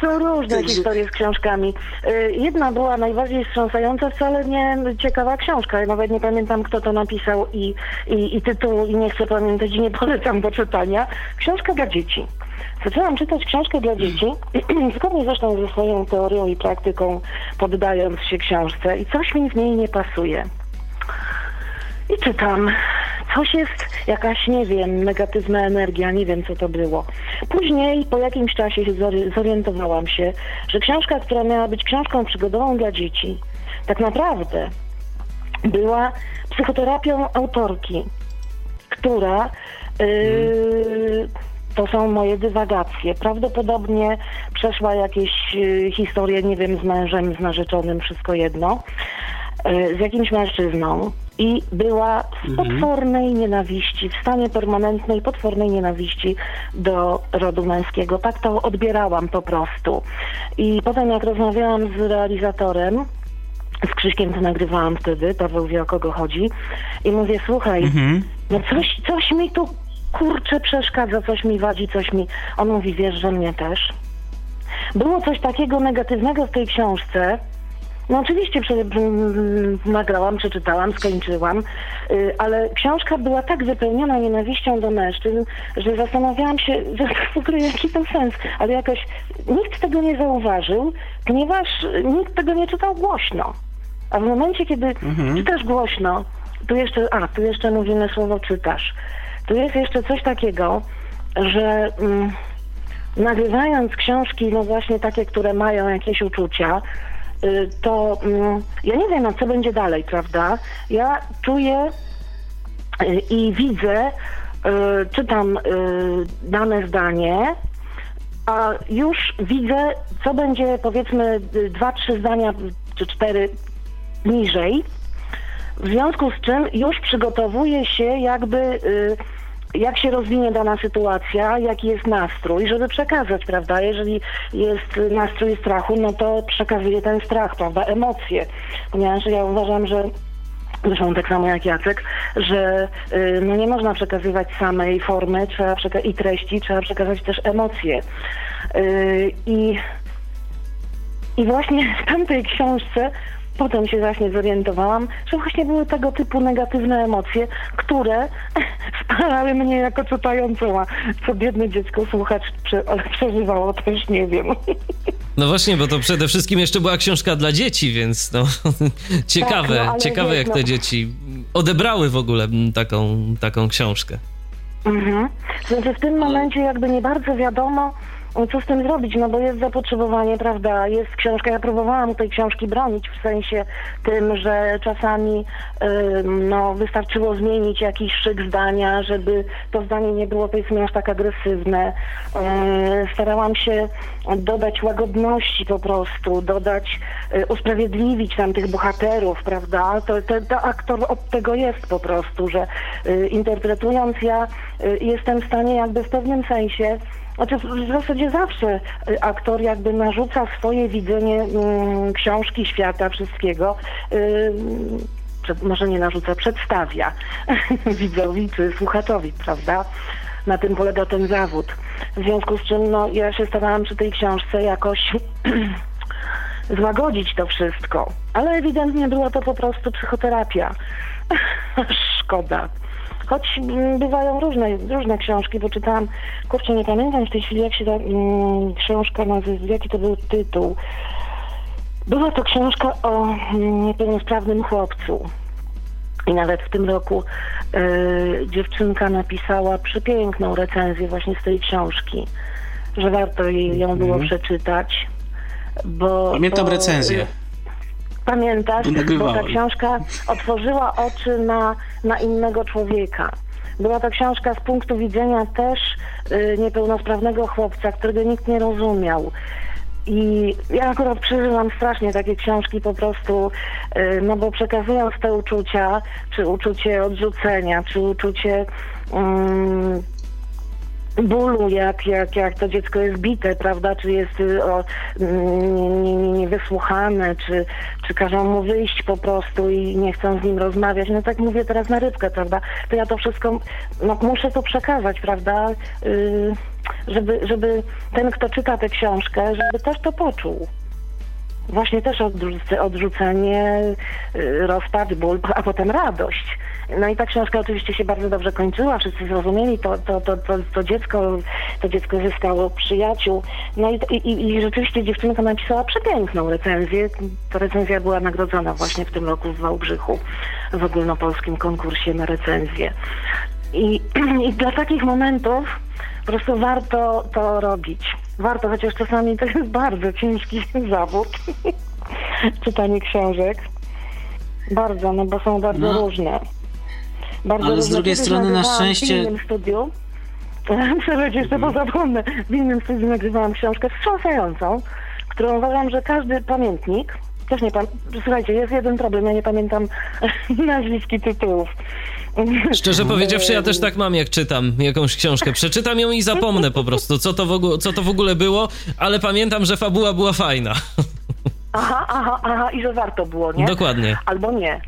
Są różne historie z książkami. Y, Jedna była najbardziej wstrząsająca, wcale nie ciekawa książka. Ja nawet nie pamiętam, kto to napisał i, i, i tytuł, i nie chcę pamiętać i nie polecam do czytania. Książka dla dzieci. Zaczęłam czytać książkę dla dzieci, zgodnie zresztą ze swoją teorią i praktyką, poddając się książce i coś mi w niej nie pasuje. I czytam. Coś jest, jakaś, nie wiem, negatywna energia, nie wiem co to było. Później, po jakimś czasie zorientowałam się, że książka, która miała być książką przygodową dla dzieci, tak naprawdę była psychoterapią autorki, która yy, to są moje dywagacje. Prawdopodobnie przeszła jakieś yy, historie, nie wiem, z mężem, z narzeczonym, wszystko jedno, yy, z jakimś mężczyzną. i była w Mhm. potwornej nienawiści, w stanie permanentnej, potwornej nienawiści do rodu męskiego. Tak to odbierałam po prostu. I potem jak rozmawiałam z realizatorem, z Krzyśkiem to nagrywałam wtedy, Paweł wie o kogo chodzi, i mówię, słuchaj, Mhm. no coś, coś mi tu kurczę przeszkadza, coś mi wadzi, coś mi... On mówi, wiesz, że mnie też. Było coś takiego negatywnego w tej książce. No oczywiście prze, nagrałam, przeczytałam, skończyłam, y, ale książka była tak wypełniona nienawiścią do mężczyzn, że zastanawiałam się, że w ogóle jaki to sens, ale jakoś nikt tego nie zauważył, ponieważ nikt tego nie czytał głośno. A w momencie, kiedy czytasz głośno, tu jeszcze, a, tu jeszcze mówimy słowo czytasz. Tu jest jeszcze coś takiego, że mm, nagrywając książki, no właśnie takie, które mają jakieś uczucia, y, to mm, ja nie wiem, co będzie dalej, prawda? Ja czuję y, i widzę, y, czytam y, dane zdanie, a już widzę, co będzie powiedzmy y, dwa, trzy zdania czy cztery niżej. W związku z czym już przygotowuję się jakby y, jak się rozwinie dana sytuacja, jaki jest nastrój, żeby przekazać, prawda? Jeżeli jest nastrój strachu, no to przekazuję ten strach, prawda? Emocje. Ponieważ ja uważam, że Zresztą tak samo jak Jacek, że y, no nie można przekazywać samej formy trzeba i treści, trzeba przekazać też emocje. Y, I i właśnie w tamtej książce potem się właśnie zorientowałam, że właśnie były tego typu negatywne emocje, które spalały mnie jako czytającą, a co biedne dziecko słuchacz prze, przeżywało, też nie wiem. No właśnie, bo to przede wszystkim jeszcze była książka dla dzieci, więc no ciekawe, Tak, no, ciekawe wiesz, jak no- te dzieci odebrały w ogóle mm, taką, taką książkę. Mhm. Znaczy w tym momencie jakby nie bardzo wiadomo, co z tym zrobić, no bo jest zapotrzebowanie, prawda, jest książka, ja próbowałam tej książki bronić w sensie tym, że czasami ym, no, wystarczyło zmienić jakiś szyk zdania, żeby to zdanie nie było powiedzmy aż tak agresywne. Yy, starałam się dodać łagodności po prostu, dodać, y, usprawiedliwić tam tych bohaterów, prawda, to, to, to aktor od tego jest po prostu, że y, interpretując ja y, jestem w stanie jakby w pewnym sensie znaczy w zasadzie zawsze y, aktor jakby narzuca swoje widzenie mm, książki, świata, wszystkiego. y, może nie narzuca, przedstawia widzowi czy słuchaczowi, prawda? Na tym polega ten zawód. W związku z czym no, ja się starałam przy tej książce jakoś złagodzić to wszystko. Ale ewidentnie była to po prostu psychoterapia. Szkoda. Choć mm, bywają różne, różne książki, bo czytałam, kurczę, nie pamiętam w tej chwili, jak się ta mm, książka nazywa, jaki to był tytuł. Była to książka o mm, niepełnosprawnym chłopcu. I nawet w tym roku y, dziewczynka napisała przepiękną recenzję właśnie z tej książki, że warto jej ją było przeczytać. Bo, Pamiętam bo, recenzję. Y, Pamiętasz, bo ta książka otworzyła oczy na, na innego człowieka. Była to książka z punktu widzenia też y, niepełnosprawnego chłopca, którego nikt nie rozumiał. I ja akurat przeżyłam strasznie takie książki po prostu, y, no bo przekazując te uczucia, czy uczucie odrzucenia, czy uczucie mm, bólu, jak, jak, jak to dziecko jest bite, prawda, czy jest o, mm, nie- nie- niewysłuchane, czy, czy każą mu wyjść po prostu i nie chcą z nim rozmawiać. No tak mówię teraz na rybkę, prawda, to ja to wszystko, no muszę to przekazać, prawda, y, żeby, żeby ten, kto czyta tę książkę, żeby też to poczuł. Właśnie też odrzuce, odrzucenie, y, rozpacz, ból, a potem radość. No i ta książka oczywiście się bardzo dobrze kończyła, wszyscy zrozumieli, to, to, to, to, to, dziecko, to dziecko zyskało przyjaciół. No i, i, i rzeczywiście dziewczynka napisała przepiękną recenzję. Ta recenzja była nagrodzona właśnie w tym roku w Wałbrzychu w ogólnopolskim konkursie na recenzję. I, I dla takich momentów po prostu warto to robić. Warto, chociaż czasami to jest bardzo ciężki zawód. Czytanie książek. Bardzo, no bo są bardzo No. różne. Bardzo Ale z drugiej strony na szczęście- W innym studiu. Przepraszam, jeszcze pozapomnę. W innym studiu nagrywałam książkę wstrząsającą, którą uważam, że każdy pamiętnik też nie pamiętam. Słuchajcie, jest jeden problem, ja nie pamiętam nazwisk i tytułów. Szczerze powiedziawszy, ja też tak mam, jak czytam jakąś książkę. Przeczytam ją i zapomnę po prostu, co to w ogóle, co to w ogóle było, ale pamiętam, że fabuła była fajna. Aha, aha, aha, i że warto było, nie? Dokładnie. Albo nie.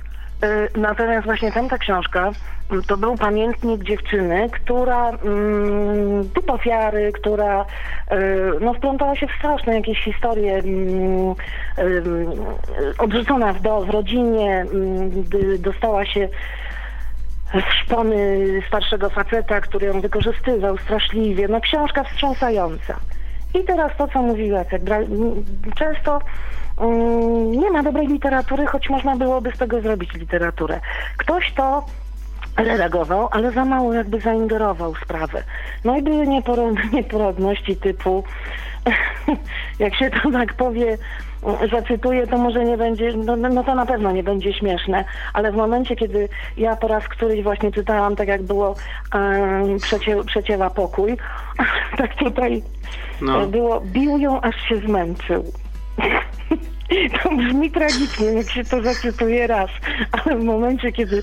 Y, Natomiast właśnie tamta książka mm, to był pamiętnik dziewczyny, która mm, typ ofiary, która y, no, wplątała się w straszne jakieś historie, mm, ym, odrzucona w, rodzinie, dostała się w szpony starszego faceta, który ją wykorzystywał straszliwie. No książka wstrząsająca. I teraz to, co mówił Jacek. Często mm, nie ma dobrej literatury, choć można byłoby z tego zrobić literaturę. Ktoś to redagował, ale za mało jakby zaingerował sprawę. No i były nieporod- nieporodności typu, jak się to tak powie, zacytuję, to może nie będzie, no, no no to na pewno nie będzie śmieszne, ale w momencie, kiedy ja po raz któryś właśnie czytałam, tak jak było um, przecie, przecięła pokój, tak tutaj No. e, było, bił ją, aż się zmęczył. To brzmi tragicznie, jak się to zacytuje raz, ale w momencie, kiedy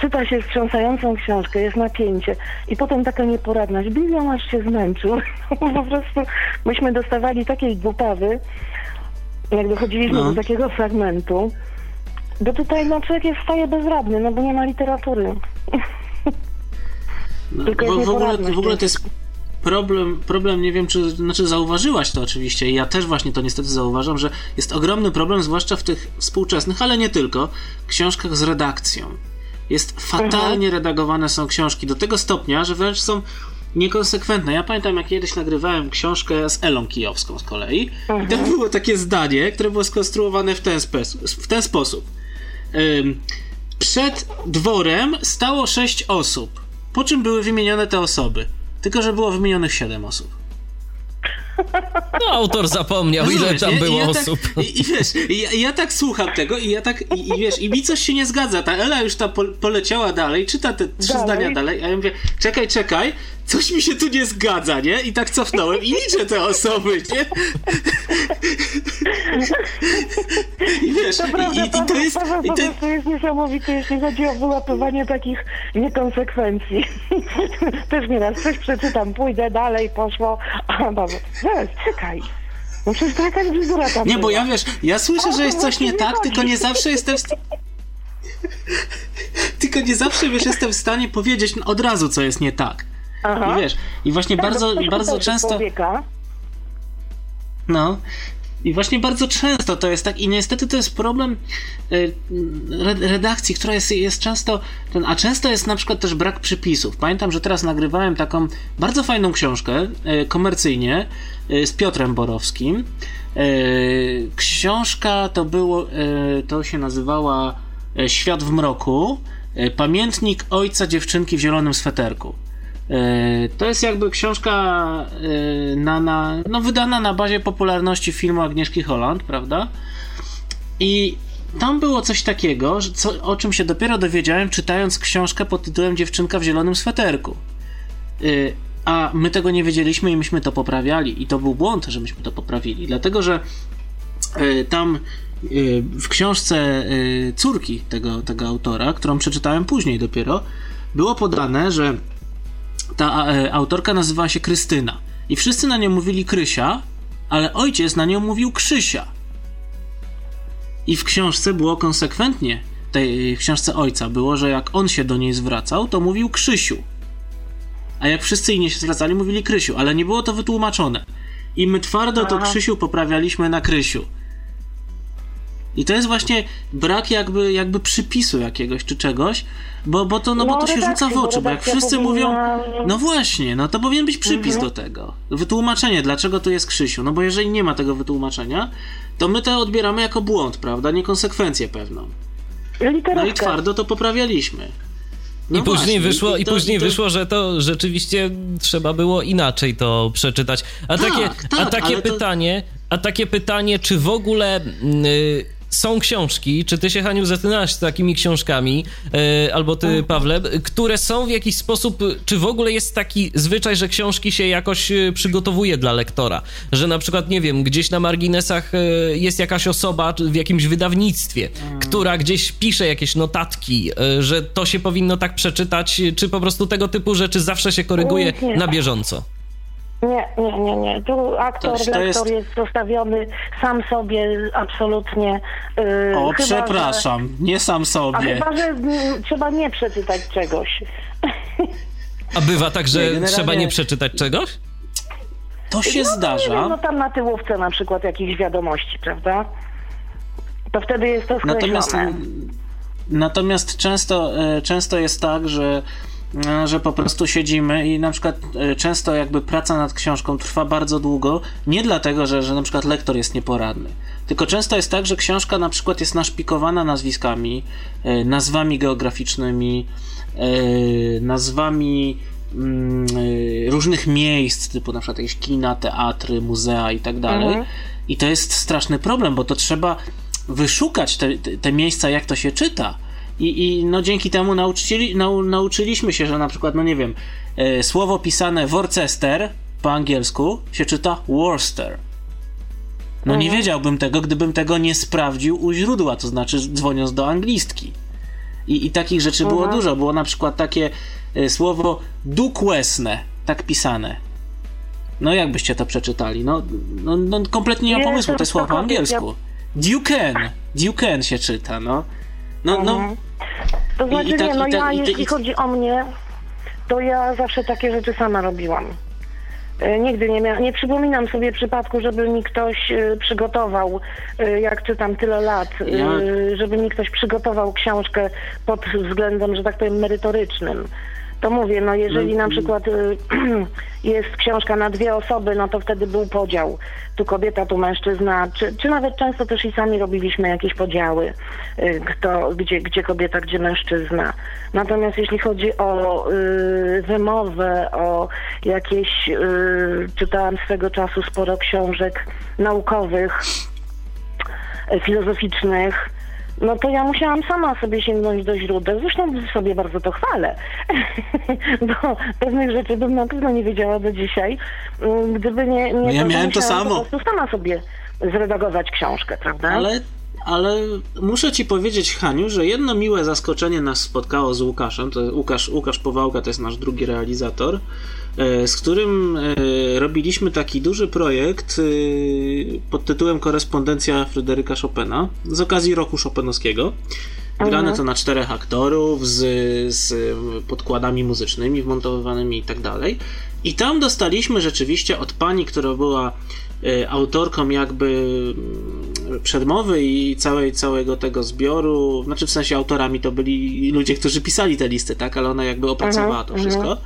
czyta się wstrząsającą książkę, jest napięcie i potem taka nieporadność, bił ją, aż się zmęczył. Po prostu myśmy dostawali takiej głupawy, jak dochodziliśmy No. do takiego fragmentu, bo tutaj no, człowiek jest staje bezradny, no bo nie ma literatury. No, Tylko jest w, ogóle, w ogóle to jest problem, problem, nie wiem, czy znaczy zauważyłaś to oczywiście, i ja też właśnie to niestety zauważam, że jest ogromny problem, zwłaszcza w tych współczesnych, ale nie tylko, książkach z redakcją. Jest fatalnie redagowane są książki do tego stopnia, że wręcz są niekonsekwentne. Ja pamiętam, jak kiedyś nagrywałem książkę z Elą Kijowską z kolei i tam było takie zdanie, które było skonstruowane w ten, w ten sposób. Ym, przed dworem stało sześć osób, po czym były wymienione te osoby. Tylko, że było wymienionych siedem osób. No, autor zapomniał, ile tam było ja osób. Tak, i, I wiesz, ja, ja tak słucham tego i ja tak, i, i wiesz, i mi coś się nie zgadza. Ta Ela już tam po, poleciała dalej, czyta te trzy Dalej. zdania dalej, a ja mówię, czekaj, czekaj, coś mi się tu nie zgadza, nie? I tak cofnąłem i liczę te osoby, nie? I wiesz, To prawda, i, i, to jest... I po to, prostu jest niesamowity, jeśli chodzi o wyłapywanie takich niekonsekwencji. Też nieraz coś przeczytam, pójdę dalej, poszło, a Paweł, zaraz, czekaj. No przecież to jakaś bzdura tam nie, bo była. ja wiesz, ja słyszę, że to jest coś nie tak, tylko nie zawsze jestem... Tylko nie zawsze, wiesz, jestem w stanie powiedzieć od razu, co jest nie tak. Aha. I wiesz, i właśnie Tak, bardzo, bardzo często. Człowieka, No. I właśnie bardzo często to jest tak, i niestety to jest problem y, re- redakcji, która jest, jest często, ten, a często jest na przykład też brak przypisów. Pamiętam, że teraz nagrywałem taką bardzo fajną książkę y, komercyjnie y, z Piotrem Borowskim. Książka to było, to się nazywała Świat w mroku. Pamiętnik ojca dziewczynki w zielonym sweterku. E, To jest jakby książka e, na, na, no wydana na bazie popularności filmu Agnieszki Holland, prawda? I tam było coś takiego, że co, o czym się dopiero dowiedziałem, czytając książkę pod tytułem Dziewczynka w zielonym sweterku. E, A my tego nie wiedzieliśmy i myśmy to poprawiali. I to był błąd, że myśmy to poprawili, dlatego że tam w książce córki tego, tego autora, którą przeczytałem później dopiero, było podane, że ta e, autorka nazywała się Krystyna. I wszyscy na nią mówili Krysia, ale ojciec na nią mówił Krzysia. I w książce było konsekwentnie, tej w książce ojca było, że jak on się do niej zwracał, to mówił Krzysiu. A jak wszyscy inni się zwracali, mówili Krysiu, ale nie było to wytłumaczone. I my twardo to. Krzysiu poprawialiśmy na Krysiu. I to jest właśnie brak jakby, jakby przypisu jakiegoś czy czegoś, bo, bo to, no, bo No, to się redakcja, rzuca w oczy, bo jak wszyscy mówią, no właśnie, no to powinien być przypis Mhm. do tego. Wytłumaczenie, dlaczego to jest Krzysiu. No bo jeżeli nie ma tego wytłumaczenia, to my to odbieramy jako błąd, prawda? Niekonsekwencję pewną. No i twardo to poprawialiśmy. No I później, właśnie, wyszło, i to- później to- wyszło, że to rzeczywiście trzeba było inaczej to przeczytać. A Tak, takie, tak, a takie ale to- pytanie, a takie pytanie, czy w ogóle y, są książki, czy ty się, Haniu, zatynasz z takimi książkami, e, albo ty, tak. Pawle, które są w jakiś sposób, czy w ogóle jest taki zwyczaj, że książki się jakoś e, przygotowuje dla lektora? Że na przykład, nie wiem, gdzieś na marginesach e, jest jakaś osoba w jakimś wydawnictwie, hmm. która gdzieś pisze jakieś notatki, że to się powinno tak przeczytać, czy po prostu tego typu rzeczy zawsze się koryguje na bieżąco? Nie, nie, nie, nie. Tu aktor, to, to lektor jest... jest zostawiony sam sobie absolutnie. Yy, o, chyba, przepraszam, że... nie sam sobie. A chyba, że trzeba nie przeczytać czegoś. A bywa tak, że nie, trzeba nie przeczytać czegoś? To się no, zdarza. Nie, no tam na tyłówce na przykład jakichś wiadomości, prawda? To wtedy jest to skreślone. Natomiast, natomiast często, e, często jest tak, że że po prostu siedzimy i na przykład e, często jakby praca nad książką trwa bardzo długo, nie dlatego, że, że na przykład lektor jest nieporadny, tylko często jest tak, że książka na przykład jest naszpikowana nazwiskami, e, nazwami geograficznymi, nazwami mm, różnych miejsc, typu na przykład jakieś kina, teatry, muzea i tak dalej. Mhm. I to jest straszny problem, bo to trzeba wyszukać te, te miejsca, jak to się czyta i, i no dzięki temu nauczyli, nau, nauczyliśmy się, że na przykład, no nie wiem, e, słowo pisane Worcester po angielsku się czyta Worcester. No nie mhm. wiedziałbym tego, gdybym tego nie sprawdził u źródła, to znaczy dzwoniąc do anglistki. I, i takich rzeczy było mhm. dużo. Było na przykład takie e, słowo dukwesne, tak pisane. No jakbyście to przeczytali? No, no, no kompletnie nie mam pomysłu, to jest słowo po angielsku. Duken, Duken się czyta, no. No, no. Mhm. To znaczy, I, i tak, nie, no tak, ja, i, jeśli chodzi o mnie, to ja zawsze takie rzeczy sama robiłam. E, nigdy nie miałam, nie przypominam sobie przypadku, żeby mi ktoś e, przygotował, e, jak czytam tyle lat, ja... żeby mi ktoś przygotował książkę pod względem, że tak powiem, merytorycznym to mówię, no jeżeli na przykład y, jest książka na dwie osoby, no to wtedy był podział. Tu kobieta, tu mężczyzna, czy, czy nawet często też i sami robiliśmy jakieś podziały, y, kto, gdzie, gdzie kobieta, gdzie mężczyzna. Natomiast jeśli chodzi o y, wymowę, o jakieś, y, czytałam swego czasu sporo książek naukowych, filozoficznych, no to ja musiałam sama sobie sięgnąć do źródeł. Zresztą sobie bardzo to chwalę, bo pewnych rzeczy bym na pewno nie wiedziała do dzisiaj, mm, gdyby nie, nie no ja to, miałem to samo. po prostu sama sobie zredagować książkę, prawda? Ale ale muszę ci powiedzieć, Haniu, że jedno miłe zaskoczenie nas spotkało z Łukaszem. To Łukasz, Łukasz Powałka to jest nasz drugi realizator. E, z którym e, robiliśmy taki duży projekt e, pod tytułem Korespondencja Fryderyka Chopina z okazji roku Chopinowskiego. Grane mhm. to na czterech aktorów z, z podkładami muzycznymi wmontowanymi i tak dalej. I tam dostaliśmy rzeczywiście od pani, która była autorką jakby mm, przedmowy i całej, całego tego zbioru, znaczy w sensie autorami to byli ludzie, którzy pisali te listy, tak, ale ona jakby opracowała mhm. to wszystko.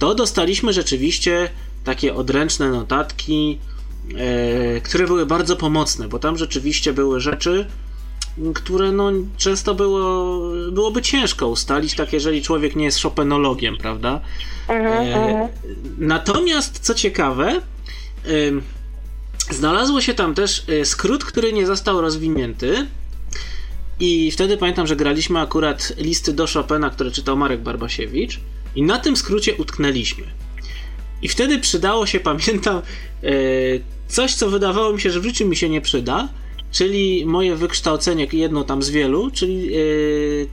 To dostaliśmy rzeczywiście takie odręczne notatki, e, które były bardzo pomocne, bo tam rzeczywiście były rzeczy, które no, często było, byłoby ciężko ustalić, tak jeżeli człowiek nie jest Chopinologiem, prawda? Mhm, e, mhm. natomiast, co ciekawe, e, znalazło się tam też e, skrót, który nie został rozwinięty. I wtedy pamiętam, że graliśmy akurat listy do Chopina, które czytał Marek Barbasiewicz. I na tym skrócie utknęliśmy. I wtedy przydało się, pamiętam, e, coś, co wydawało mi się, że w życiu mi się nie przyda, czyli moje wykształcenie, jedno tam z wielu, czyli e,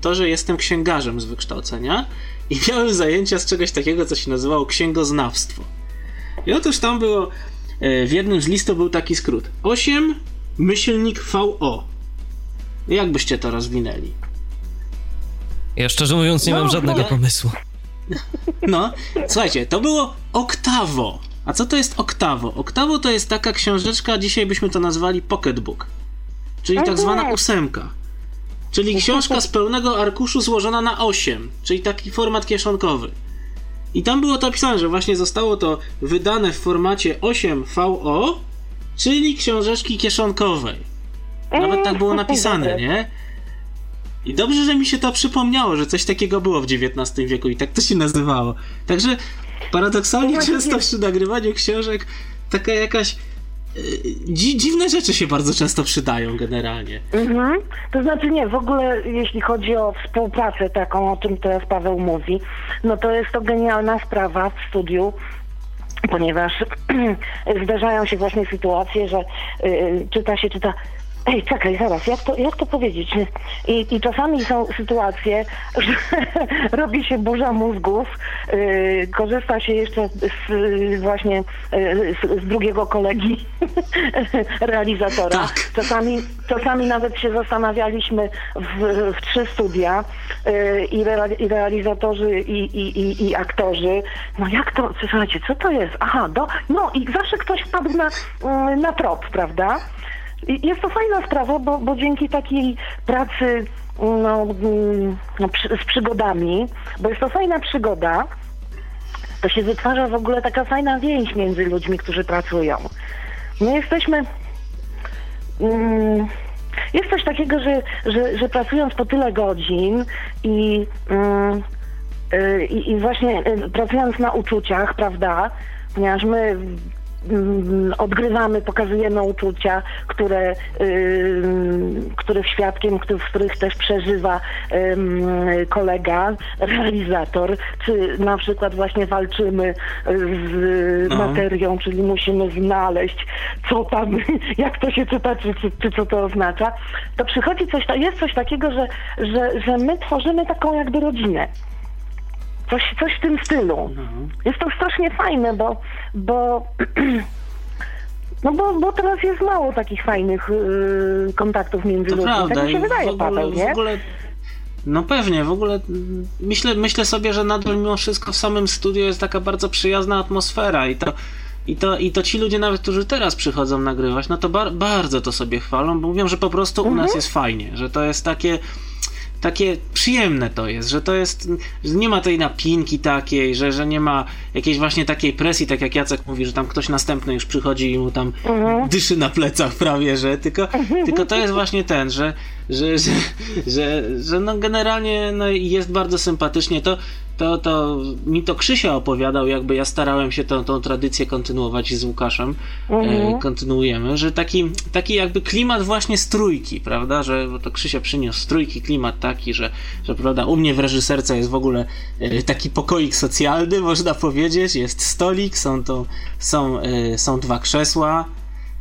to, że jestem księgarzem z wykształcenia i miałem zajęcia z czegoś takiego, co się nazywało księgoznawstwo. I otóż tam było, e, w jednym z listów był taki skrót. 8 myślnik VO. Jak byście to rozwinęli? Ja szczerze mówiąc nie no, mam żadnego ale... pomysłu. No, słuchajcie, to było Oktawo. A co to jest Oktawo? Oktawo to jest taka książeczka, dzisiaj byśmy to nazwali pocketbook, czyli tak zwana ósemka. Czyli książka z pełnego arkuszu złożona na 8, czyli taki format kieszonkowy. I tam było to napisane, że właśnie zostało to wydane w formacie 8VO, czyli książeczki kieszonkowej. Nawet tak było napisane, nie? I dobrze, że mi się to przypomniało, że coś takiego było w XIX wieku i tak to się nazywało. Także paradoksalnie często przy nagrywaniu książek taka jakaś dzi dziwne rzeczy się bardzo często przydają generalnie. Mhm. To znaczy nie, w ogóle jeśli chodzi o współpracę taką, o czym teraz Paweł mówi, no to jest to genialna sprawa w studiu, ponieważ zdarzają się właśnie sytuacje, że y, czyta się, czyta Ej, czekaj, zaraz, jak to, jak to powiedzieć? I, I czasami są sytuacje, że robi się burza mózgów, yy, korzysta się jeszcze z, y, właśnie yy, z, z, drugiego kolegi realizatora. Tak. Czasami, czasami nawet się zastanawialiśmy w, w trzy studia yy, i, re, i, realizatorzy i, i, i, aktorzy, no jak to, słuchajcie, co to jest? Aha, do, no i zawsze ktoś wpadł na, mm, na trop, prawda? Jest to fajna sprawa, bo, bo dzięki takiej pracy no, mm, no, z przygodami, bo jest to fajna przygoda, to się wytwarza w ogóle taka fajna więź między ludźmi, którzy pracują. My jesteśmy. Mm, jest coś takiego, że, że, że pracując po tyle godzin i, mm, y, i, właśnie y, pracując na uczuciach, prawda, ponieważ my odgrywamy, pokazujemy uczucia, które, których świadkiem, w których też przeżywa kolega, realizator, czy na przykład właśnie walczymy z no. materią, czyli musimy znaleźć, co tam, jak to się czyta, czy, czy, czy co to oznacza, to przychodzi coś, jest coś takiego, że, że, że my tworzymy taką jakby rodzinę. Coś, coś w tym stylu. No. Jest to strasznie fajne, bo, bo No bo, bo teraz jest mało takich fajnych yy, kontaktów między to ludźmi. Prawda. Tak mi się wydaje, ogóle, Paweł, nie? W ogóle, no pewnie, w ogóle myślę, myślę sobie, że nadal mimo wszystko w samym studiu jest taka bardzo przyjazna atmosfera i to i to, I to ci ludzie nawet, którzy teraz przychodzą nagrywać, no to bar bardzo to sobie chwalą, bo mówią, że po prostu mhm. u nas mhm. jest fajnie, że to jest takie takie przyjemne to jest, że to jest, że nie ma tej napinki takiej, że, że nie ma jakiejś właśnie takiej presji, tak jak Jacek mówi, że tam ktoś następny już przychodzi i mu tam mhm. dyszy na plecach prawie, że tylko, tylko to jest właśnie ten, że, że, że, że, że no generalnie no jest bardzo sympatycznie. To, to, to mi to Krzysia opowiadał, jakby ja starałem się tą, tą tradycję kontynuować z Łukaszem. E, mhm. E, kontynuujemy, że taki, taki jakby klimat właśnie strójki, prawda? Że bo to Krzysia przyniósł strójki, klimat taki, że, że prawda, u mnie w reżyserce jest w ogóle e, taki pokoik socjalny, można powiedzieć. Jest stolik, są, to, są, e, są dwa krzesła.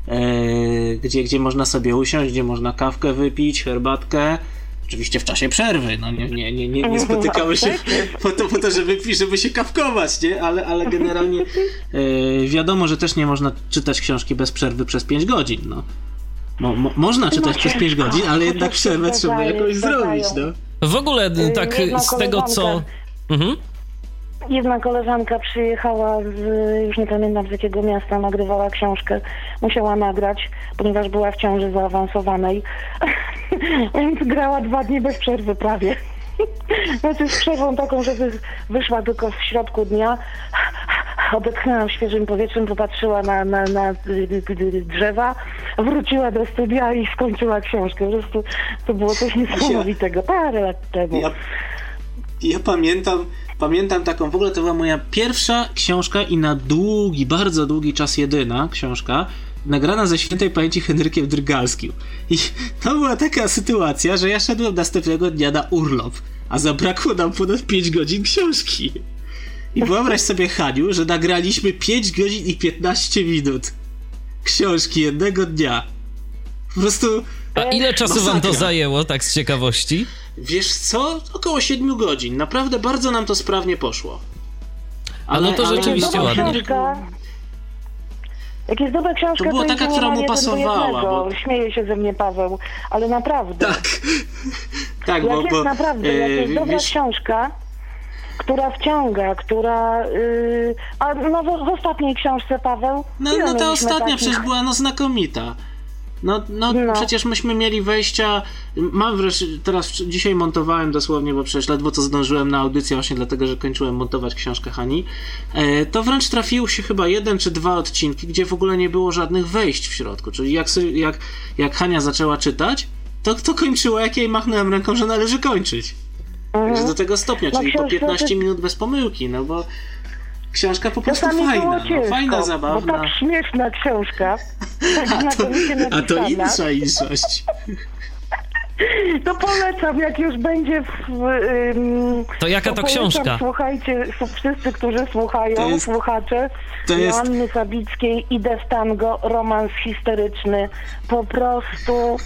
E, gdzie, gdzie można sobie usiąść, gdzie można kawkę wypić, herbatkę, Oczywiście w czasie przerwy, no nie, nie, nie, nie, nie spotykamy się po to, po to żeby, żeby się kawkować, nie? Ale, ale generalnie e, wiadomo, że też nie można czytać książki bez przerwy przez 5 godzin, no. Mo, mo, można czytać przez 5 godzin, ale jednak przerwę trzeba jakoś zrobić, no. W ogóle tak z tego, co... Mhm. Jedna koleżanka przyjechała z, już nie pamiętam z jakiego miasta, nagrywała książkę. Musiała nagrać, ponieważ była w ciąży zaawansowanej. Więc grała dwa dni bez przerwy prawie. Znaczy z przerwą taką, że wyszła tylko w środku dnia, odetchnęła świeżym powietrzem, popatrzyła na, na, na drzewa, wróciła do studia i skończyła książkę. Po prostu to było coś niesamowitego. Parę lat temu. Ja, ja pamiętam, pamiętam taką, w ogóle to była moja pierwsza książka i na długi, bardzo długi czas jedyna książka, nagrana ze świętej pamięci Henrykiem Drgalskim. I to była taka sytuacja, że ja szedłem następnego dnia na urlop, a zabrakło nam ponad 5 godzin książki. I wyobraź sobie, Haniu, że nagraliśmy 5 godzin i 15 minut książki jednego dnia. Po prostu. A ile czasu masakra. wam to zajęło, tak z ciekawości? Wiesz co? Około 7 godzin. Naprawdę bardzo nam to sprawnie poszło. Ale, A no to rzeczywiście ładnie. Książka, jak jest dobra książka, to, była to taka, która mu pasowała. Bo... Śmieje się ze mnie Paweł, ale naprawdę. Tak, tak jak bo, jest bo, naprawdę, jak jest dobra wiesz... książka, która wciąga, która... Yy, a no w, w, ostatniej książce, Paweł... No, no ta ostatnia takich... przecież była no znakomita. No, no, no, przecież myśmy mieli wejścia. Mam wreszcie, teraz dzisiaj montowałem dosłownie, bo przecież ledwo co zdążyłem na audycję, właśnie dlatego, że kończyłem montować książkę Hani. E, to wręcz trafił się chyba jeden czy dwa odcinki, gdzie w ogóle nie było żadnych wejść w środku. Czyli jak, jak, jak Hania zaczęła czytać, to, to kończyła, jak jej machnąłem ręką, że należy kończyć. Mhm. do tego stopnia, no czyli po 15 minut bez pomyłki, no bo książka po prostu fajna, no, fajna, zabawna. Bo tak śmieszna książka. A to, a to insza inszość. To polecam, jak już będzie w... Ym, to jaka to, to książka? Słuchajcie, wszyscy, którzy słuchają, jest, słuchacze, to jest... Joanny Sabickiej, Idę w tango, romans historyczny. Po prostu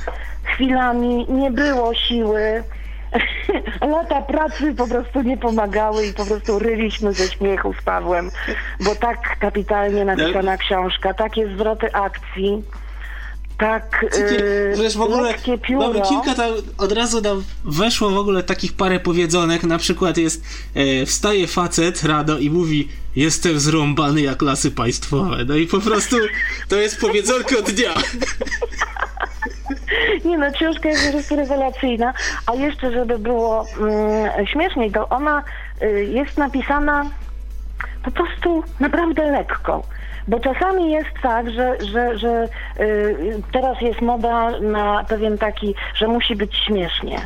chwilami nie było siły. Lata pracy po prostu nie pomagały i po prostu ryliśmy ze śmiechu z Pawłem, bo tak kapitalnie napisana książka, takie zwroty akcji tak, yy, Wiesz, w ogóle mamy kilka tam, od razu nam weszło w ogóle takich parę powiedzonek, na przykład jest e, wstaje facet rano i mówi jestem zrąbany jak lasy państwowe, no i po prostu to jest powiedzonka od dnia. Nie no, książka jest rewelacyjna, a jeszcze żeby było mm, śmieszniej, to ona y, jest napisana po prostu naprawdę lekko. Bo czasami jest tak, że, że, że y, teraz jest moda na pewien taki, że musi być śmiesznie.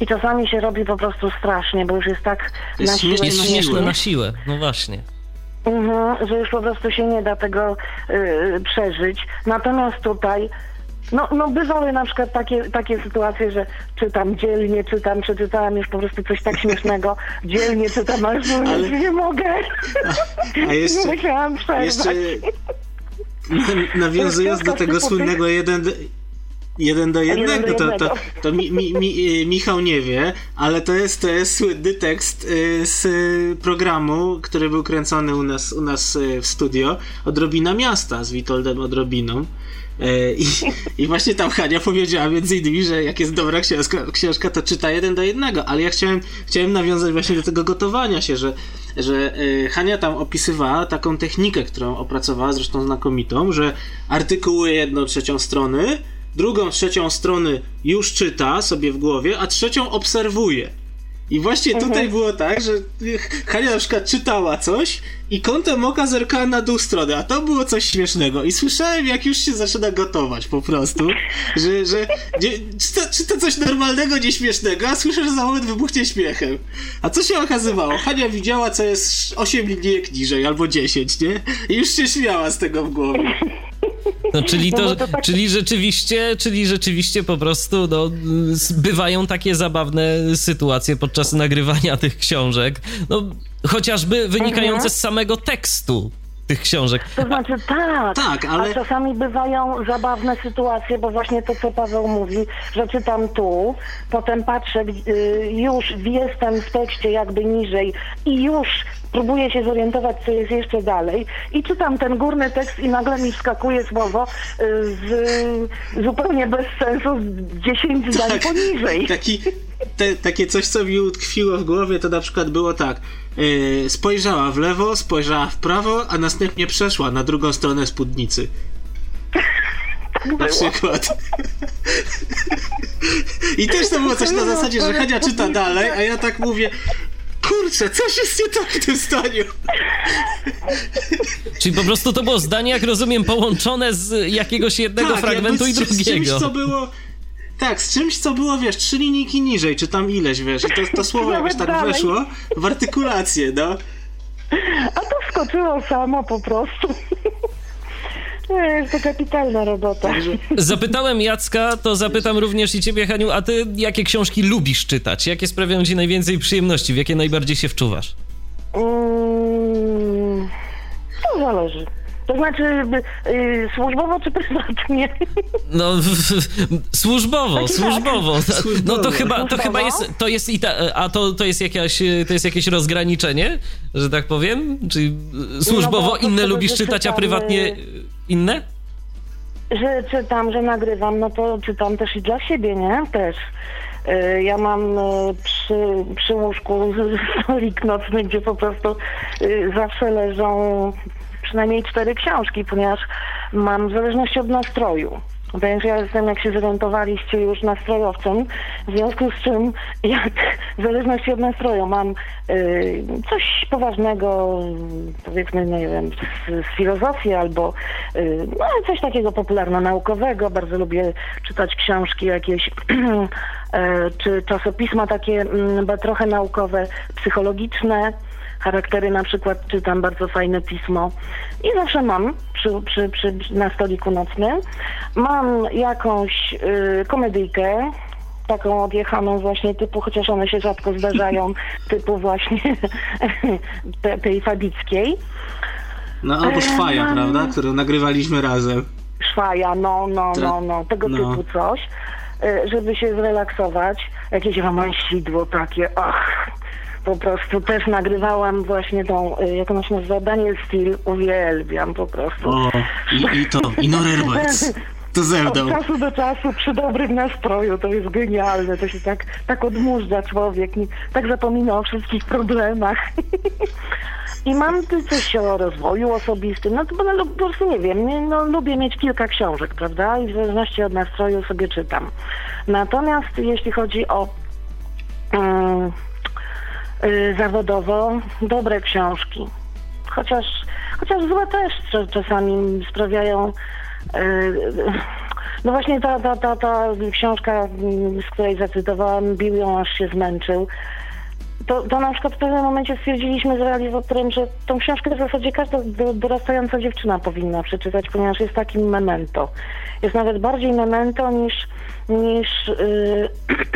I czasami się robi po prostu strasznie, bo już jest tak jest na siłę. Jest śmieszne na siłę, no właśnie. Mhm, że już po prostu się nie da tego y, przeżyć. Natomiast tutaj no, no bywały na przykład takie, takie sytuacje, że czytam dzielnie, czytam, przeczytałam już po prostu coś tak śmiesznego, dzielnie czytam, ale, ale... nie mogę. A, a jeszcze, nie musiałam przerwać. Jeszcze nawiązując do tego słynnego jeden, jeden do jednego, to, to, to mi, mi, mi, Michał nie wie, ale to jest, to jest słynny tekst y, z programu, który był kręcony u nas, u nas y, w studio, Odrobina Miasta z Witoldem Odrobiną. E, I, I, właśnie tam Hania powiedziała między innymi, że jak jest dobra książka, książka, to czyta jeden do jednego, ale ja chciałem, chciałem nawiązać właśnie do tego gotowania się, że, że e, Hania tam opisywała taką technikę, którą opracowała, zresztą znakomitą, że artykułuje jedną trzecią strony, drugą trzecią strony już czyta sobie w głowie, a trzecią obserwuje. I właśnie tutaj mhm. było tak, że Hania na przykład czytała coś i kątem oka zerkała na dół strony, a to było coś śmiesznego. I słyszałem, jak już się zaczyna gotować po prostu, że, że nie, czy, to, czy to coś normalnego, nieśmiesznego, a słyszę, że za moment wybuchnie śmiechem. A co się okazywało? Hania widziała, co jest 8 linijek niżej, albo 10, nie? I już się śmiała z tego w głowie. No, czyli, no, to, no to tak... czyli rzeczywiście, czyli rzeczywiście po prostu no, bywają takie zabawne sytuacje podczas nagrywania tych książek. No, chociażby wynikające mhm. z samego tekstu tych książek. To znaczy tak, tak ale... a czasami bywają zabawne sytuacje, bo właśnie to, co Paweł mówi, że czytam tu, potem patrzę, y, już jestem w tekście jakby niżej i już próbuję się zorientować, co jest jeszcze dalej i czytam ten górny tekst i nagle mi wskakuje słowo y, z, zupełnie bez sensu z 10 zdań tak, poniżej. Taki, te, takie coś, co mi utkwiło w głowie, to na przykład było tak. Yy, spojrzała w lewo, spojrzała w prawo, a następnie przeszła na drugą stronę spódnicy. Tak na przykład. I też to było coś na zasadzie, że Hania czyta dalej, a ja tak mówię, kurczę, coś jest nie tak w tym zdaniu. Czyli po prostu to było zdanie, jak rozumiem, połączone z jakiegoś jednego tak, fragmentu i drugiego. Z czymś, co było... Tak, z czymś, co było, wiesz, trzy linijki niżej, czy tam ileś, wiesz, i to, to słowo jakoś tak dalej. weszło w artykulację, no. A to skoczyło samo po prostu. Jest to kapitalna robota. Zapytałem Jacka, to zapytam również i ciebie, Haniu, a ty jakie książki lubisz czytać? Jakie sprawiają ci najwięcej przyjemności? W jakie najbardziej się wczuwasz? Mm, to zależy. To znaczy yy, służbowo czy prywatnie? No służbowo, tak, służbowo. Tak. No to chyba, to chyba jest, to jest i ta, a to, to jest jakieś, to jest jakieś rozgraniczenie, że tak powiem? Czyli służbowo no inne lubisz czytać, a prywatnie inne? Że czytam, że nagrywam, no to czytam też i dla siebie, nie? Też. Ja mam przy, przy łóżku stolik nocny, gdzie po prostu zawsze leżą przynajmniej cztery książki, ponieważ mam w zależności od nastroju. Więc ja jestem, jak się zorientowaliście, już nastrojowcem, w związku z czym, jak w zależności od nastroju mam y, coś poważnego, powiedzmy, nie wiem, z, z filozofii albo y, no, coś takiego popularno-naukowego, bardzo lubię czytać książki jakieś, y, czy czasopisma takie y, trochę naukowe, psychologiczne, charaktery na przykład czytam bardzo fajne pismo i zawsze mam przy, przy, przy, na stoliku nocnym. Mam jakąś y, komedyjkę, taką odjechaną właśnie typu, chociaż one się rzadko zdarzają, typu właśnie te, tej Fabickiej. No albo Szwaja, Em, prawda? Którą nagrywaliśmy razem. Szwaja, no, no, no, no, tego no. typu coś, y, żeby się zrelaksować. Jakieś romansidło takie, ach, po prostu też nagrywałam właśnie tą, y, jak ona się nazywa, Daniel Steel, uwielbiam po prostu. O, i, i to, i Norerbeitz. To ze Od czasu do czasu przy dobrym nastroju, to jest genialne, to się tak, tak odmurza człowiek, nie, tak zapomina o wszystkich problemach. I mam coś o rozwoju osobistym, no to no, po prostu nie wiem, nie, no, lubię mieć kilka książek, prawda, i w zależności od nastroju sobie czytam. Natomiast jeśli chodzi o mm, y, zawodowo, dobre książki, chociaż, chociaż złe też cza- czasami sprawiają Yy, No właśnie ta, ta, ta, ta książka, z której zacytowałam, bił ją aż się zmęczył. To, to na przykład w pewnym momencie stwierdziliśmy z realizatorem, że tą książkę w zasadzie każda do- dorastająca dziewczyna powinna przeczytać, ponieważ jest takim memento. Jest nawet bardziej memento niż, niż yy,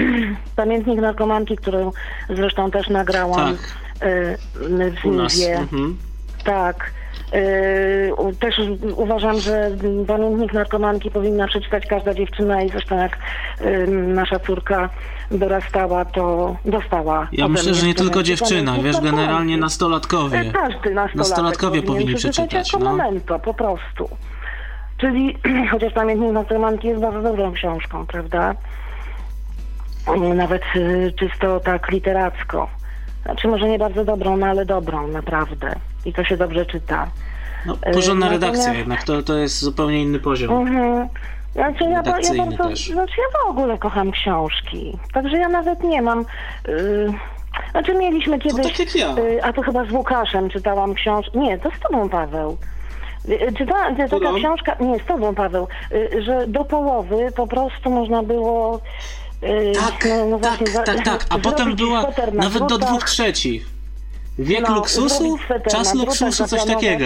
pamiętnik narkomanki, którą zresztą też nagrałam Tak, yy, w. Niwie. Mhm. Tak. Yy, u- też uważam, że pamiętnik narkomanki powinna przeczytać każda dziewczyna i zresztą jak yy, nasza córka dorastała, to dostała. Ja myślę, że nie tylko dziewczyna, wiesz, generalnie nastolatkowie. E, Każdy nastolatek Nastolatkowie powinni przeczytać jako no. memento, po prostu. Czyli chociaż pamiętnik narkomanki jest bardzo dobrą książką, prawda? Nawet y, czysto tak literacko. Znaczy może nie bardzo dobrą, no ale dobrą, naprawdę. I to się dobrze czyta. No, porządna Yy, redakcja natomiast- jednak, to, to jest zupełnie inny poziom. Mhm. Znaczy ja, ja bardzo, też. znaczy ja w ogóle kocham książki. Także ja nawet nie mam. Yy, znaczy mieliśmy kiedyś. tak jak ja. yy, a to chyba z Łukaszem czytałam książkę. Nie, to z tobą Paweł. Yy, Czyta, yy, taka Którą? książka, nie, z tobą Paweł, yy, że do połowy po prostu można było. yy, Tak, no, no tak, właśnie, za- tak, tak. A potem była na nawet do dwóch trzecich. Wiek No, luksusu, czas luksusu, coś takiego.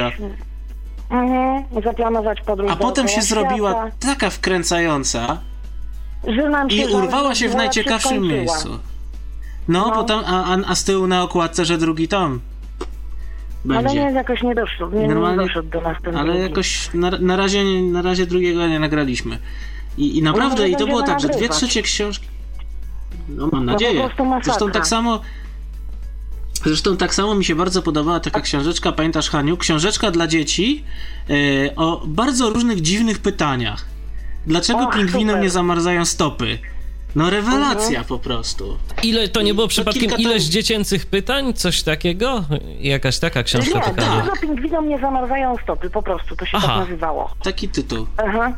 Mhm, zaplanować podróż A potem się zrobiła świata. taka wkręcająca że nam się i urwała się w najciekawszym miejscu. No, No. potem, a, a, a z tyłu na okładce, że drugi tom Ale nie, będzie. jakoś nie doszło, nie, Normalnie- nie doszedł do nas ten Ale drugi. jakoś na, na, razie, na razie drugiego nie nagraliśmy. I, i naprawdę, może i to było tak, że dwie nagrywać. trzecie książki. No mam po nadzieję. Zresztą tak samo. Zresztą tak samo mi się bardzo podobała taka książeczka, pamiętasz Haniu? Książeczka dla dzieci e, o bardzo różnych dziwnych pytaniach. Dlaczego Och, pingwinom super. nie zamarzają stopy? No rewelacja Mhm. po prostu. Ile to nie było przypadkiem kilka tam- ileś dziecięcych pytań? Coś takiego? Jakaś taka książka Nie, taka. dlaczego pingwinom nie zamarzają stopy, po prostu, to się Aha. tak nazywało. Taki tytuł. Aha.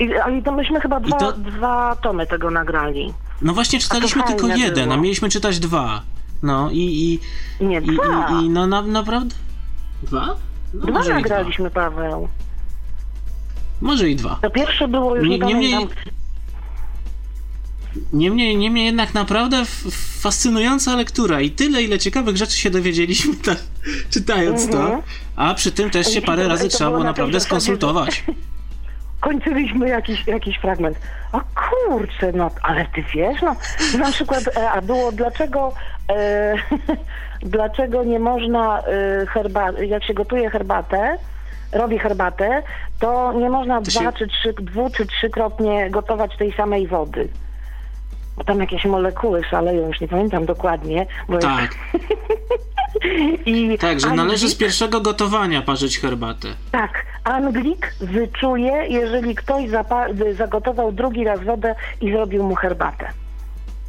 I, ale to myśmy chyba dwa, to- dwa tomy tego nagrali. No właśnie czytaliśmy tylko jeden, było. a mieliśmy czytać dwa. No i, i, Nie, i, dwa. i, i no na, naprawdę. Dwa? No, dwa nagraliśmy, Paweł. Dwa. Może i dwa. To pierwsze było już Nie- nie, niemniej- pamiętam. Niemniej, niemniej jednak naprawdę fascynująca lektura i tyle, ile ciekawych rzeczy się dowiedzieliśmy tak, czytając to, Mhm. a przy tym też się parę to- razy to trzeba było naprawdę skonsultować. kończyliśmy jakiś, jakiś fragment. A kurczę, no, ale ty wiesz, no, na przykład, e, a było dlaczego, e, dlaczego nie można e, herbaty, jak się gotuje herbatę, robi herbatę, to nie można To dwa się- czy trzy, dwu czy trzykrotnie gotować tej samej wody. Bo tam jakieś molekuły szaleją, już nie pamiętam dokładnie. Bo Tak, I tak, że należy z Anglik- pierwszego gotowania parzyć herbatę. Tak, Anglik wyczuje, jeżeli ktoś zagotował drugi raz wodę i zrobił mu herbatę.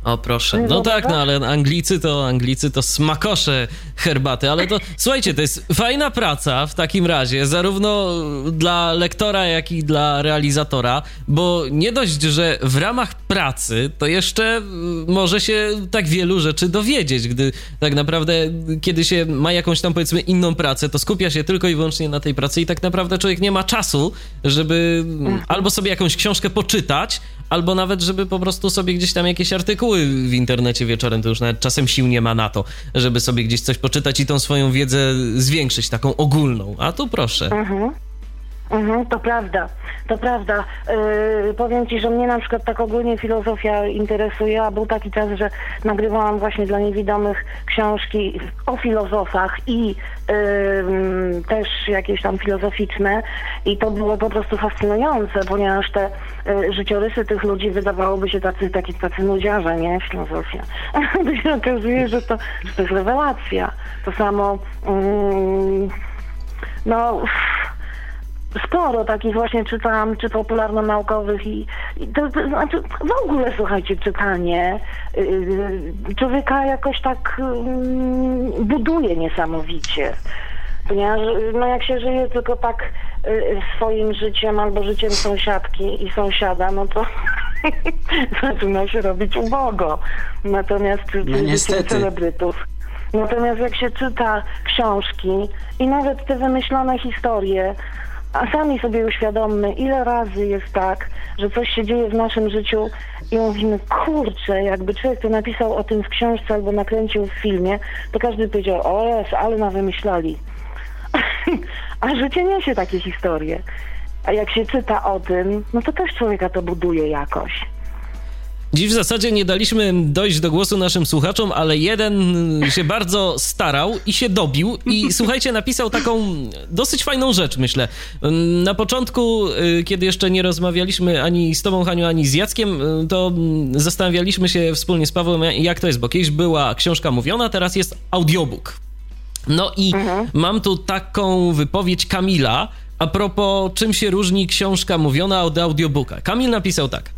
O proszę. No tak, no ale Anglicy to Anglicy to smakosze herbaty, ale to słuchajcie, to jest fajna praca w takim razie, zarówno dla lektora, jak i dla realizatora, bo nie dość, że w ramach pracy to jeszcze y, może się tak wielu rzeczy dowiedzieć, gdy tak naprawdę kiedy się ma jakąś tam powiedzmy inną pracę, to skupia się tylko i wyłącznie na tej pracy i tak naprawdę człowiek nie ma czasu, żeby mm, albo sobie jakąś książkę poczytać, albo nawet, żeby po prostu sobie gdzieś tam jakieś artykuły w internecie wieczorem, to już nawet czasem sił nie ma na to, żeby sobie gdzieś coś poczytać i tą swoją wiedzę zwiększyć, taką ogólną. A tu proszę. Mhm. Mhm, to prawda, to prawda. Yy, powiem Ci, że mnie na przykład tak ogólnie filozofia interesuje, a był taki czas, że nagrywałam właśnie dla niewidomych książki o filozofach i yy, też jakieś tam filozoficzne i to było po prostu fascynujące, ponieważ te yy, życiorysy tych ludzi wydawałoby się tacy, tacy, tacy nudziarze, nie? Filozofia. To się okazuje, że to, że to jest rewelacja. To samo, mm, no sporo takich właśnie czytam, czy popularno-naukowych i, i to, to, znaczy w ogóle słuchajcie, czytanie yy, człowieka jakoś tak yy, buduje niesamowicie. Ponieważ no jak się żyje tylko tak yy, swoim życiem albo życiem sąsiadki i sąsiada, no to zaczyna się robić ubogo. Natomiast no, niestety. celebrytów. Natomiast jak się czyta książki i nawet te wymyślone historie, a sami sobie uświadommy, ile razy jest tak, że coś się dzieje w naszym życiu i mówimy, kurczę, jakby człowiek to napisał o tym w książce albo nakręcił w filmie, to każdy powiedział, o jest, ale na wymyślali. a życie niesie takie historie. A jak się czyta o tym, no to też człowieka to buduje jakoś. Dziś w zasadzie nie daliśmy dojść do głosu naszym słuchaczom, ale jeden się bardzo starał i się dobił i słuchajcie, napisał taką dosyć fajną rzecz, myślę. Na początku, y, kiedy jeszcze nie rozmawialiśmy ani z tobą, Haniu, ani z Jackiem, y, to zastanawialiśmy się wspólnie z Pawłem, jak to jest, bo kiedyś była książka mówiona, teraz jest audiobook. No i mhm. mam tu taką wypowiedź Kamila, a propos czym się różni książka mówiona od audiobooka. Kamil napisał tak.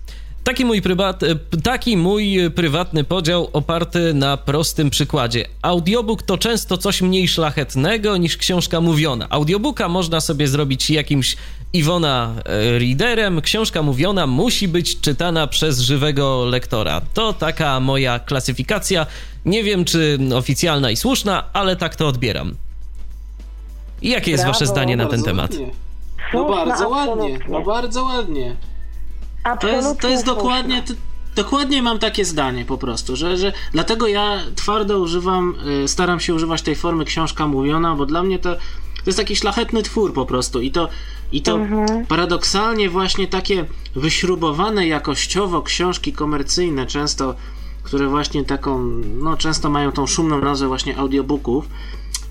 Taki mój, prywat, e, taki mój prywatny podział oparty na prostym przykładzie. Audiobook to często coś mniej szlachetnego niż książka mówiona. Audiobooka można sobie zrobić jakimś Iwona e, Readerem. Książka mówiona musi być czytana przez żywego lektora. To taka moja klasyfikacja. Nie wiem, czy oficjalna i słuszna, ale tak to odbieram. Jakie jest Brawo, wasze zdanie na ten temat? Ładnie. No bardzo ładnie, no bardzo ładnie. To jest, to jest dokładnie, to, dokładnie mam takie zdanie po prostu, że, że dlatego ja twardo używam, y, staram się używać tej formy książka mówiona, bo dla mnie to, to jest taki szlachetny twór po prostu i to, i to mhm. paradoksalnie właśnie takie wyśrubowane jakościowo książki komercyjne często, które właśnie taką, no często mają tą szumną nazwę właśnie audiobooków,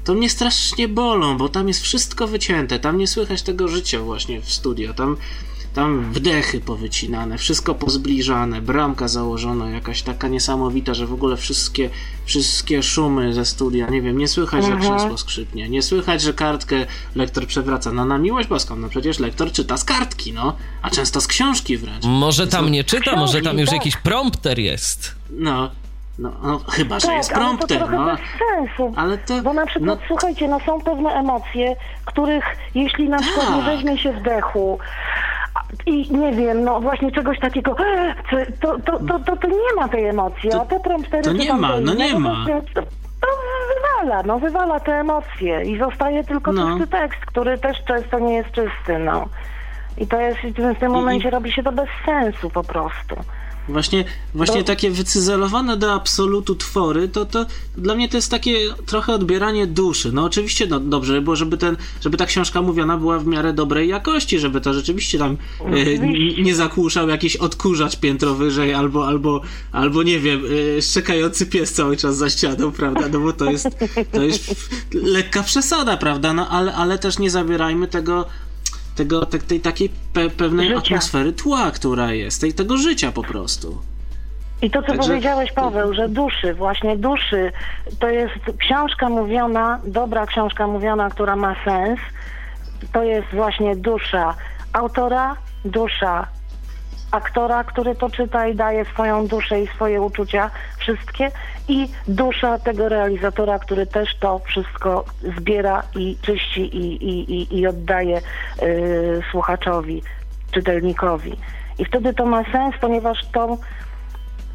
to mnie strasznie bolą, bo tam jest wszystko wycięte, tam nie słychać tego życia właśnie w studio, tam tam wdechy powycinane, wszystko pozbliżane, bramka założona, jakaś taka niesamowita, że w ogóle wszystkie, wszystkie szumy ze studia, nie wiem, nie słychać, że mhm. krzesło skrzypnie, nie słychać, że kartkę lektor przewraca. No na miłość boską, no przecież lektor czyta z kartki, no, a często z książki wręcz. Może tam nie czyta, może tam już tak. jakiś prompter jest. No, no, no, chyba, że tak, jest prompter. Ale to trochę no. bez sensu. Ale to, bo na przykład, no... słuchajcie, no są pewne emocje, których jeśli na przykład tak. nie weźmie się wdechu, i nie wiem, no właśnie czegoś takiego, to, to, to, to, to nie ma tej emocji, to, a te promptery... To nie ma, no nie ma. To wywala, no wywala te emocje i zostaje tylko no. czysty tekst, który też często nie jest czysty, no. I to jest, w tym momencie I... robi się to bez sensu po prostu. Właśnie, właśnie to... takie wycyzelowane do absolutu twory, to, to dla mnie to jest takie trochę odbieranie duszy. No oczywiście no, dobrze było, żeby, ten, żeby ta książka mówiona była w miarę dobrej jakości, żeby to rzeczywiście tam e, nie zakłuszał jakiś odkurzacz piętro wyżej albo, albo, albo nie wiem, e, szczekający pies cały czas za ścianą, prawda? No bo to jest, to jest lekka przesada, prawda? No ale, ale też nie zabierajmy tego tego, te, tej takiej pe, pewnej życia. atmosfery tła, która jest, tej, tego życia po prostu. I to, co Także... powiedziałeś, Paweł, że duszy, właśnie duszy, to jest książka mówiona, dobra książka mówiona, która ma sens, to jest właśnie dusza autora, dusza aktora, który to czyta i daje swoją duszę i swoje uczucia, wszystkie, i dusza tego realizatora, który też to wszystko zbiera i czyści i, i, i, i oddaje y, słuchaczowi, czytelnikowi. I wtedy to ma sens, ponieważ to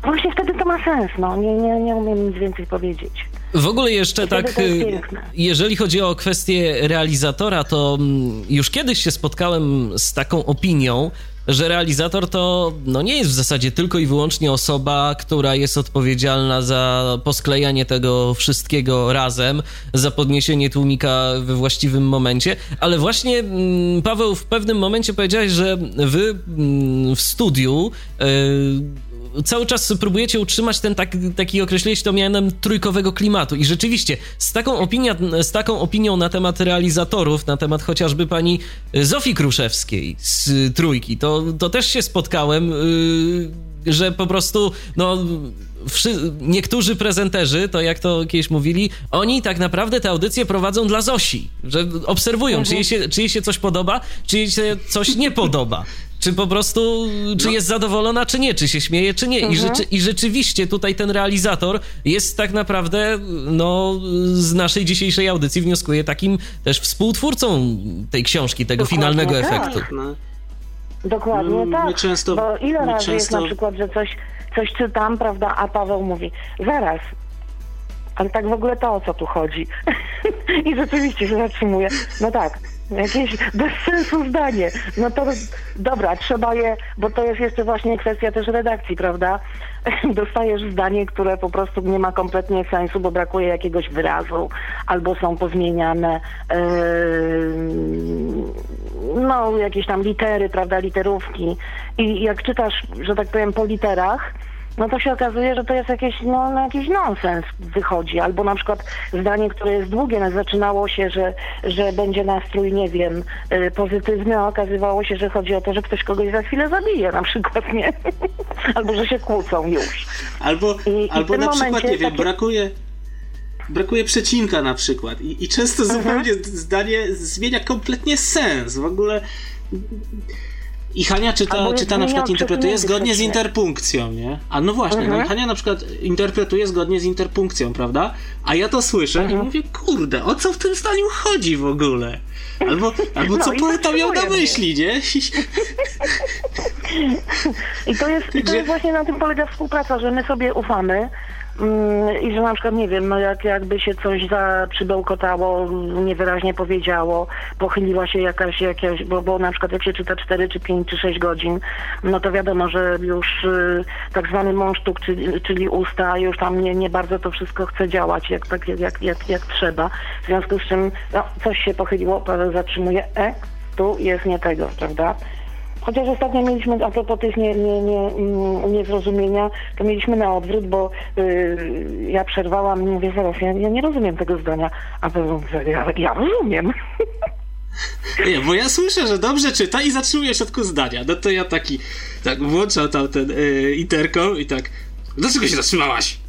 właśnie wtedy to ma sens, no. Nie, nie, nie umiem nic więcej powiedzieć. W ogóle jeszcze tak, y, jeżeli chodzi o kwestię realizatora, to mm, już kiedyś się spotkałem z taką opinią, że realizator to no nie jest w zasadzie tylko i wyłącznie osoba, która jest odpowiedzialna za posklejanie tego wszystkiego razem, za podniesienie tłumika we właściwym momencie, ale właśnie mm, Paweł w pewnym momencie powiedziałeś, że wy mm, w studiu yy, cały czas próbujecie utrzymać ten tak, taki, określiłeś to mianem trójkowego klimatu i rzeczywiście z taką, opinia, z taką opinią na temat realizatorów, na temat chociażby pani Zofii Kruszewskiej z Trójki, to, to też się spotkałem, yy, że po prostu, no niektórzy prezenterzy, to jak to kiedyś mówili, oni tak naprawdę te audycje prowadzą dla Zosi, że obserwują, mhm. czy, jej się, czy jej się coś podoba, czy jej się coś nie podoba. Czy po prostu, czy no. jest zadowolona, czy nie, czy się śmieje, czy nie. Mhm. I, rzeczy, I rzeczywiście tutaj ten realizator jest tak naprawdę, no, z naszej dzisiejszej audycji wnioskuje takim też współtwórcą tej książki, tego Dokładnie finalnego tak. efektu. No. Dokładnie no, tak. Często, bo ile razy często... jest na przykład, że coś coś czytam, prawda, a Paweł mówi, zaraz, ale tak w ogóle to o co tu chodzi? I rzeczywiście się zatrzymuje. No tak, jakieś bez sensu zdanie. No to dobra, trzeba je, bo to jest jeszcze właśnie kwestia też redakcji, prawda? Dostajesz zdanie, które po prostu nie ma kompletnie sensu, bo brakuje jakiegoś wyrazu, albo są pozmieniane yy, no jakieś tam litery, prawda, literówki. I jak czytasz, że tak powiem, po literach, no to się okazuje, że to jest jakiś, no, no, jakiś nonsens wychodzi. Albo na przykład zdanie, które jest długie, no, zaczynało się, że, że będzie nastrój, nie wiem, y, pozytywny, a okazywało się, że chodzi o to, że ktoś kogoś za chwilę zabije na przykład, nie? albo że się kłócą już. Albo, I, albo i na przykład, nie wiem, takie... brakuje brakuje przecinka na przykład i, i często mhm. zupełnie zdanie zmienia kompletnie sens. W ogóle i Hania czyta, czyta na przykład interpretuje zgodnie z interpunkcją, nie? A no właśnie, mhm. no i Hania na przykład interpretuje zgodnie z interpunkcją, prawda? A ja to słyszę mhm. i mówię, kurde, o co w tym zdaniu chodzi w ogóle? Albo, albo no, co poeta miał na myśli, nie? I to jest, i to jest właśnie na tym polega współpraca, że my sobie ufamy, I że na przykład, nie wiem, no jak, jakby się coś za przybełkotało, niewyraźnie powiedziało, pochyliła się jakaś, jakaś bo, bo na przykład jak się czyta 4 czy 5 czy 6 godzin, no to wiadomo, że już y, tak zwany mążtuk, czyli, czyli usta, już tam nie, nie bardzo to wszystko chce działać jak, tak, jak, jak, jak trzeba. W związku z czym no, coś się pochyliło, zatrzymuje, e, tu jest nie tego, prawda? Chociaż ostatnio mieliśmy, a propos tych nie, nie, nie, mm, niezrozumienia, to mieliśmy na odwrót, bo yy, ja przerwałam i mówię, zaraz, ja, ja, nie rozumiem tego zdania, a to ja, ja rozumiem. Nie, bo ja słyszę, że dobrze czyta i zatrzymuje w środku zdania. No to ja taki, tak włączam tam ten yy, interkom i tak, dlaczego się zatrzymałaś?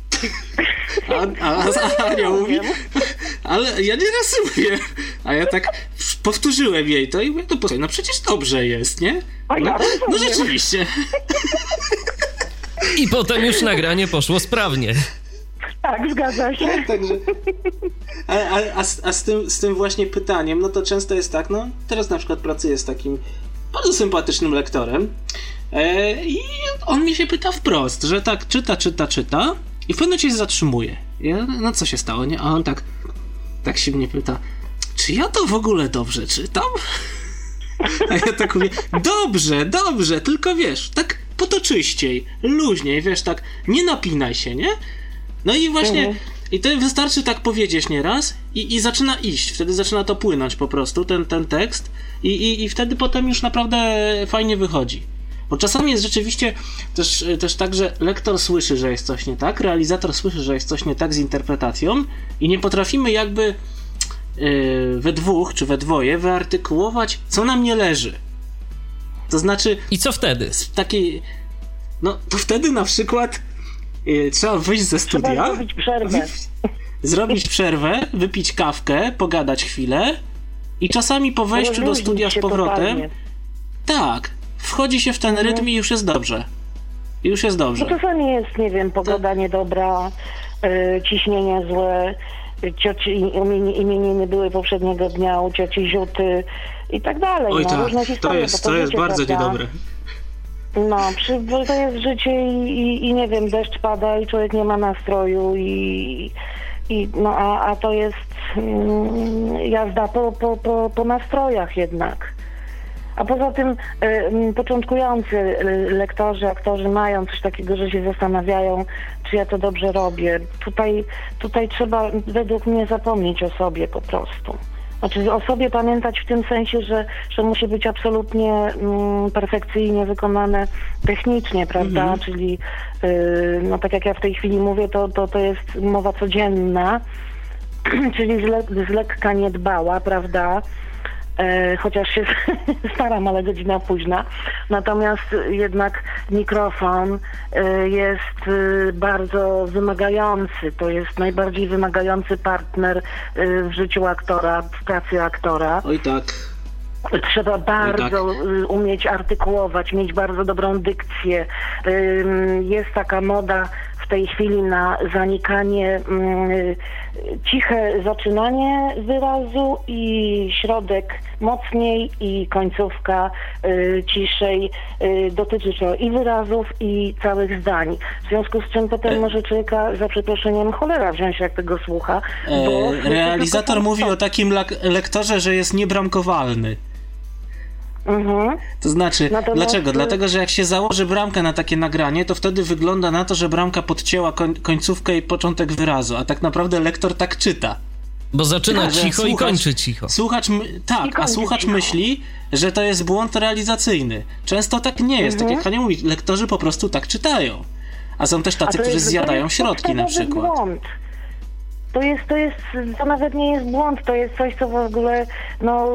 A, a, a Ania mówi, ale ja nie rozumiem. A ja tak powtórzyłem jej to i mówię, no, no przecież dobrze jest, nie? No, no rzeczywiście. I potem już nagranie poszło sprawnie. Tak, zgadza się. Tak, także. A, a, a, a, z, tym, z tym właśnie pytaniem, no to często jest tak, no teraz na przykład pracuję z takim bardzo sympatycznym lektorem e, i on mi się pyta wprost, że tak czyta, czyta, czyta i w pewnym momencie się zatrzymuje. Ja, no co się stało, nie? A on tak, tak się mnie pyta, czy ja to w ogóle dobrze czytam? A ja tak mówię, dobrze, dobrze, tylko wiesz, tak potoczyściej, luźniej, wiesz, tak, nie napinaj się, nie? No i właśnie, mhm. i to wystarczy tak powiedzieć nieraz i, i zaczyna iść, wtedy zaczyna to płynąć po prostu, ten, ten tekst i, i, i wtedy potem już naprawdę fajnie wychodzi. Bo czasami jest rzeczywiście też, też tak, że lektor słyszy, że jest coś nie tak, realizator słyszy, że jest coś nie tak z interpretacją i nie potrafimy jakby yy, we dwóch czy we dwoje wyartykułować, co nam nie leży. To znaczy. I co wtedy? Taki. No, to wtedy na przykład yy, trzeba wyjść ze studia. Trzeba zrobić przerwę. Zrobić przerwę, wypić kawkę, pogadać chwilę i czasami po wejściu do studia z powrotem. Tak, wchodzi się w ten rytm i już jest dobrze. Już jest dobrze. No czasami jest, nie wiem, pogoda to... niedobra, yy, ciśnienie złe, cioci, imieniny były poprzedniego dnia u cioci Ziuty i tak dalej. Oj no, tak, różne historie, to jest, to, to jest bardzo prawda? niedobre. No, przy, to jest życie i, i, i, nie wiem, deszcz pada i człowiek nie ma nastroju i, i no a, a to jest mm, jazda po, po, po, po nastrojach jednak. A poza tym y, początkujący y, lektorzy, aktorzy mają coś takiego, że się zastanawiają, czy ja to dobrze robię. Tutaj, tutaj trzeba według mnie zapomnieć o sobie po prostu. Znaczy o sobie pamiętać w tym sensie, że, że musi być absolutnie mm, perfekcyjnie wykonane technicznie, prawda? Mhm. Czyli y, no tak jak ja w tej chwili mówię, to, to, to jest mowa codzienna, czyli z, le, z lekka niedbała, prawda? E, chociaż się staram, ale godzina późna. Natomiast jednak mikrofon e, jest e, bardzo wymagający. To jest najbardziej wymagający partner w życiu aktora, w pracy aktora. Oj tak. Trzeba bardzo y, umieć artykułować, mieć bardzo dobrą dykcję. Jest taka moda tej chwili na zanikanie, y, ciche zaczynanie wyrazu i środek mocniej i końcówka y, ciszej. Y, Dotyczy to i wyrazów i całych zdań. W związku z czym potem E- może człowieka za przeproszeniem cholera wziąć jak tego słucha. bo E, realizator mówi o takim lektorze, że jest niebramkowalny. Mhm. To znaczy, Natomiast- dlaczego? Dlatego, że jak się założy bramkę na takie nagranie, to wtedy wygląda na to, że bramka podcięła koń- końcówkę i początek wyrazu, a tak naprawdę lektor tak czyta. Bo zaczyna Tak, cicho i słuchacz- kończy cicho. Słuchacz, I tak, a słuchacz cicho. myśli, że to jest błąd realizacyjny. Często tak nie jest, tak jak Hania mówi, lektorzy po prostu tak czytają. A są też tacy, którzy zjadają środki na przykład. Błąd. To jest, to jest, to nawet nie jest błąd, to jest coś, co w ogóle, no,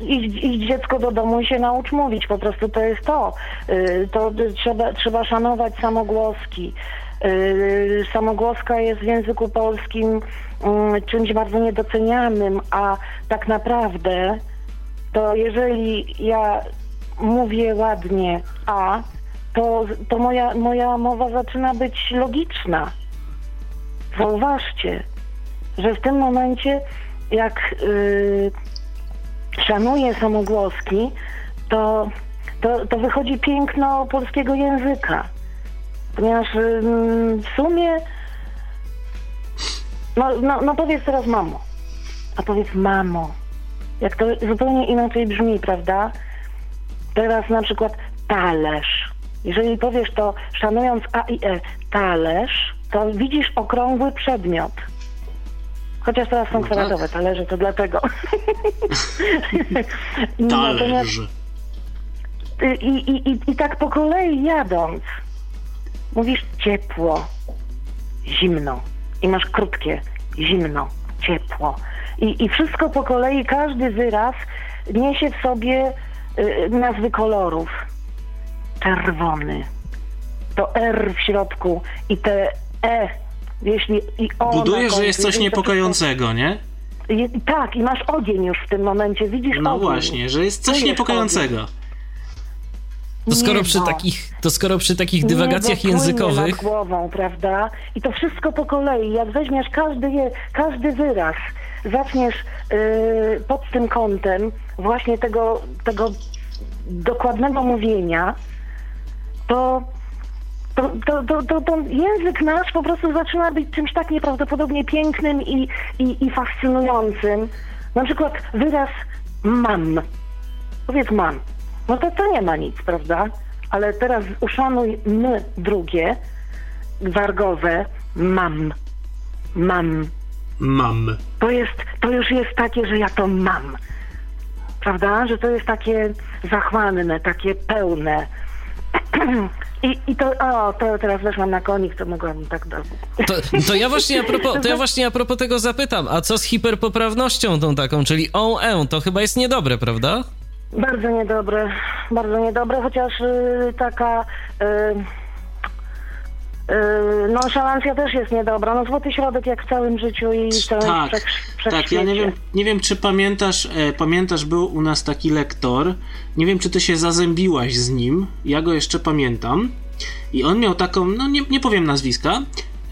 y, idź, dziecko do domu i się naucz mówić, po prostu to jest to. Y, To trzeba, trzeba szanować samogłoski. Y, Samogłoska jest w języku polskim czymś bardzo niedocenianym, a tak naprawdę to jeżeli ja mówię ładnie A, to, to moja, moja mowa zaczyna być logiczna. Zauważcie, że w tym momencie, jak yy, szanuję samogłoski, to, to, to wychodzi piękno polskiego języka. Ponieważ ym, w sumie, no, no, no powiedz teraz mamo, a powiedz mamo. Jak to zupełnie inaczej brzmi, prawda? Teraz na przykład talerz. Jeżeli powiesz to szanując A i E, talerz, to widzisz okrągły przedmiot. Chociaż teraz są No tak. kwadratowe talerze, to dlatego. Talerz. i, i, i, I tak po kolei jadąc, mówisz ciepło, zimno. I masz krótkie zimno, ciepło. I, I wszystko po kolei, każdy wyraz niesie w sobie y, nazwy kolorów. Czerwony. To R w środku i te E, jeśli i O. na Budujesz, że jest coś niepokojącego, nie? tak, i masz ogień już w tym momencie, widzisz No ogień. właśnie, że jest coś niepokojącego. To skoro, przy takich, to skoro przy takich dywagacjach językowych... nad głową, prawda? I to wszystko po kolei. Jak weźmiesz każdy, je, każdy wyraz, zaczniesz yy, pod tym kątem właśnie tego, tego dokładnego mówienia, to, to, to, to, to, język nasz po prostu zaczyna być czymś tak nieprawdopodobnie pięknym i, i, i fascynującym. Na przykład wyraz mam. Powiedz mam. No to to nie ma nic, prawda? Ale teraz uszanuj m drugie, wargowe, mam. Mam. Mam. To jest, to już jest takie, że ja to mam. Prawda? Że to jest takie zachłanne, takie pełne. I, i to, o, to teraz weszłam na konik, to mogłabym tak do... To, to, ja właśnie a propos, to ja właśnie a propos tego zapytam, a co z hiperpoprawnością tą taką, czyli on, e, to chyba jest niedobre, prawda? Bardzo niedobre, bardzo niedobre, chociaż y, taka y, nonszalancja też jest niedobra. No złoty środek jak w całym życiu i w całym Tak, wszech, tak, ja nie wiem, nie wiem czy pamiętasz, e, pamiętasz, był u nas taki lektor, nie wiem czy ty się zazębiłaś z nim, ja go jeszcze pamiętam i on miał taką, no nie, nie powiem nazwiska,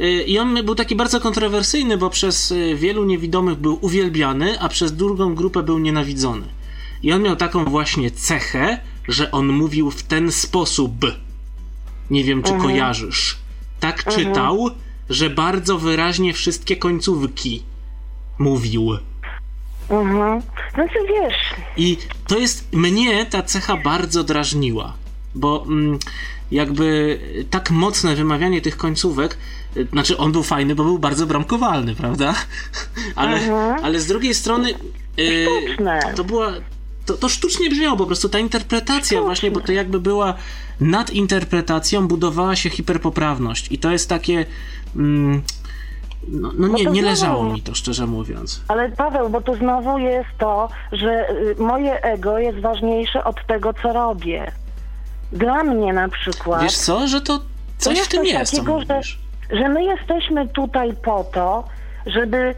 e, i on był taki bardzo kontrowersyjny, bo przez e, wielu niewidomych był uwielbiany, a przez drugą grupę był nienawidzony. I on miał taką właśnie cechę, że on mówił w ten sposób. Nie wiem, czy kojarzysz. Tak czytał, że bardzo wyraźnie wszystkie końcówki mówił. Mhm. Znaczy wiesz. I to jest, mnie ta cecha bardzo drażniła, bo mm, jakby tak mocne wymawianie tych końcówek, znaczy on był fajny, bo był bardzo bramkowalny, prawda? Ale, Mhm. ale z drugiej strony y, to była, to, to sztucznie brzmiało po prostu, ta interpretacja właśnie, bo to jakby była nad interpretacją budowała się hiperpoprawność i to jest takie mm, no, no nie, to nie znowu- leżało mi to, szczerze mówiąc. Ale Paweł, bo tu znowu jest to, że y, moje ego jest ważniejsze od tego, co robię. Dla mnie na przykład. Wiesz co, że to coś jest w tym coś jest, takiego, że- że my jesteśmy tutaj po to, żeby.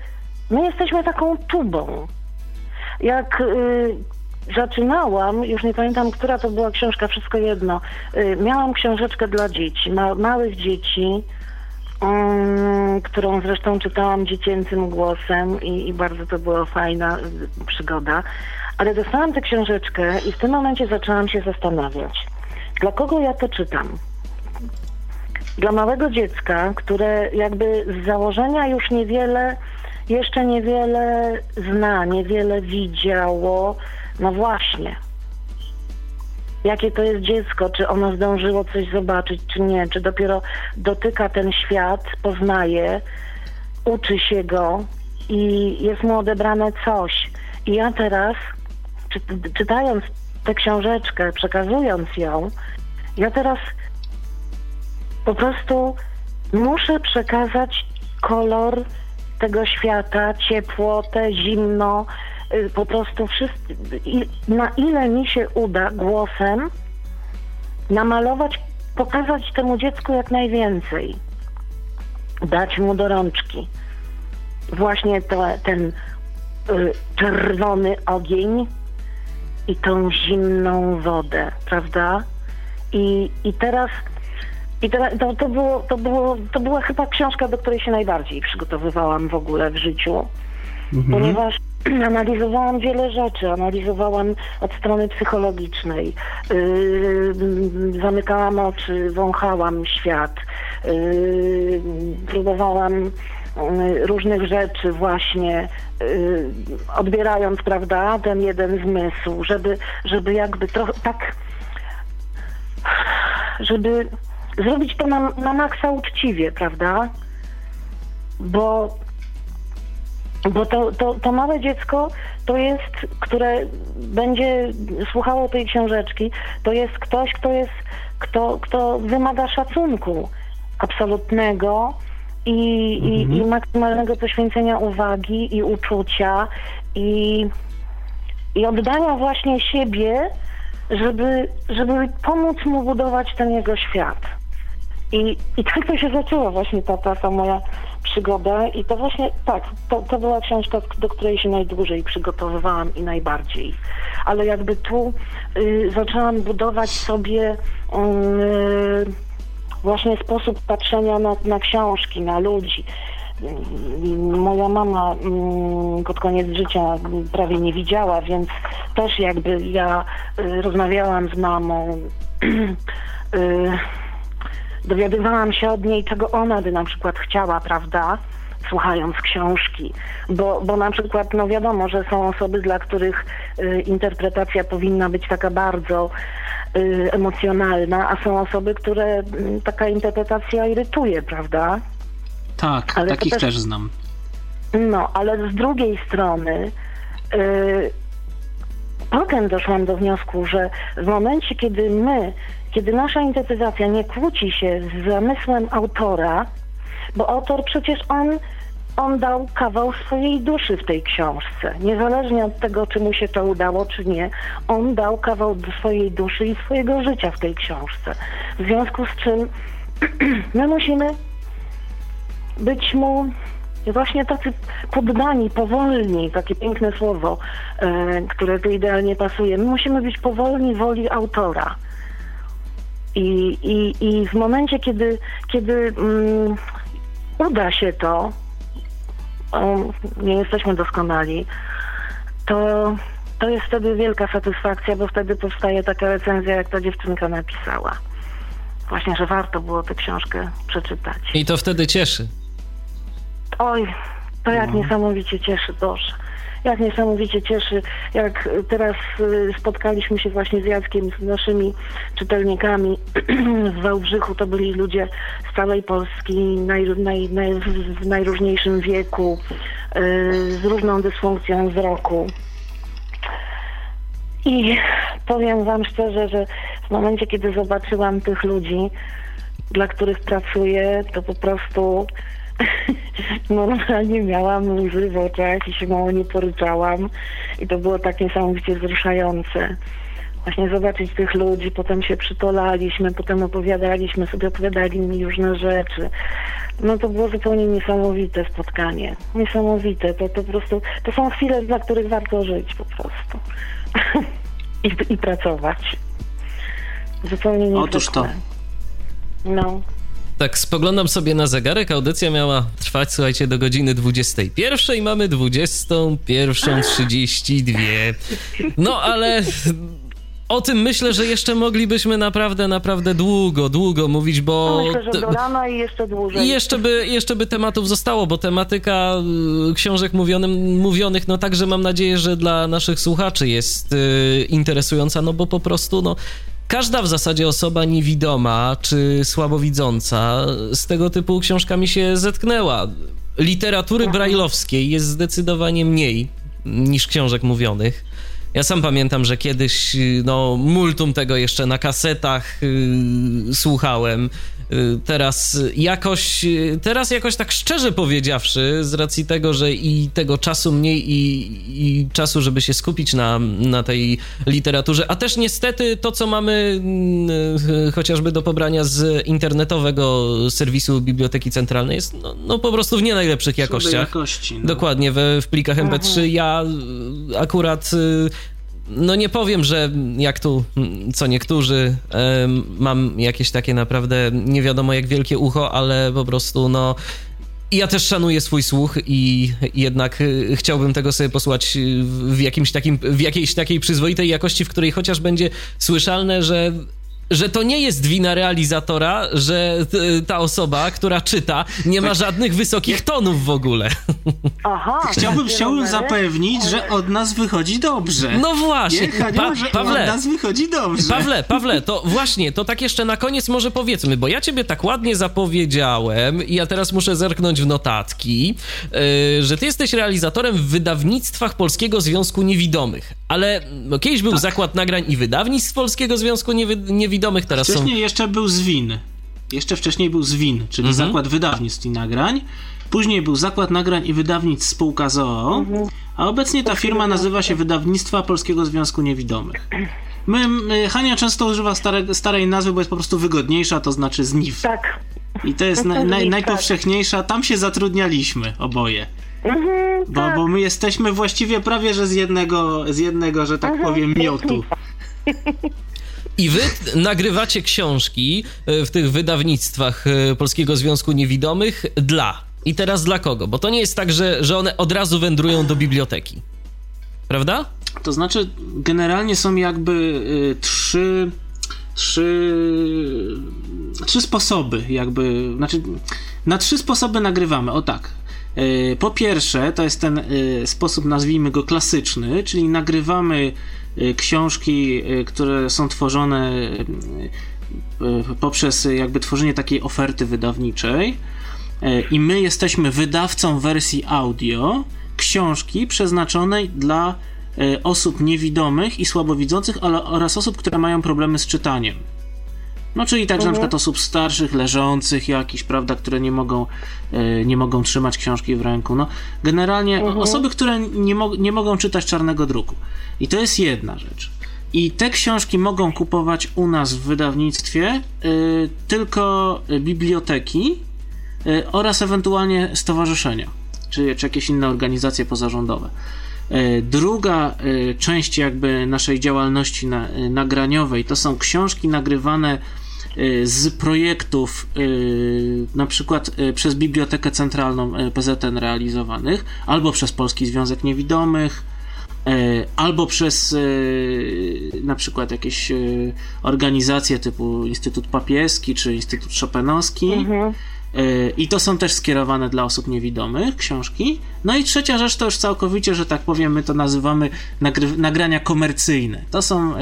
My jesteśmy taką tubą. Jak y, zaczynałam, już nie pamiętam, która to była książka, wszystko jedno. Y, miałam książeczkę dla dzieci, ma, małych dzieci, mm, którą zresztą czytałam dziecięcym głosem i, i bardzo to była fajna y, przygoda. Ale dostałam tę książeczkę i w tym momencie zaczęłam się zastanawiać, dla kogo ja to czytam dla małego dziecka, które jakby z założenia już niewiele, jeszcze niewiele zna, niewiele widziało, no właśnie. Jakie to jest dziecko, czy ono zdążyło coś zobaczyć, czy nie, czy dopiero dotyka ten świat, poznaje, uczy się go i jest mu odebrane coś. I ja teraz, czy, czytając tę książeczkę, przekazując ją, ja teraz po prostu muszę przekazać kolor tego świata, ciepło, te zimno, po prostu wszystko, i- na ile mi się uda głosem namalować, pokazać temu dziecku jak najwięcej. Dać mu do rączki. Właśnie to, ten y, czerwony ogień i tą zimną wodę, prawda? I, i teraz i to, to, to, było, to, było, to była chyba książka, do której się najbardziej przygotowywałam w ogóle w życiu, ponieważ analizowałam wiele rzeczy. Analizowałam od strony psychologicznej. Yy, zamykałam oczy, wąchałam świat. Yy, próbowałam yy, różnych rzeczy właśnie odbierając, prawda, ten jeden zmysł, żeby, żeby jakby trochę tak żeby zrobić to na, na maksa uczciwie, prawda? Bo, bo to, to, to małe dziecko to jest, które będzie słuchało tej książeczki, to jest ktoś, kto jest, kto, kto wymaga szacunku absolutnego i, i, i maksymalnego poświęcenia uwagi i uczucia i, i oddania właśnie siebie żeby, żeby pomóc mu budować ten jego świat. I, i tak to się zaczęła właśnie ta, ta, ta moja przygoda i to właśnie, tak, to, to była książka, do której się najdłużej przygotowywałam i najbardziej. Ale jakby tu y, zaczęłam budować sobie y, właśnie sposób patrzenia na, na książki, na ludzi. Moja mama mm, pod koniec życia prawie nie widziała, więc też jakby ja y, rozmawiałam z mamą, y, dowiadywałam się od niej, czego ona by na przykład chciała, prawda? Słuchając książki, bo, bo na przykład, no wiadomo, że są osoby, dla których y, interpretacja powinna być taka bardzo y, emocjonalna, a są osoby, które y, taka interpretacja irytuje, prawda? Tak, Ale takich też- też znam. No, ale z drugiej strony yy, potem doszłam do wniosku, że w momencie, kiedy my, kiedy nasza interpretacja nie kłóci się z zamysłem autora, bo autor przecież on, on dał kawał swojej duszy w tej książce. Niezależnie od tego, czy mu się to udało, czy nie, on dał kawał swojej duszy i swojego życia w tej książce. W związku z czym my musimy być mu właśnie tacy poddani, powolni, takie piękne słowo, e, które tu idealnie pasuje. My musimy być powolni woli autora. I, i, i w momencie, kiedy, kiedy mm, uda się to, o, nie jesteśmy doskonali, to, to jest wtedy wielka satysfakcja, bo wtedy powstaje taka recenzja, jak ta dziewczynka napisała. Właśnie, że warto było tę książkę przeczytać. I to wtedy cieszy. Oj, to jak niesamowicie cieszy, Boże. Jak niesamowicie cieszy, jak teraz y, spotkaliśmy się właśnie z Jackiem, z naszymi czytelnikami w Wałbrzychu, to byli ludzie z całej Polski, naj, naj, naj, w najróżniejszym wieku, y, z różną dysfunkcją wzroku. I powiem Wam szczerze, że w momencie, kiedy zobaczyłam tych ludzi, dla których pracuję, to po prostu normalnie miałam łzy w oczach i się mało nie poryczałam. I to było tak niesamowicie wzruszające. Właśnie zobaczyć tych ludzi, potem się przytolaliśmy, potem opowiadaliśmy sobie, opowiadali mi różne rzeczy. No to było zupełnie niesamowite spotkanie. Niesamowite. To, to po prostu, to są chwile, dla których warto żyć po prostu. I, I pracować. Zupełnie niezwykłe. Otóż to. No. Tak, spoglądam sobie na zegarek. Audycja miała trwać, słuchajcie, do godziny 21 i mamy 21.32. No ale o tym myślę, że jeszcze moglibyśmy naprawdę, naprawdę długo, długo mówić, bo. No myślę, że do rana i jeszcze dłużej. I jeszcze by, jeszcze by tematów zostało, bo tematyka y, książek mówionym, mówionych, no także mam nadzieję, że dla naszych słuchaczy jest y, interesująca, no bo po prostu, no. Każda w zasadzie osoba niewidoma czy słabowidząca z tego typu książkami się zetknęła. Literatury brajlowskiej jest zdecydowanie mniej niż książek mówionych. Ja sam pamiętam, że kiedyś y, no, multum tego jeszcze na kasetach yy, słuchałem. Yy, teraz jakoś, yy, teraz jakoś tak szczerze powiedziawszy, z racji tego, że i tego czasu mniej i, i czasu, żeby się skupić na, na tej literaturze, a też niestety to, co mamy yy, chociażby do pobrania z internetowego serwisu Biblioteki Centralnej jest no, no po prostu w nie najlepszych jakościach. jakości. No. Dokładnie, we, w plikach MP3 ja y, akurat y, no nie powiem, że jak tu co niektórzy mam jakieś takie naprawdę nie wiadomo jak wielkie ucho, ale po prostu no ja też szanuję swój słuch i jednak y, chciałbym tego sobie posłać y, w jakimś takim, w jakiejś takiej przyzwoitej jakości, w której chociaż będzie słyszalne, że że to nie jest wina realizatora, że y, ta osoba, która czyta, nie ma żadnych wysokich tonów w ogóle. Aha. Chciałbym, chciałbym zapewnić, że od nas wychodzi dobrze. No właśnie, Nie, pa- że od Pawle, nas wychodzi dobrze. Pawle, Pawle, to właśnie, to tak jeszcze na koniec może powiedzmy, bo ja ciebie tak ładnie zapowiedziałem i ja teraz muszę zerknąć w notatki, yy, że ty jesteś realizatorem w wydawnictwach Polskiego Związku Niewidomych, ale no, kiedyś był Zakład Nagrań i Wydawnictw Polskiego Związku Niewi- Niewidomych, teraz są... Wcześniej jeszcze był Zwin. Jeszcze wcześniej był Zwin, czyli Mhm. Zakład Wydawnictw i Nagrań. Później był Zakład Nagrań i Wydawnictw Spółka ZOO, a obecnie ta firma nazywa się Wydawnictwa Polskiego Związku Niewidomych. My, my, Hania często używa stare, starej nazwy, bo jest po prostu wygodniejsza, to znaczy ZNIW. Tak. I to jest na, ZNIW, najpowszechniejsza. Tam się zatrudnialiśmy oboje. Mhm, Bo, tak. bo my jesteśmy właściwie prawie, że z jednego, z jednego że tak Mhm, powiem, miotu. I wy nagrywacie książki e, w tych wydawnictwach e, Polskiego Związku Niewidomych dla. I teraz dla kogo? Bo to nie jest tak, że, że one od razu wędrują do biblioteki. Prawda? To znaczy, generalnie są jakby y, trzy, trzy, trzy sposoby, jakby, znaczy, na trzy sposoby nagrywamy, o tak. Y, Po pierwsze, to jest ten y, sposób, nazwijmy go klasyczny, czyli nagrywamy książki, y, które są tworzone y, y, poprzez y, jakby tworzenie takiej oferty wydawniczej. I my jesteśmy wydawcą wersji audio książki przeznaczonej dla osób niewidomych i słabowidzących, ale oraz osób, które mają problemy z czytaniem. No, czyli także na przykład osób starszych, leżących jakichś, prawda, które nie mogą, e, nie mogą trzymać książki w ręku. No, generalnie o- osoby, które nie, mo- nie mogą czytać czarnego druku. I to jest jedna rzecz. I te książki mogą kupować u nas w wydawnictwie e, tylko biblioteki, e, oraz ewentualnie stowarzyszenia, czy, czy jakieś inne organizacje pozarządowe. Druga część jakby naszej działalności na, nagraniowej to są książki nagrywane z projektów e, na przykład e, przez Bibliotekę Centralną PZN realizowanych, albo przez Polski Związek Niewidomych, albo przez na przykład jakieś organizacje typu Instytut Papieski czy Instytut Chopinowski. Mhm. I to są też skierowane dla osób niewidomych książki. No i trzecia rzecz to już całkowicie, że tak powiem, my to nazywamy nagrania komercyjne. To są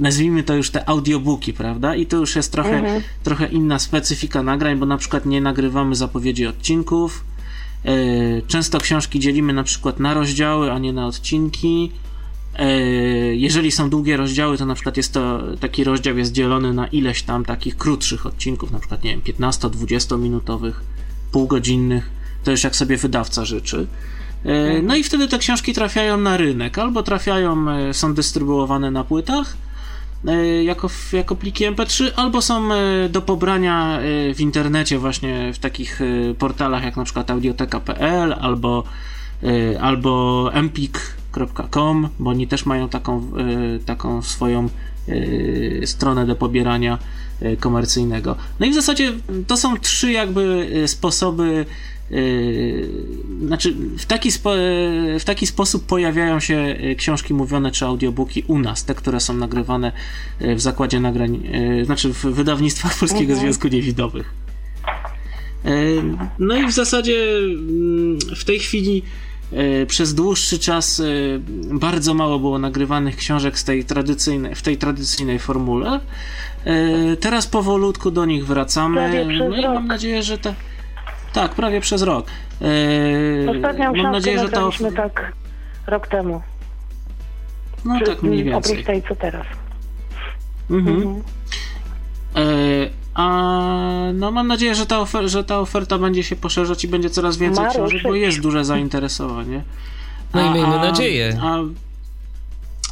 nazwijmy to już te audiobooki, prawda? I to już jest trochę, mhm. trochę inna specyfika nagrań, bo na przykład nie nagrywamy zapowiedzi odcinków. E, często książki dzielimy na przykład na rozdziały, a nie na odcinki. E, jeżeli są długie rozdziały, to na przykład jest to taki rozdział jest dzielony na ileś tam takich krótszych odcinków, na przykład nie wiem, 15-20 minutowych, półgodzinnych. To już jak sobie wydawca życzy. E, mhm. No i wtedy te książki trafiają na rynek, albo trafiają, są dystrybuowane na płytach, jako, jako pliki MP3, albo są e, do pobrania e, w internecie właśnie w takich portalach jak na przykład audioteka.pl albo, albo empik.com, bo oni też mają taką, taką swoją stronę do pobierania komercyjnego. No i w zasadzie to są trzy jakby sposoby znaczy, w taki, spo, w taki sposób pojawiają się yy, książki mówione czy audiobooki u nas, te, które są nagrywane yy, w zakładzie nagrań, znaczy w wydawnictwach Polskiego mhm. Związku Niewidomych. No i w zasadzie mm, w tej chwili przez dłuższy czas bardzo mało było nagrywanych książek z tej tradycyjnej, w tej tradycyjnej formule. Teraz powolutku do nich wracamy. No i mam nadzieję, że te. Tak, prawie przez rok. Eee, Ostatnią mam nadzieję, że to. tak rok temu. No Czy, tak mniej więcej. Oprócz tej, co teraz. Mhm. mhm. Eee, a no mam nadzieję, że ta, ofer- że ta oferta będzie się poszerzać i będzie coraz więcej Ma książek, bo jest duże zainteresowanie. No i miejmy nadzieję. A,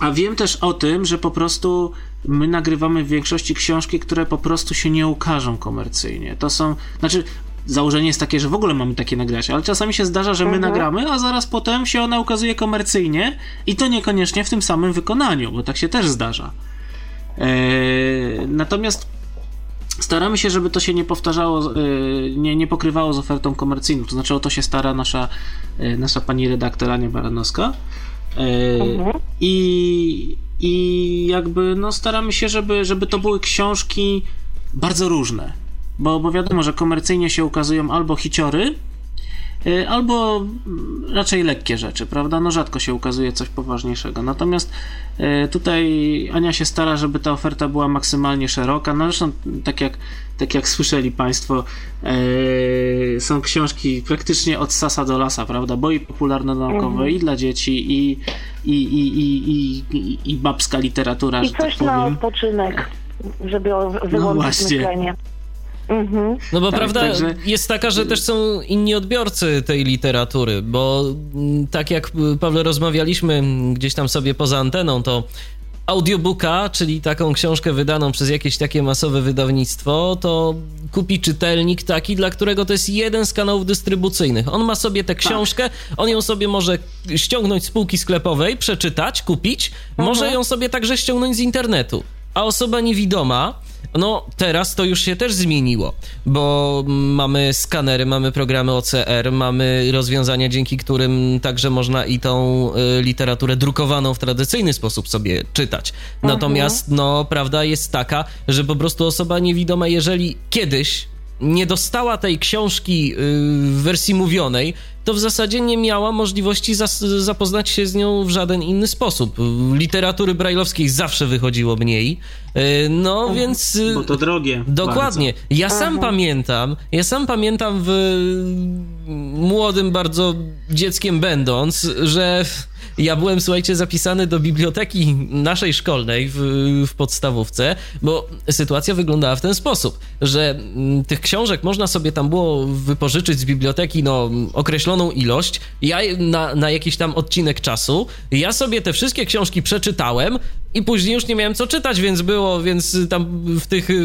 a wiem też o tym, że po prostu my nagrywamy w większości książki, które po prostu się nie ukażą komercyjnie. To są, znaczy założenie jest takie, że w ogóle mamy takie nagrać, ale czasami się zdarza, że my mhm. nagramy, a zaraz potem się ona ukazuje komercyjnie i to niekoniecznie w tym samym wykonaniu, bo tak się też zdarza. Eee, natomiast staramy się, żeby to się nie powtarzało, e, nie, nie pokrywało z ofertą komercyjną. To znaczy o to się stara nasza, e, nasza pani redaktor Ania Baranowska. E, mhm. I, I jakby no staramy się, żeby, żeby to były książki bardzo różne bo, bo wiadomo, że komercyjnie się ukazują albo hiciory, y, albo raczej lekkie rzeczy, prawda? No rzadko się ukazuje coś poważniejszego. Natomiast y, tutaj Ania się stara, żeby ta oferta była maksymalnie szeroka. No zresztą tak jak, tak jak słyszeli Państwo, y, są książki praktycznie od sasa do lasa, prawda? Bo i popularno-naukowe, mhm. i dla dzieci, i, i, i, i, i, babska literatura, I że coś tak na odpoczynek, żeby wyłączyć no myślenie. Mhm. No bo tak, prawda także... jest taka, że też są inni odbiorcy tej literatury, bo mm, tak jak y, Pawle rozmawialiśmy gdzieś tam sobie poza anteną, to audiobooka, czyli taką książkę wydaną przez jakieś takie masowe wydawnictwo, to kupi czytelnik taki, dla którego to jest jeden z kanałów dystrybucyjnych. On ma sobie tę tak. książkę, on ją sobie może ściągnąć z półki sklepowej, przeczytać, kupić, mhm. może ją sobie także ściągnąć z internetu. A osoba niewidoma, no, teraz to już się też zmieniło, bo mamy skanery, mamy programy OCR, mamy rozwiązania, dzięki którym także można i tą y, literaturę drukowaną w tradycyjny sposób sobie czytać. Natomiast, mhm. no, prawda jest taka, że po prostu osoba niewidoma, jeżeli kiedyś nie dostała tej książki y, w wersji mówionej, to w zasadzie nie miała możliwości zapoznać się z nią w żaden inny sposób. Literatury brajlowskiej zawsze wychodziło mniej, y, no mhm. więc... Y, Bo to drogie. Dokładnie. Bardzo. Ja sam Aha. pamiętam, ja sam pamiętam w młodym bardzo dzieckiem będąc, że ja byłem, słuchajcie, zapisany do biblioteki naszej szkolnej w, w podstawówce, bo sytuacja wyglądała w ten sposób, że mm, tych książek można sobie tam było wypożyczyć z biblioteki, no, określoną ilość, ja na, na jakiś tam odcinek czasu, ja sobie te wszystkie książki przeczytałem, i później już nie miałem co czytać, więc było, więc tam w tych y,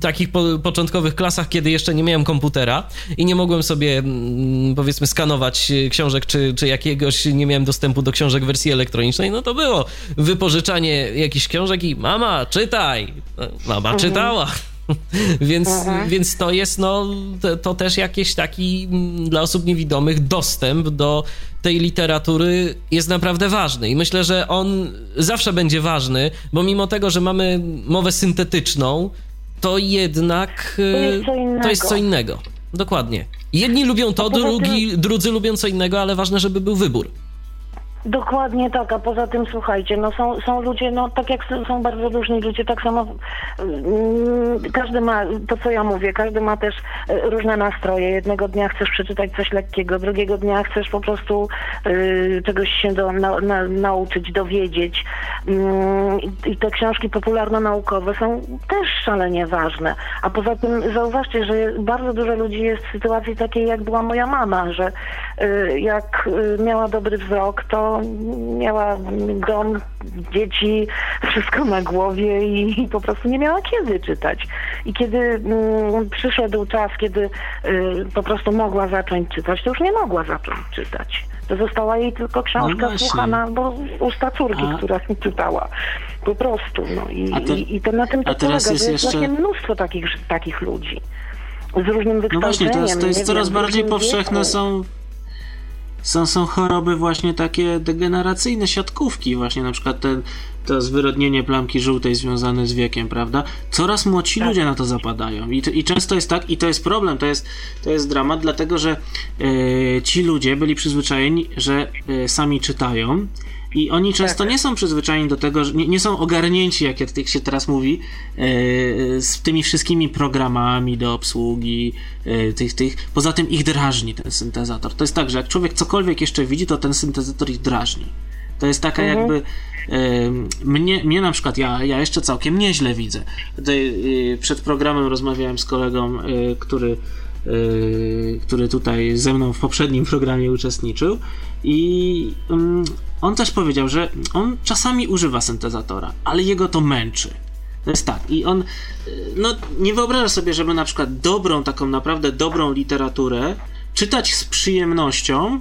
takich po, początkowych klasach, kiedy jeszcze nie miałem komputera i nie mogłem sobie mm, powiedzmy skanować książek, czy, czy jakiegoś nie miałem dostępu do książek w wersji elektronicznej, no to było wypożyczanie jakichś książek i mama, czytaj! Mama mhm. czytała. więc, mhm. więc to jest no, to, to, też jakiś taki mm, dla osób niewidomych dostęp do tej literatury jest naprawdę ważny i myślę, że on zawsze będzie ważny, bo mimo tego, że mamy mowę syntetyczną, to jednak to jest co innego. To jest co innego. dokładnie. Jedni lubią to, drugi, drudzy lubią co innego, ale ważne, żeby był wybór. Dokładnie tak, a poza tym słuchajcie, no są, są ludzie, no tak jak są bardzo różni ludzie, tak samo mm, każdy ma, to co ja mówię, każdy ma też e, różne nastroje. Jednego dnia chcesz przeczytać coś lekkiego, drugiego dnia chcesz po prostu y, czegoś się do, na, na, nauczyć, dowiedzieć. Mm, I te książki popularno-naukowe są też szalenie ważne. A poza tym zauważcie, że bardzo dużo ludzi jest w sytuacji takiej, jak była moja mama, że y, jak y, miała dobry wzrok, to miała dom, dzieci, wszystko na głowie i, i po prostu nie miała kiedy czytać. I kiedy mm, przyszedł czas, kiedy y, po prostu mogła zacząć czytać, to już nie mogła zacząć czytać. To została jej tylko książka no słuchana, bo usta córki, a... która czytała. Po prostu. No. I, te, i, i to na tym to polega, jest jest jeszcze... mnóstwo takich, takich ludzi. Z różnym wykształceniem. No właśnie, to jest, to jest coraz bardziej powszechne są są, są choroby właśnie takie degeneracyjne, siatkówki, właśnie na przykład ten, to zwyrodnienie plamki żółtej związane z wiekiem, prawda? Coraz młodsi tak. ludzie na to zapadają I, i często jest tak, i to jest problem, to jest, to jest dramat, dlatego że e, ci ludzie byli przyzwyczajeni, że e, sami czytają, i oni często tak. nie są przyzwyczajeni do tego, że nie, nie są ogarnięci, jak, jak się teraz mówi, e, z tymi wszystkimi programami do obsługi, e, tych, tych. Poza tym ich drażni ten syntezator. To jest tak, że jak człowiek cokolwiek jeszcze widzi, to ten syntezator ich drażni. To jest taka mhm. jakby. Mnie, mnie na przykład, ja, ja jeszcze całkiem nieźle widzę. Tutaj, e, przed programem rozmawiałem z kolegą, e, który Y, który tutaj ze mną w poprzednim programie uczestniczył i um, on też powiedział, że on czasami używa syntezatora, ale jego to męczy. To jest tak. I on, y, no nie wyobraża sobie, żeby na przykład dobrą, taką naprawdę dobrą literaturę czytać z przyjemnością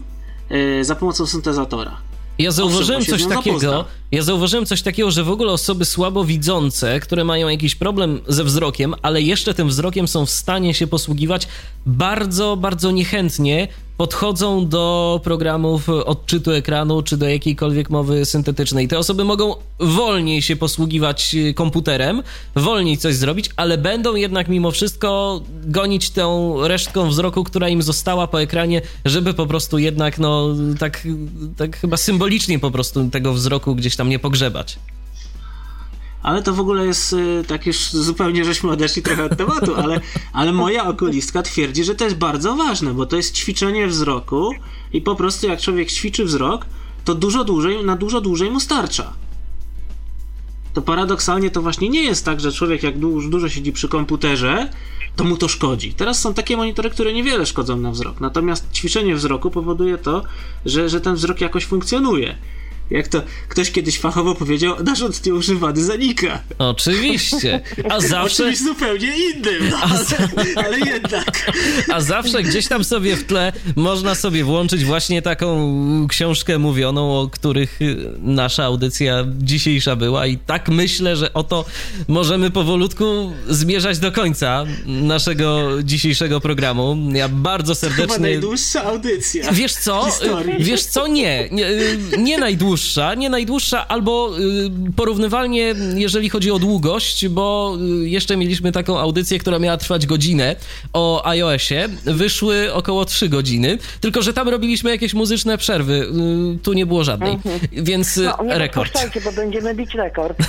yy, za pomocą syntezatora. Ja zauważyłem Owszem, coś takiego, ja zauważyłem coś takiego, że w ogóle osoby słabowidzące, które mają jakiś problem ze wzrokiem, ale jeszcze tym wzrokiem są w stanie się posługiwać bardzo, bardzo niechętnie podchodzą do programów odczytu ekranu czy do jakiejkolwiek mowy syntetycznej. Te osoby mogą wolniej się posługiwać y, komputerem, wolniej coś zrobić, ale będą jednak mimo wszystko gonić tą resztką wzroku, która im została po ekranie, żeby po prostu jednak, no, tak, tak chyba symbolicznie po prostu tego wzroku gdzieś tam nie pogrzebać. Ale to w ogóle jest y, tak już zupełnie żeśmy odeszli trochę od tematu, ale, ale moja okulistka twierdzi, że to jest bardzo ważne, bo to jest ćwiczenie wzroku i po prostu jak człowiek ćwiczy wzrok, to dużo dłużej, na dużo dłużej mu starcza. To paradoksalnie to właśnie nie jest tak, że człowiek jak dużo, dużo siedzi przy komputerze, to mu to szkodzi. Teraz są takie monitory, które niewiele szkodzą na wzrok. Natomiast ćwiczenie wzroku powoduje to, że, że ten wzrok jakoś funkcjonuje jak to ktoś kiedyś fachowo powiedział, narząd nieużywany zanika. Oczywiście. A zawsze... O zupełnie innym, no, ale, ale jednak. A zawsze gdzieś tam sobie w tle można sobie włączyć właśnie taką książkę mówioną, o których nasza audycja dzisiejsza była i tak myślę, że oto możemy powolutku zmierzać do końca naszego dzisiejszego programu. Ja bardzo serdecznie... Chyba najdłuższa audycja. Wiesz co? Wiesz co? Nie. Nie, nie najdłuższa najdłuższa, nie najdłuższa, albo y, porównywalnie, jeżeli chodzi o długość, bo y, jeszcze mieliśmy taką audycję, która miała trwać godzinę o iOSie. Wyszły około 3 godziny, tylko że tam robiliśmy jakieś muzyczne przerwy. Y, tu nie było żadnej, mhm. więc no, nie rekord. bo będziemy bić rekord.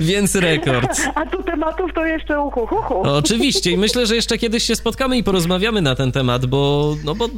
Więc rekord. A tu tematów to jeszcze uchu, hu, Oczywiście i myślę, że jeszcze kiedyś się spotkamy i porozmawiamy na ten temat, bo, no bo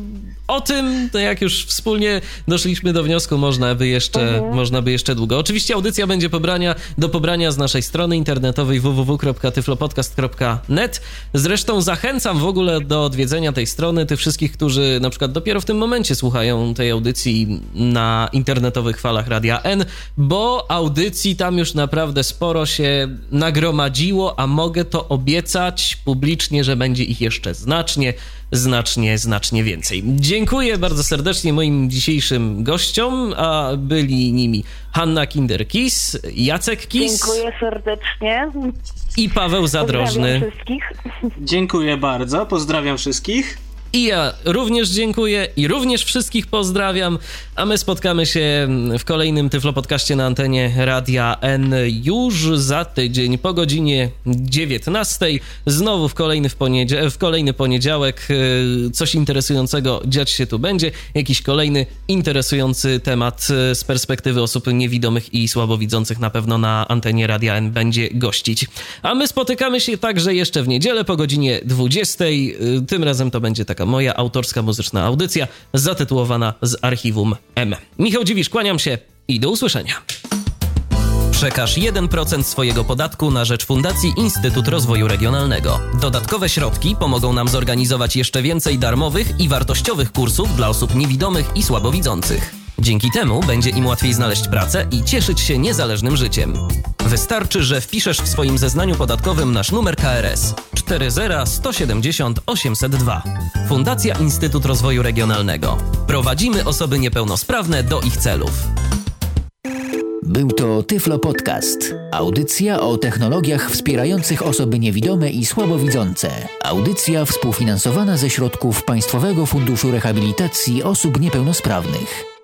o tym, no jak już wspólnie doszliśmy do wniosku, można by jeszcze, mhm. można by jeszcze długo. Oczywiście audycja będzie pobrania, do pobrania z naszej strony internetowej www.tyflopodcast.net. Zresztą zachęcam w ogóle do odwiedzenia tej strony tych wszystkich, którzy na przykład dopiero w tym momencie słuchają tej audycji na internetowych falach Radia N, bo audycji tam już naprawdę sporo się nagromadziło, a mogę to obiecać publicznie, że będzie ich jeszcze znacznie, znacznie, znacznie więcej. Dziękuję bardzo serdecznie moim dzisiejszym gościom, a byli nimi Hanna Kinder-Kis, Jacek Kis. Dziękuję serdecznie. I Paweł Zadrożny. Pozdrawiam wszystkich. Dziękuję bardzo, pozdrawiam wszystkich. I ja również dziękuję i również wszystkich pozdrawiam, a my spotkamy się w kolejnym Tyflo na antenie Radia N już za tydzień po godzinie 19. Znowu w kolejny, w, poniedzie- w kolejny poniedziałek y, coś interesującego dziać się tu będzie, jakiś kolejny interesujący temat y, z perspektywy osób niewidomych i słabowidzących na pewno na antenie Radia N będzie gościć. A my spotykamy się także jeszcze w niedzielę po godzinie 20. Y, Tym razem to będzie taka moja autorska muzyczna audycja zatytułowana z archiwum M. Michał Dziwisz, kłaniam się i do usłyszenia. Przekaż 1% swojego podatku na rzecz Fundacji Instytut Rozwoju Regionalnego. Dodatkowe środki pomogą nam zorganizować jeszcze więcej darmowych i wartościowych kursów dla osób niewidomych i słabowidzących. Dzięki temu będzie im łatwiej znaleźć pracę i cieszyć się niezależnym życiem. Wystarczy, że wpiszesz w swoim zeznaniu podatkowym nasz numer KRS 40170 802. Fundacja Instytut Rozwoju Regionalnego. Prowadzimy osoby niepełnosprawne do ich celów. Był to Tyflo Podcast. Audycja o technologiach wspierających osoby niewidome i słabowidzące. Audycja współfinansowana ze środków Państwowego Funduszu Rehabilitacji Osób Niepełnosprawnych.